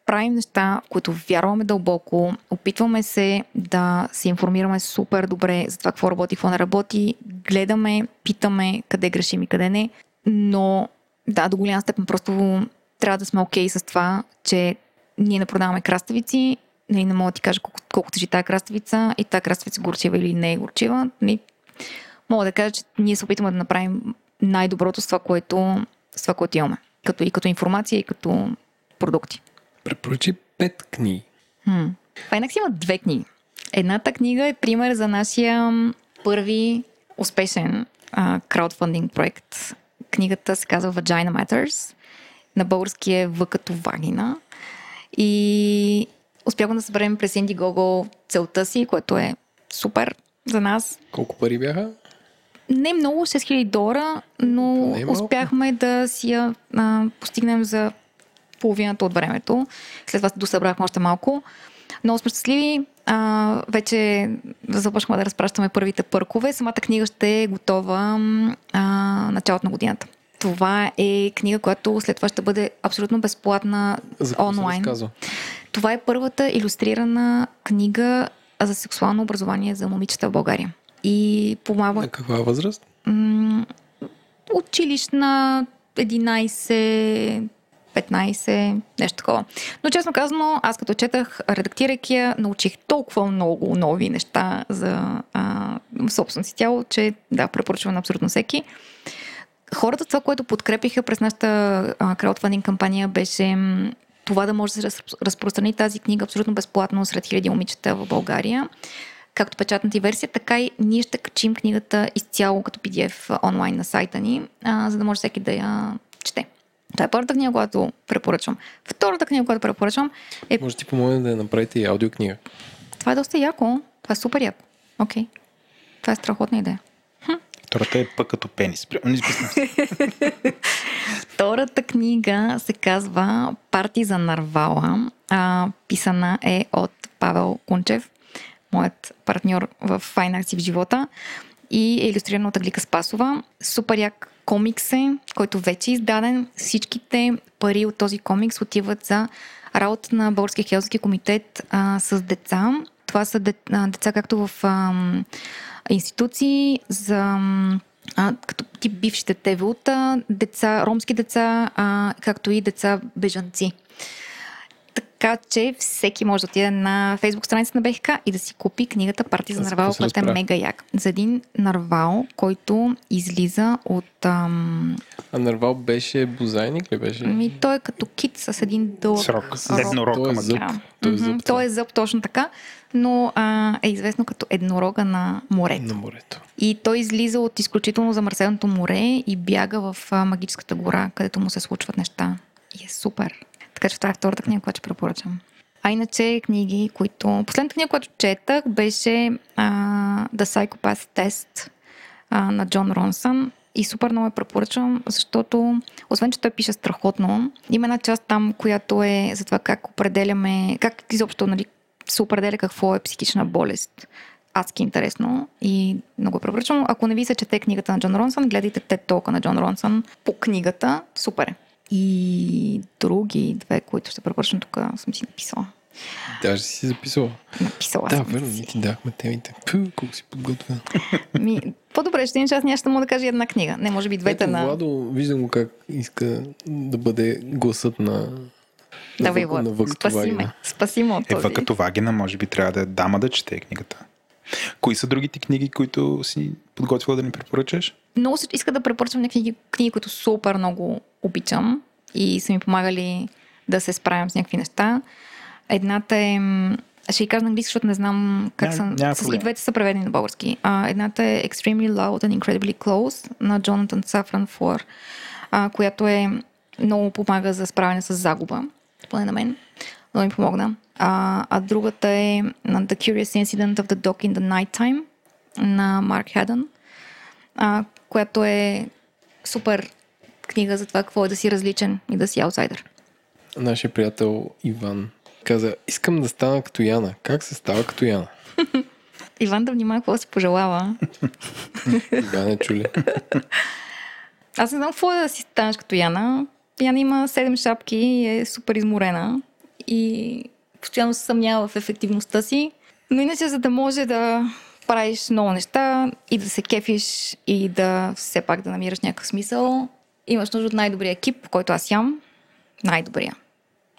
правим неща, в които вярваме дълбоко, опитваме се да се информираме супер добре за това какво работи, какво не работи, гледаме, питаме къде грешим и къде не, но да, до голям степен просто трябва да сме окей okay с това, че ние не продаваме краставици, не, не мога да ти кажа колко, колко тежи тази краставица и тази краставица горчива или не е горчива. Не, мога да кажа, че ние се опитваме да направим най-доброто с това, което, с това, което имаме. Като и като информация, и като продукти. Препоръчи пет книги. Хм. Файнакс има две книги. Едната книга е пример за нашия първи успешен а, краудфандинг проект. Книгата се казва Vagina Matters. На български е В като вагина. И успяхме да съберем през Indiegogo целта си, което е супер за нас. Колко пари бяха? Не много, 6000 долара, но е успяхме да си я а, постигнем за половината от времето. След това досъбрахме още малко. Много сме щастливи. А, вече започваме да разпращаме първите пъркове. Самата книга ще е готова а, началото на годината. Това е книга, която след това ще бъде абсолютно безплатна за онлайн. Това е първата иллюстрирана книга за сексуално образование за момичета в България. и помага На каква възраст? м- училищна 11, 15, нещо такова. Но честно казано, аз като четах, редактирайки я, научих толкова много нови неща за а, собственото си тяло, че да, препоръчвам на абсолютно всеки. Хората това, което подкрепиха през нашата краудфандинг кампания беше това да може да се раз- разпространи тази книга абсолютно безплатно сред хиляди момичета в България както печатната версия, така и ние ще качим книгата изцяло като PDF онлайн на сайта ни, а, за да може всеки да я чете. Това е първата книга, която препоръчвам. Втората книга, която препоръчвам е... Може ти помогне да я направите и аудиокнига. Това е доста яко. Това е супер яко. Окей. Това е страхотна идея. Втората е пък като пенис. Втората книга се казва Парти за Нарвала. А, писана е от Павел Кунчев, моят партньор в Fine Arts в живота и е иллюстрирана от Аглика Спасова. Супер як комикс е, който вече е издаден. Всичките пари от този комикс отиват за работа на Българския хелски комитет а, с деца. Това са де, а, деца както в ам, институции за а, като тип бившите ТВУ-та, деца, ромски деца, а, както и деца бежанци. Така че всеки може да отиде на фейсбук страницата на БХК и да си купи книгата Парти за нарвал, която е мега як. За един нарвал, който излиза от... Ам, А Нарвал беше бозайник ли беше? ми, той е като кит с един дълъг Срок. рог. Еднорог, Той е ама зъб. Да. Той е зъб. Той е зъб точно така, но а, е известно като еднорога на морето. На морето. И той излиза от изключително замърсеното море и бяга в а, магическата гора, където му се случват неща. И е супер. Така че това е втората книга, която ще препоръчам. А иначе книги, които... Последната книга, която четах, беше а, The Psychopath Test а, на Джон Ронсън. И супер много я препоръчвам, защото освен, че той пише страхотно, има една част там, която е за това как определяме, как изобщо нали, се определя какво е психична болест. Адски интересно и много препоръчвам. Ако не ви се чете книгата на Джон Ронсън, гледайте те толка на Джон Ронсън по книгата. Супер е. И други две, които ще препоръчам тук, съм си написала. Даже си записала. Написала Да, съм верно, си. ние ти дахме темите. Пу, колко си подготвен. Ми, по-добре ще че аз нямаше да мога да кажа една книга. Не, може би двете Ето, на... Владо, виждам го как иска да бъде гласът на... Давай, на, Влад, на спаси ме. Спаси ме от този. Ева като Вагина, може би трябва да е дама да чете книгата. Кои са другите книги, които си подготвила да ни препоръчаш? Много се иска да препоръчам някакви книги, книги, които супер много обичам и са ми помагали да се справям с някакви неща. Едната е... Ще ги кажа на английски, защото не знам как Няма- са... няма с- проблем. И двете са преведени на български. А, едната е Extremely Loud and Incredibly Close на Джонатан Сафран а, която е много помага за справяне с загуба, поне на мен. Много ми помогна. А, а другата е The Curious Incident of the Dog in the Nighttime на Марк Хедън а, която е супер книга за това какво е да си различен и да си аутсайдер. Нашия приятел Иван каза, искам да стана като Яна. Как се става като Яна? Иван да внимава какво си пожелава. Да, не чули. Аз не знам какво е да си станеш като Яна. Яна има седем шапки и е супер изморена и постоянно се съмнява в ефективността си. Но иначе, за да може да правиш много неща и да се кефиш и да все пак да намираш някакъв смисъл, имаш нужда от най-добрия екип, който аз ям. Най-добрия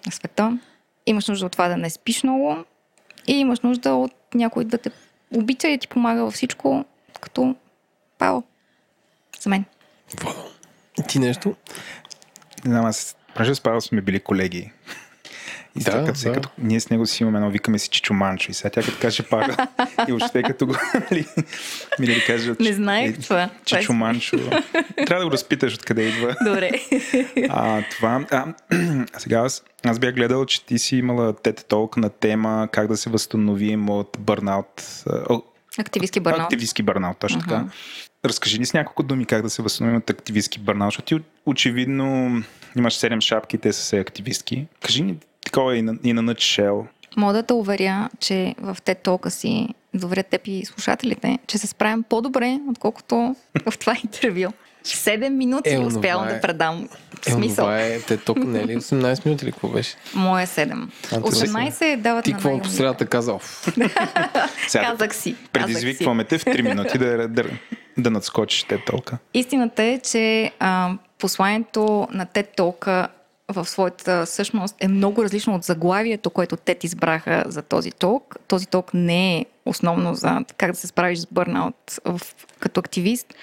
на света. Имаш нужда от това да не спиш много и имаш нужда от някой да те обича и да ти помага във всичко, като Павел. За мен. И ти нещо? Не знам, аз, понеже с Павел сме били колеги. И сега, Да, като, да. като ние с него си имаме едно, викаме си Чичо Манчо. И сега тя като каже Павел, и въобще като го, нали, ми да кажа, Не знаех е, това. Чичо е- Манчо. Трябва да го разпиташ откъде идва. Добре. А, това, а, а сега аз, аз бях гледал, че ти си имала TED Talk на тема как да се възстановим от бърнаут. Активистки бърнаут. Активистки бърнаут, точно така. Разкажи ни с няколко думи как да се възстановим от активистки бърнаут, защото ти очевидно имаш 7 шапки, те са все активистки. Кажи ни такова и на, и на nutshell. Мога да те уверя, че в те толка си, уверя теб и слушателите, че се справям по-добре, отколкото в това интервю. 7 минути Е, е, успявам е- да предам. Е, смисъл, това е, те тук, не е ли 18 минути или какво беше? моя е 7. А, ти 18 дават Ти на какво по средата каза? Оф. Сега Казах си. предизвикваме те в 3 минути да, да, да надскочиш те толка. Истината е, че а, посланието на TED Talk в своята същност е много различно от заглавието, което те избраха за този ток. Този ток не е основно за как да се справиш с бърнаут като активист.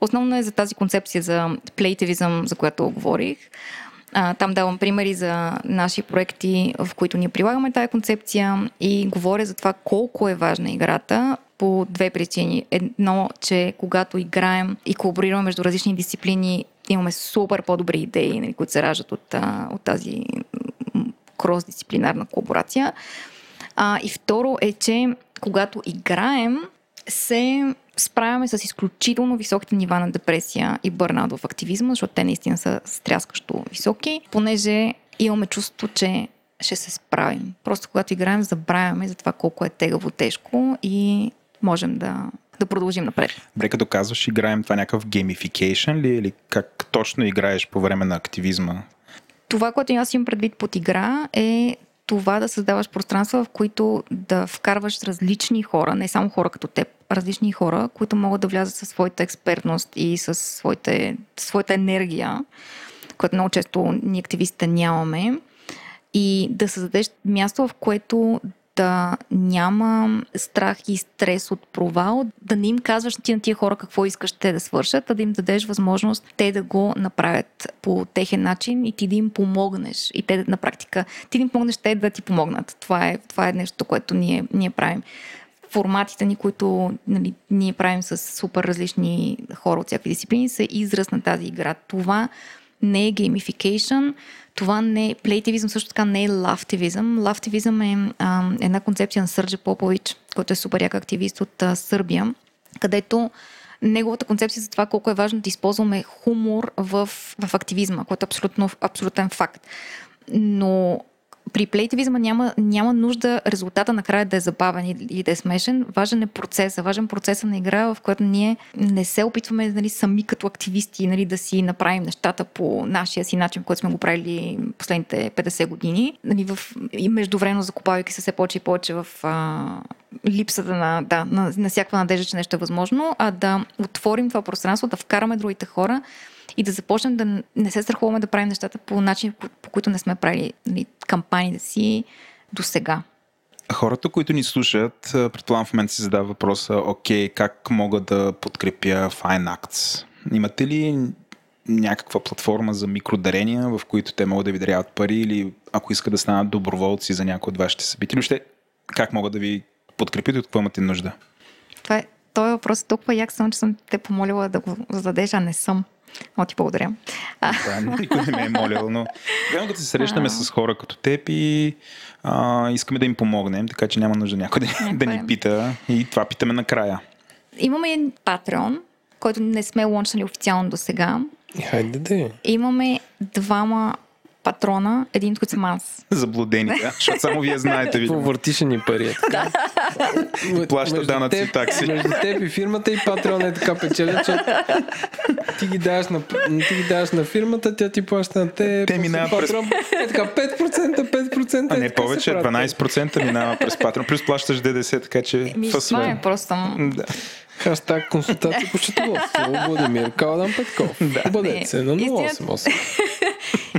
Основно е за тази концепция за плейтивизъм, за която говорих. А, там давам примери за наши проекти, в които ние прилагаме тази концепция и говоря за това колко е важна играта по две причини. Едно, че когато играем и колаборираме между различни дисциплини, имаме супер по-добри идеи, нали, които се раждат от, от тази крос-дисциплинарна колаборация. А, и второ е, че когато играем, се справяме с изключително високите нива на депресия и бърнаут в активизма, защото те наистина са стряскащо високи, понеже имаме чувство, че ще се справим. Просто когато играем, забравяме за това колко е тегаво тежко и можем да, да продължим напред. Добре, като казваш, играем това някакъв геймификейшн ли или как точно играеш по време на активизма? Това, което аз имам предвид под игра е това да създаваш пространства, в които да вкарваш различни хора, не само хора като теб, различни хора, които могат да влязат със своята експертност и със своите, своята енергия, която много често ние активистите нямаме, и да създадеш място, в което да няма страх и стрес от провал, да не им казваш ти на тия хора какво искаш те да свършат, а да им дадеш възможност те да го направят по техен начин и ти да им помогнеш. И те на практика, ти да им помогнеш те да ти помогнат. Това е, това е нещо, което ние, ние правим. Форматите ни, които нали, ние правим с супер различни хора от всякакви дисциплини, са израз на тази игра. Това не е геймификейшн, това не е плейтивизъм, също така не е лавтивизъм. Лавтивизъм е а, една концепция на Сърджа Попович, който е супер як активист от а, Сърбия, където неговата концепция за това колко е важно да използваме хумор в, в активизма, което е абсолютно, абсолютен факт. Но при плейтивизма няма, няма нужда резултата накрая да е забавен и, и да е смешен. Важен е процеса. Важен процеса на игра, в който ние не се опитваме нали, сами като активисти нали, да си направим нещата по нашия си начин, който сме го правили последните 50 години. Нали, в, и междувременно закупавайки се все повече и повече в а, липсата на, да, на, на всякаква надежда, че нещо е възможно, а да отворим това пространство, да вкараме другите хора и да започнем да не се страхуваме да правим нещата по начин, по, по които не сме правили нали, кампаниите си до сега. Хората, които ни слушат, предполагам в момента си задава въпроса, окей, как мога да подкрепя Fine Acts? Имате ли някаква платформа за микродарения, в които те могат да ви даряват пари или ако искат да станат доброволци за някои от вашите събития? Или как могат да ви подкрепят и от какво имате нужда? Това е, този въпрос е толкова як съм, че съм те помолила да го зададеш, а не съм. О, ти благодаря. Да, никой не ме е молил, но когато се срещаме с хора като теб и а, искаме да им помогнем, така че няма нужда някой да, да ни пита и това питаме накрая. имаме един Patreon, който не сме лончнали официално до сега. И хайде да Имаме двама патрона, един от които съм аз. Заблудените, защото само вие знаете. Ви. Повъртише ни пари. Да. Плаща данъци и такси. Между теб и фирмата и Патреон е така печелят, защото ти ги даваш на, ти ги даваш на фирмата, тя ти плаща на те. Те минават през- Е така 5%, 5%. А е не повече, прави. 12% минава през патрон. Плюс плащаш ДДС, така че Ми, това е просто... Да. Хаштаг консултация по счетоводство. Владимир Каладан Петков. Да. Бъдете се на Истината- 088.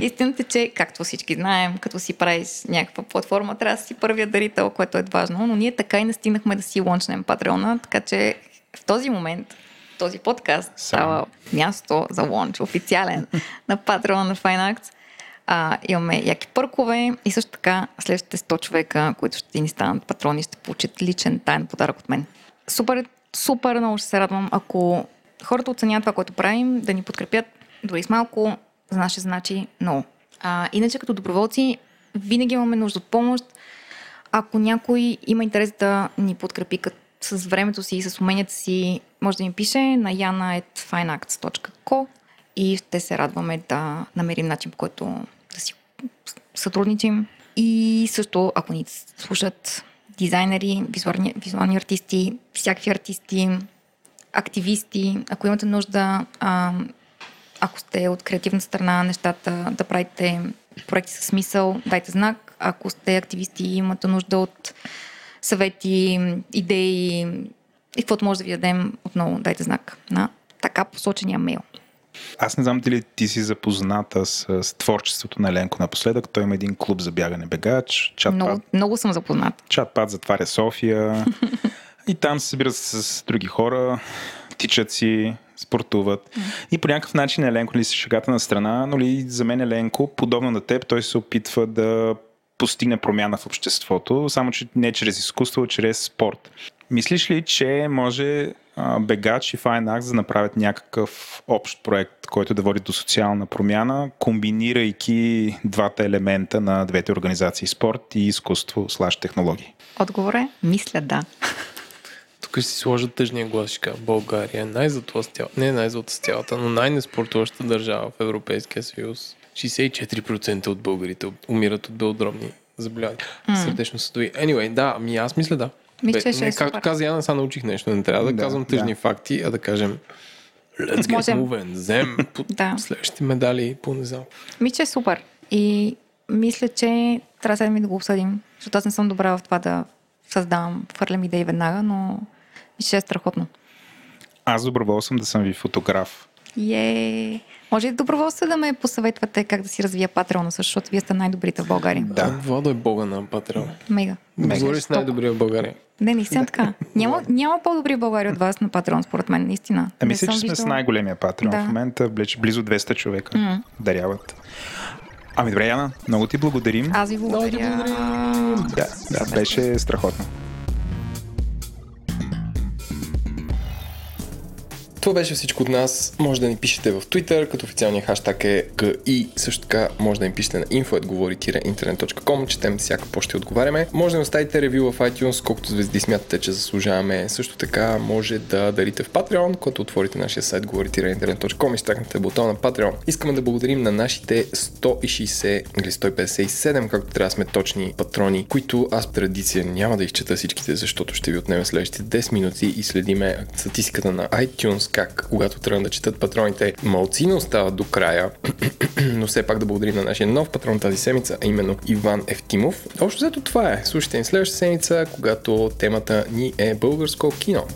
Истината е, че, както всички знаем, като си правиш някаква платформа, трябва да си първия дарител, което е важно, но ние така и не стигнахме да си лончнем Патреона, така че в този момент този подкаст става място за лонч, официален на Патреона на Fineact. А, имаме яки пъркове и също така следващите 100 човека, които ще ни станат патрони, ще получат личен тайн подарък от мен. Супер, супер много ще се радвам, ако хората оценят това, което правим, да ни подкрепят дори с малко, за нас ще значи много. А, иначе като доброволци винаги имаме нужда от помощ. Ако някой има интерес да ни подкрепи като с времето си и с уменията си, може да ми пише на yana.fineacts.co и ще се радваме да намерим начин, по който да си сътрудничим. И също, ако ни слушат дизайнери, визуални, визуални артисти, всякакви артисти, активисти, ако имате нужда а, ако сте от креативна страна на нещата, да правите проекти с смисъл, дайте знак. Ако сте активисти и имате нужда от съвети, идеи и каквото може да ви дадем, отново дайте знак на така посочения мейл. Аз не знам дали ти си запозната с, с творчеството на Еленко напоследък. Той има един клуб за бягане бегач. Чатпад, Много, много съм запознат. чатпад затваря София. и там се събират с други хора, тичат си, спортуват. И по някакъв начин Еленко ли си шегата на страна, но ли за мен Еленко, подобно на теб, той се опитва да постигне промяна в обществото, само че не чрез изкуство, а чрез спорт. Мислиш ли, че може а, Бегач и Fine Arts да направят някакъв общ проект, който да води до социална промяна, комбинирайки двата елемента на двете организации спорт и изкуство слаш технологии? Отговор е, мисля да. Тук ще си сложа тъжния глас, ще кажа, България е най-затластялата, не най-затластялата, но най-неспортуваща държава в Европейския съюз. 64% от българите умират от белодробни заболявания. Mm. Сърдечно съдови. Anyway, да, ами аз мисля да. Мисля, че ще не, е както супер. каза Яна, сега научих нещо. Не трябва да, Да, казвам тъжни да. факти, а да кажем Let's get Можем. moving, взем Да. следващите медали по не знам. Мисля, че е супер. И мисля, че трябва сега ми да го обсъдим, защото аз не съм добра в това да създавам, хвърлям идеи веднага, но мисля, че е страхотно. Аз добровол съм да съм ви фотограф. Е, може и доброволно да ме посъветвате как да си развия патреона, защото вие сте най-добрите в България. Да. Владо е бога на Патреон. Мега. Говориш с най-добрия в България. Не, наистина така. Няма, няма по-добри в България от вас на Патреон, според мен, наистина. А Не мисля, че сме с най-големия патреон Да. в момента. Близо 200 човека М. даряват. Ами добре, Яна, много ти благодарим. Аз ви благодаря. Да, да, беше страхотно. Това беше всичко от нас. Може да ни пишете в Twitter, като официалният хаштаг е GI. Също така може да ни пишете на info.говори-internet.com. Четем всяка почта и отговаряме. Може да ни оставите ревю в iTunes, колкото звезди смятате, че заслужаваме. Също така може да дарите в Patreon, като отворите нашия сайт говори-internet.com и стакнете бутона на Patreon. Искаме да благодарим на нашите 160 или 157, както трябва да сме точни патрони, които аз традиция няма да изчета всичките, защото ще ви отнеме следващите 10 минути и следиме статистиката на iTunes, как когато трябва да четат патроните, малцина остават до края, но все пак да благодарим на нашия нов патрон тази седмица, а именно Иван Евтимов. Общо взето това е. Слушайте ни следващата седмица, когато темата ни е българско кино.